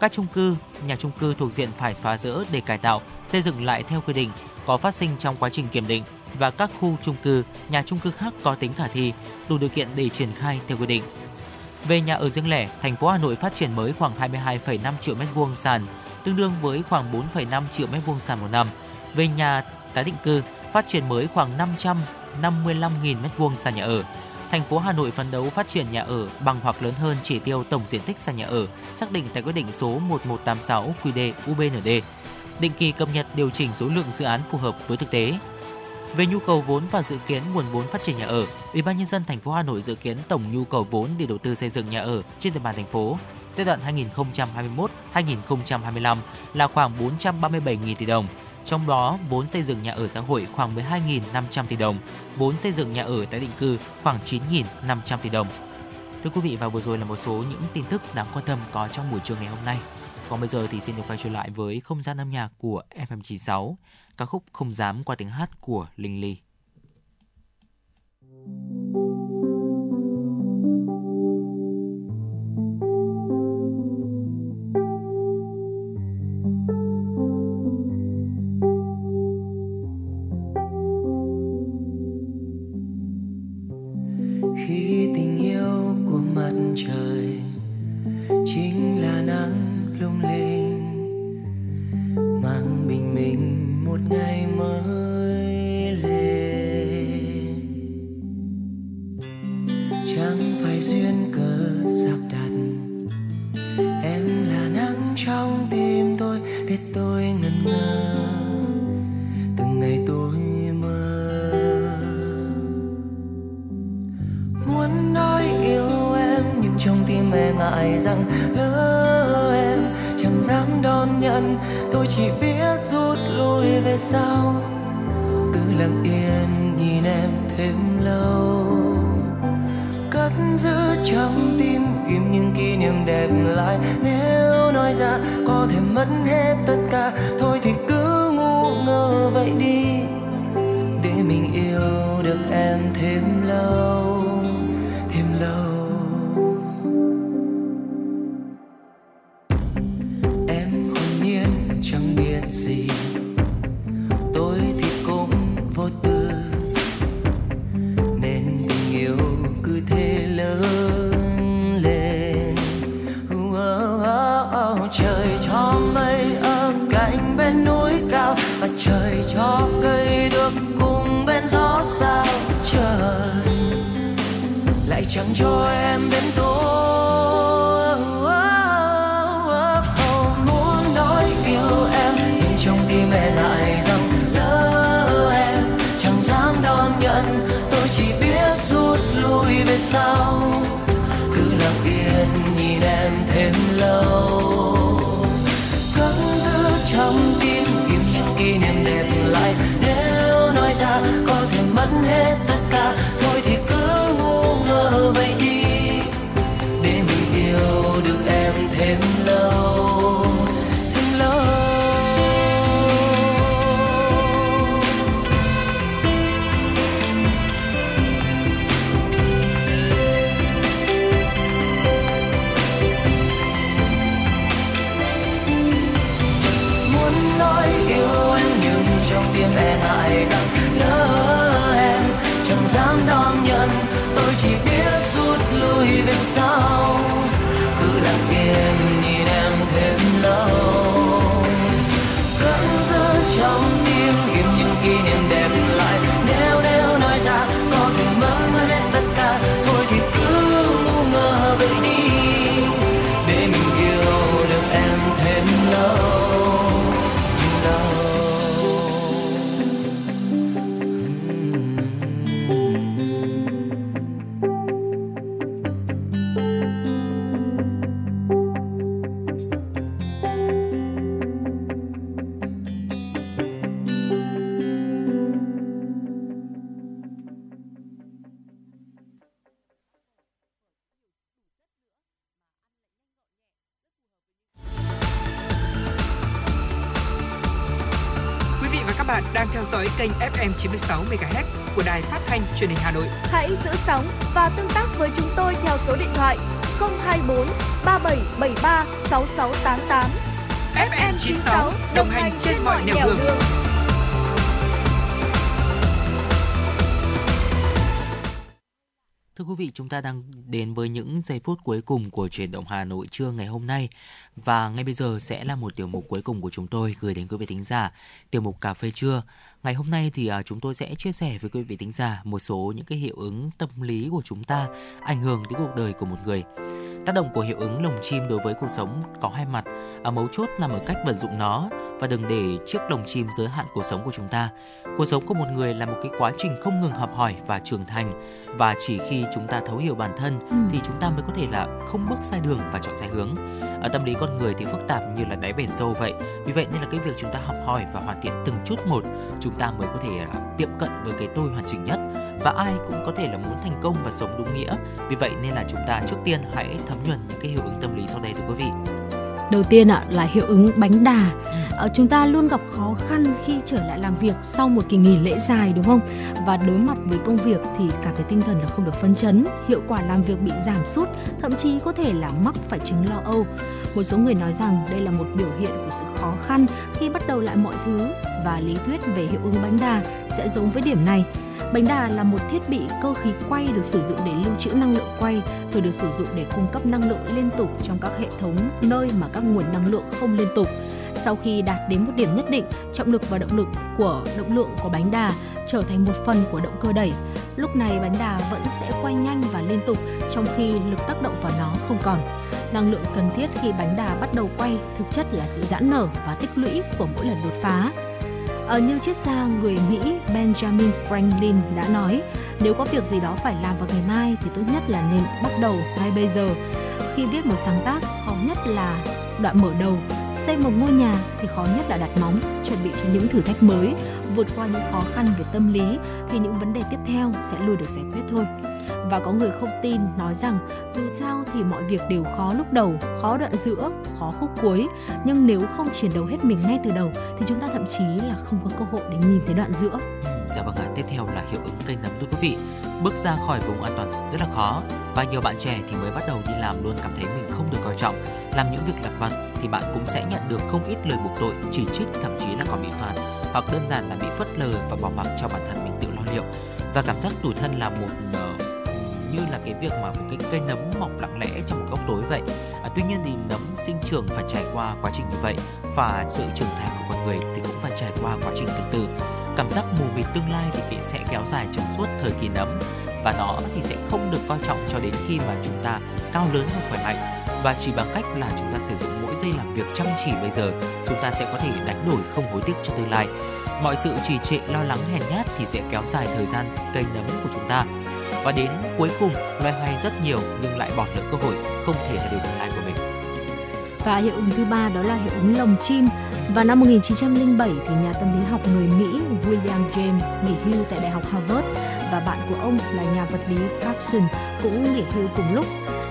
Các chung cư, nhà chung cư thuộc diện phải phá rỡ để cải tạo, xây dựng lại theo quy định có phát sinh trong quá trình kiểm định và các khu chung cư, nhà chung cư khác có tính khả thi, đủ điều kiện để triển khai theo quy định. Về nhà ở riêng lẻ, thành phố Hà Nội phát triển mới khoảng 22,5 triệu m2 sàn, tương đương với khoảng 4,5 triệu m2 sàn một năm. Về nhà tái định cư, phát triển mới khoảng 555.000 m2 sàn nhà ở. Thành phố Hà Nội phấn đấu phát triển nhà ở bằng hoặc lớn hơn chỉ tiêu tổng diện tích sàn nhà ở xác định tại quyết định số 1186 QĐ UBND. Định kỳ cập nhật điều chỉnh số lượng dự án phù hợp với thực tế. Về nhu cầu vốn và dự kiến nguồn vốn phát triển nhà ở, Ủy ban nhân dân thành phố Hà Nội dự kiến tổng nhu cầu vốn để đầu tư xây dựng nhà ở trên địa bàn thành phố giai đoạn 2021-2025 là khoảng 437.000 tỷ đồng, trong đó vốn xây dựng nhà ở xã hội khoảng 12.500 tỷ đồng, vốn xây dựng nhà ở tái định cư khoảng 9.500 tỷ đồng. Thưa quý vị và vừa rồi là một số những tin tức đáng quan tâm có trong buổi trưa ngày hôm nay. Còn bây giờ thì xin được quay trở lại với không gian âm nhạc của FM96, ca khúc Không dám qua tiếng hát của Linh Ly. khi FM 96 MHz của đài phát thanh truyền hình Hà Nội. Hãy giữ sóng và tương tác với chúng tôi theo số điện thoại 024 3773 6688. FM 96 đồng hành trên mọi nẻo đường. Thưa quý vị, chúng ta đang đến với những giây phút cuối cùng của chuyển động Hà Nội trưa ngày hôm nay và ngay bây giờ sẽ là một tiểu mục cuối cùng của chúng tôi gửi đến quý vị thính giả, tiểu mục cà phê trưa. Ngày hôm nay thì à, chúng tôi sẽ chia sẻ với quý vị thính giả một số những cái hiệu ứng tâm lý của chúng ta ảnh hưởng đến cuộc đời của một người. Tác động của hiệu ứng lồng chim đối với cuộc sống có hai mặt, ở mấu chốt nằm ở cách vận dụng nó và đừng để chiếc lồng chim giới hạn cuộc sống của chúng ta. Cuộc sống của một người là một cái quá trình không ngừng học hỏi và trưởng thành và chỉ khi chúng ta thấu hiểu bản thân Ừ. thì chúng ta mới có thể là không bước sai đường và chọn sai hướng. Ở tâm lý con người thì phức tạp như là đáy biển sâu vậy. Vì vậy nên là cái việc chúng ta học hỏi và hoàn thiện từng chút một, chúng ta mới có thể à, tiệm cận với cái tôi hoàn chỉnh nhất và ai cũng có thể là muốn thành công và sống đúng nghĩa. Vì vậy nên là chúng ta trước tiên hãy thấm nhuần những cái hiệu ứng tâm lý sau đây thưa quý vị. Đầu tiên ạ là hiệu ứng bánh đà. Ờ, chúng ta luôn gặp khó khăn khi trở lại làm việc sau một kỳ nghỉ lễ dài đúng không? Và đối mặt với công việc thì cảm thấy tinh thần là không được phấn chấn, hiệu quả làm việc bị giảm sút, thậm chí có thể là mắc phải chứng lo âu. Một số người nói rằng đây là một biểu hiện của sự khó khăn khi bắt đầu lại mọi thứ và lý thuyết về hiệu ứng bánh đà sẽ giống với điểm này. Bánh đà là một thiết bị cơ khí quay được sử dụng để lưu trữ năng lượng quay, rồi được sử dụng để cung cấp năng lượng liên tục trong các hệ thống nơi mà các nguồn năng lượng không liên tục. Sau khi đạt đến một điểm nhất định, trọng lực và động lực của động lượng của bánh đà trở thành một phần của động cơ đẩy. Lúc này bánh đà vẫn sẽ quay nhanh và liên tục trong khi lực tác động vào nó không còn. Năng lượng cần thiết khi bánh đà bắt đầu quay thực chất là sự giãn nở và tích lũy của mỗi lần đột phá. Ở như triết gia người Mỹ Benjamin Franklin đã nói, nếu có việc gì đó phải làm vào ngày mai thì tốt nhất là nên bắt đầu ngay bây giờ. Khi viết một sáng tác, khó nhất là đoạn mở đầu. Xây một ngôi nhà thì khó nhất là đặt móng, chuẩn bị cho những thử thách mới, vượt qua những khó khăn về tâm lý thì những vấn đề tiếp theo sẽ luôn được giải quyết thôi. Và có người không tin nói rằng dù sao thì mọi việc đều khó lúc đầu, khó đoạn giữa, khó khúc cuối nhưng nếu không chiến đấu hết mình ngay từ đầu thì chúng ta thậm chí là không có cơ hội để nhìn thấy đoạn giữa. Dạ vâng ạ, tiếp theo là hiệu ứng cây nấm thưa quý vị. Bước ra khỏi vùng an toàn rất là khó và nhiều bạn trẻ thì mới bắt đầu đi làm luôn cảm thấy mình không được coi trọng. Làm những việc lặt vặt thì bạn cũng sẽ nhận được không ít lời buộc tội, chỉ trích thậm chí là còn bị phạt hoặc đơn giản là bị phớt lờ và bỏ mặc cho bản thân mình tự lo liệu. Và cảm giác tủi thân là một ờ, như là cái việc mà một cái cây nấm mọc lặng lẽ trong một góc tối vậy. À, tuy nhiên thì nấm sinh trưởng phải trải qua quá trình như vậy và sự trưởng thành của con người thì cũng phải trải qua quá trình tương tự. Cảm giác mù mịt tương lai thì sẽ kéo dài trong suốt thời kỳ nấm. Và nó thì sẽ không được coi trọng cho đến khi mà chúng ta cao lớn và khỏe mạnh. Và chỉ bằng cách là chúng ta sử dụng mỗi giây làm việc chăm chỉ bây giờ, chúng ta sẽ có thể đánh đổi không hối tiếc cho tương lai. Mọi sự trì trệ, lo lắng, hèn nhát thì sẽ kéo dài thời gian cây nấm của chúng ta. Và đến cuối cùng, loay hoay rất nhiều nhưng lại bỏ lỡ cơ hội không thể thay đổi tương lai của mình. Và hiệu ứng thứ ba đó là hiệu ứng lồng chim và năm 1907 thì nhà tâm lý học người Mỹ William James nghỉ hưu tại Đại học Harvard và bạn của ông là nhà vật lý Carson cũng nghỉ hưu cùng lúc.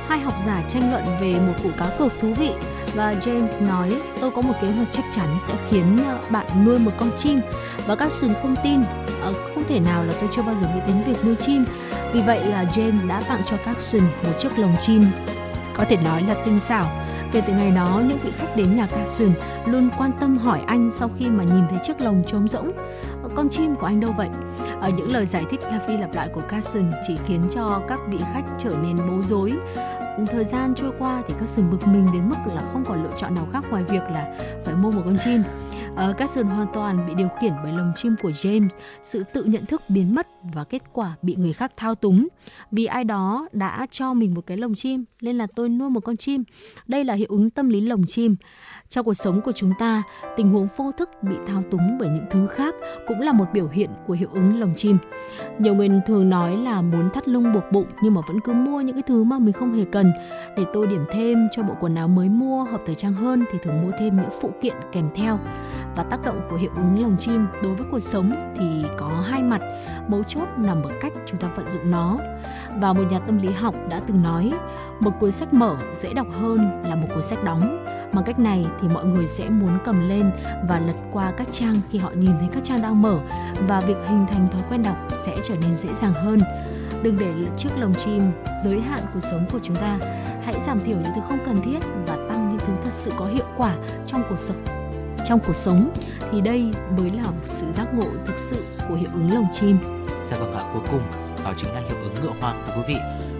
Hai học giả tranh luận về một vụ cá cược thú vị và James nói, tôi có một kế hoạch chắc chắn sẽ khiến ờ, bạn nuôi một con chim. Và Carson không tin ờ, không thể nào là tôi chưa bao giờ nghĩ đến việc nuôi chim. Vì vậy là James đã tặng cho Carson một chiếc lồng chim. Có thể nói là tinh xảo. Kể từ ngày đó, những vị khách đến nhà Carson luôn quan tâm hỏi anh sau khi mà nhìn thấy chiếc lồng trống rỗng. Ờ, con chim của anh đâu vậy? Ở những lời giải thích lặp đi lặp lại của Carson chỉ khiến cho các vị khách trở nên bối rối. Thời gian trôi qua thì Carson bực mình đến mức là không còn lựa chọn nào khác ngoài việc là phải mua một con chim. Ờ, uh, Carson hoàn toàn bị điều khiển bởi lồng chim của James, sự tự nhận thức biến mất và kết quả bị người khác thao túng. Vì ai đó đã cho mình một cái lồng chim nên là tôi nuôi một con chim. Đây là hiệu ứng tâm lý lồng chim. Trong cuộc sống của chúng ta, tình huống vô thức bị thao túng bởi những thứ khác cũng là một biểu hiện của hiệu ứng lồng chim. Nhiều người thường nói là muốn thắt lưng buộc bụng nhưng mà vẫn cứ mua những cái thứ mà mình không hề cần. Để tôi điểm thêm cho bộ quần áo mới mua hợp thời trang hơn thì thường mua thêm những phụ kiện kèm theo. Và tác động của hiệu ứng lồng chim đối với cuộc sống thì có hai mặt, mấu chốt nằm ở cách chúng ta vận dụng nó. Và một nhà tâm lý học đã từng nói, một cuốn sách mở dễ đọc hơn là một cuốn sách đóng Bằng cách này thì mọi người sẽ muốn cầm lên và lật qua các trang khi họ nhìn thấy các trang đang mở và việc hình thành thói quen đọc sẽ trở nên dễ dàng hơn. Đừng để chiếc lồng chim giới hạn cuộc sống của chúng ta. Hãy giảm thiểu những thứ không cần thiết và tăng những thứ thật sự có hiệu quả trong cuộc sống. Trong cuộc sống thì đây mới là một sự giác ngộ thực sự của hiệu ứng lồng chim. Dạ vâng ạ, cuối cùng đó chính là hiệu ứng ngựa hoang thưa quý vị.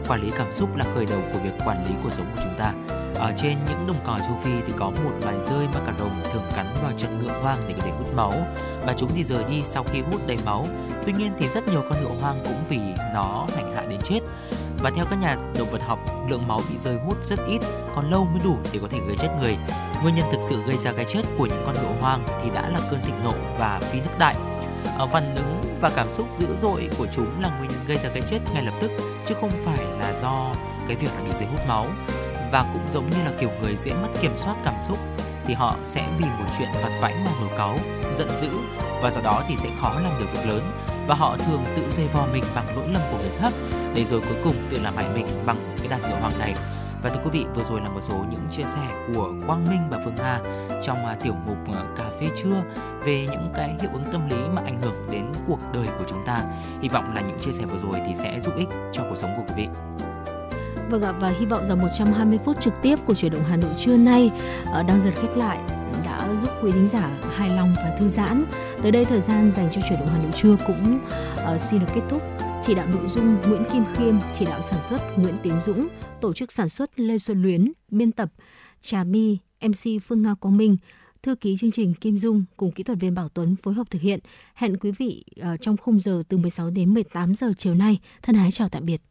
Quản lý cảm xúc là khởi đầu của việc quản lý cuộc sống của chúng ta ở trên những đồng cỏ châu Phi thì có một loài rơi mà cả rồng thường cắn vào chân ngựa hoang để có thể hút máu và chúng thì rời đi sau khi hút đầy máu. Tuy nhiên thì rất nhiều con ngựa hoang cũng vì nó hành hạ đến chết. Và theo các nhà động vật học, lượng máu bị rơi hút rất ít, còn lâu mới đủ để có thể gây chết người. Nguyên nhân thực sự gây ra cái chết của những con ngựa hoang thì đã là cơn thịnh nộ và phi nước đại. Ở phản ứng và cảm xúc dữ dội của chúng là nguyên nhân gây ra cái chết ngay lập tức chứ không phải là do cái việc là bị rơi hút máu và cũng giống như là kiểu người dễ mất kiểm soát cảm xúc thì họ sẽ vì một chuyện vặt vãnh mà nổi cáu, giận dữ và do đó thì sẽ khó làm được việc lớn và họ thường tự dây vò mình bằng lỗi lầm của người khác để rồi cuối cùng tự làm hại mình bằng cái đàn ngựa hoàng này. Và thưa quý vị, vừa rồi là một số những chia sẻ của Quang Minh và Phương Hà trong à, tiểu mục à, cà phê trưa về những cái hiệu ứng tâm lý mà ảnh hưởng đến cuộc đời của chúng ta. Hy vọng là những chia sẻ vừa rồi thì sẽ giúp ích cho cuộc sống của quý vị. Vâng ạ, và hy vọng rằng 120 phút trực tiếp của chuyển động Hà Nội trưa nay ờ, đang dần khép lại đã giúp quý thính giả hài lòng và thư giãn. Tới đây thời gian dành cho chuyển động Hà Nội trưa cũng uh, xin được kết thúc. Chỉ đạo nội dung Nguyễn Kim Khiêm, chỉ đạo sản xuất Nguyễn Tiến Dũng, tổ chức sản xuất Lê Xuân Luyến, biên tập Trà My, MC Phương Nga Quang Minh, thư ký chương trình Kim Dung cùng kỹ thuật viên Bảo Tuấn phối hợp thực hiện. Hẹn quý vị uh, trong khung giờ từ 16 đến 18 giờ chiều nay. Thân ái chào tạm biệt.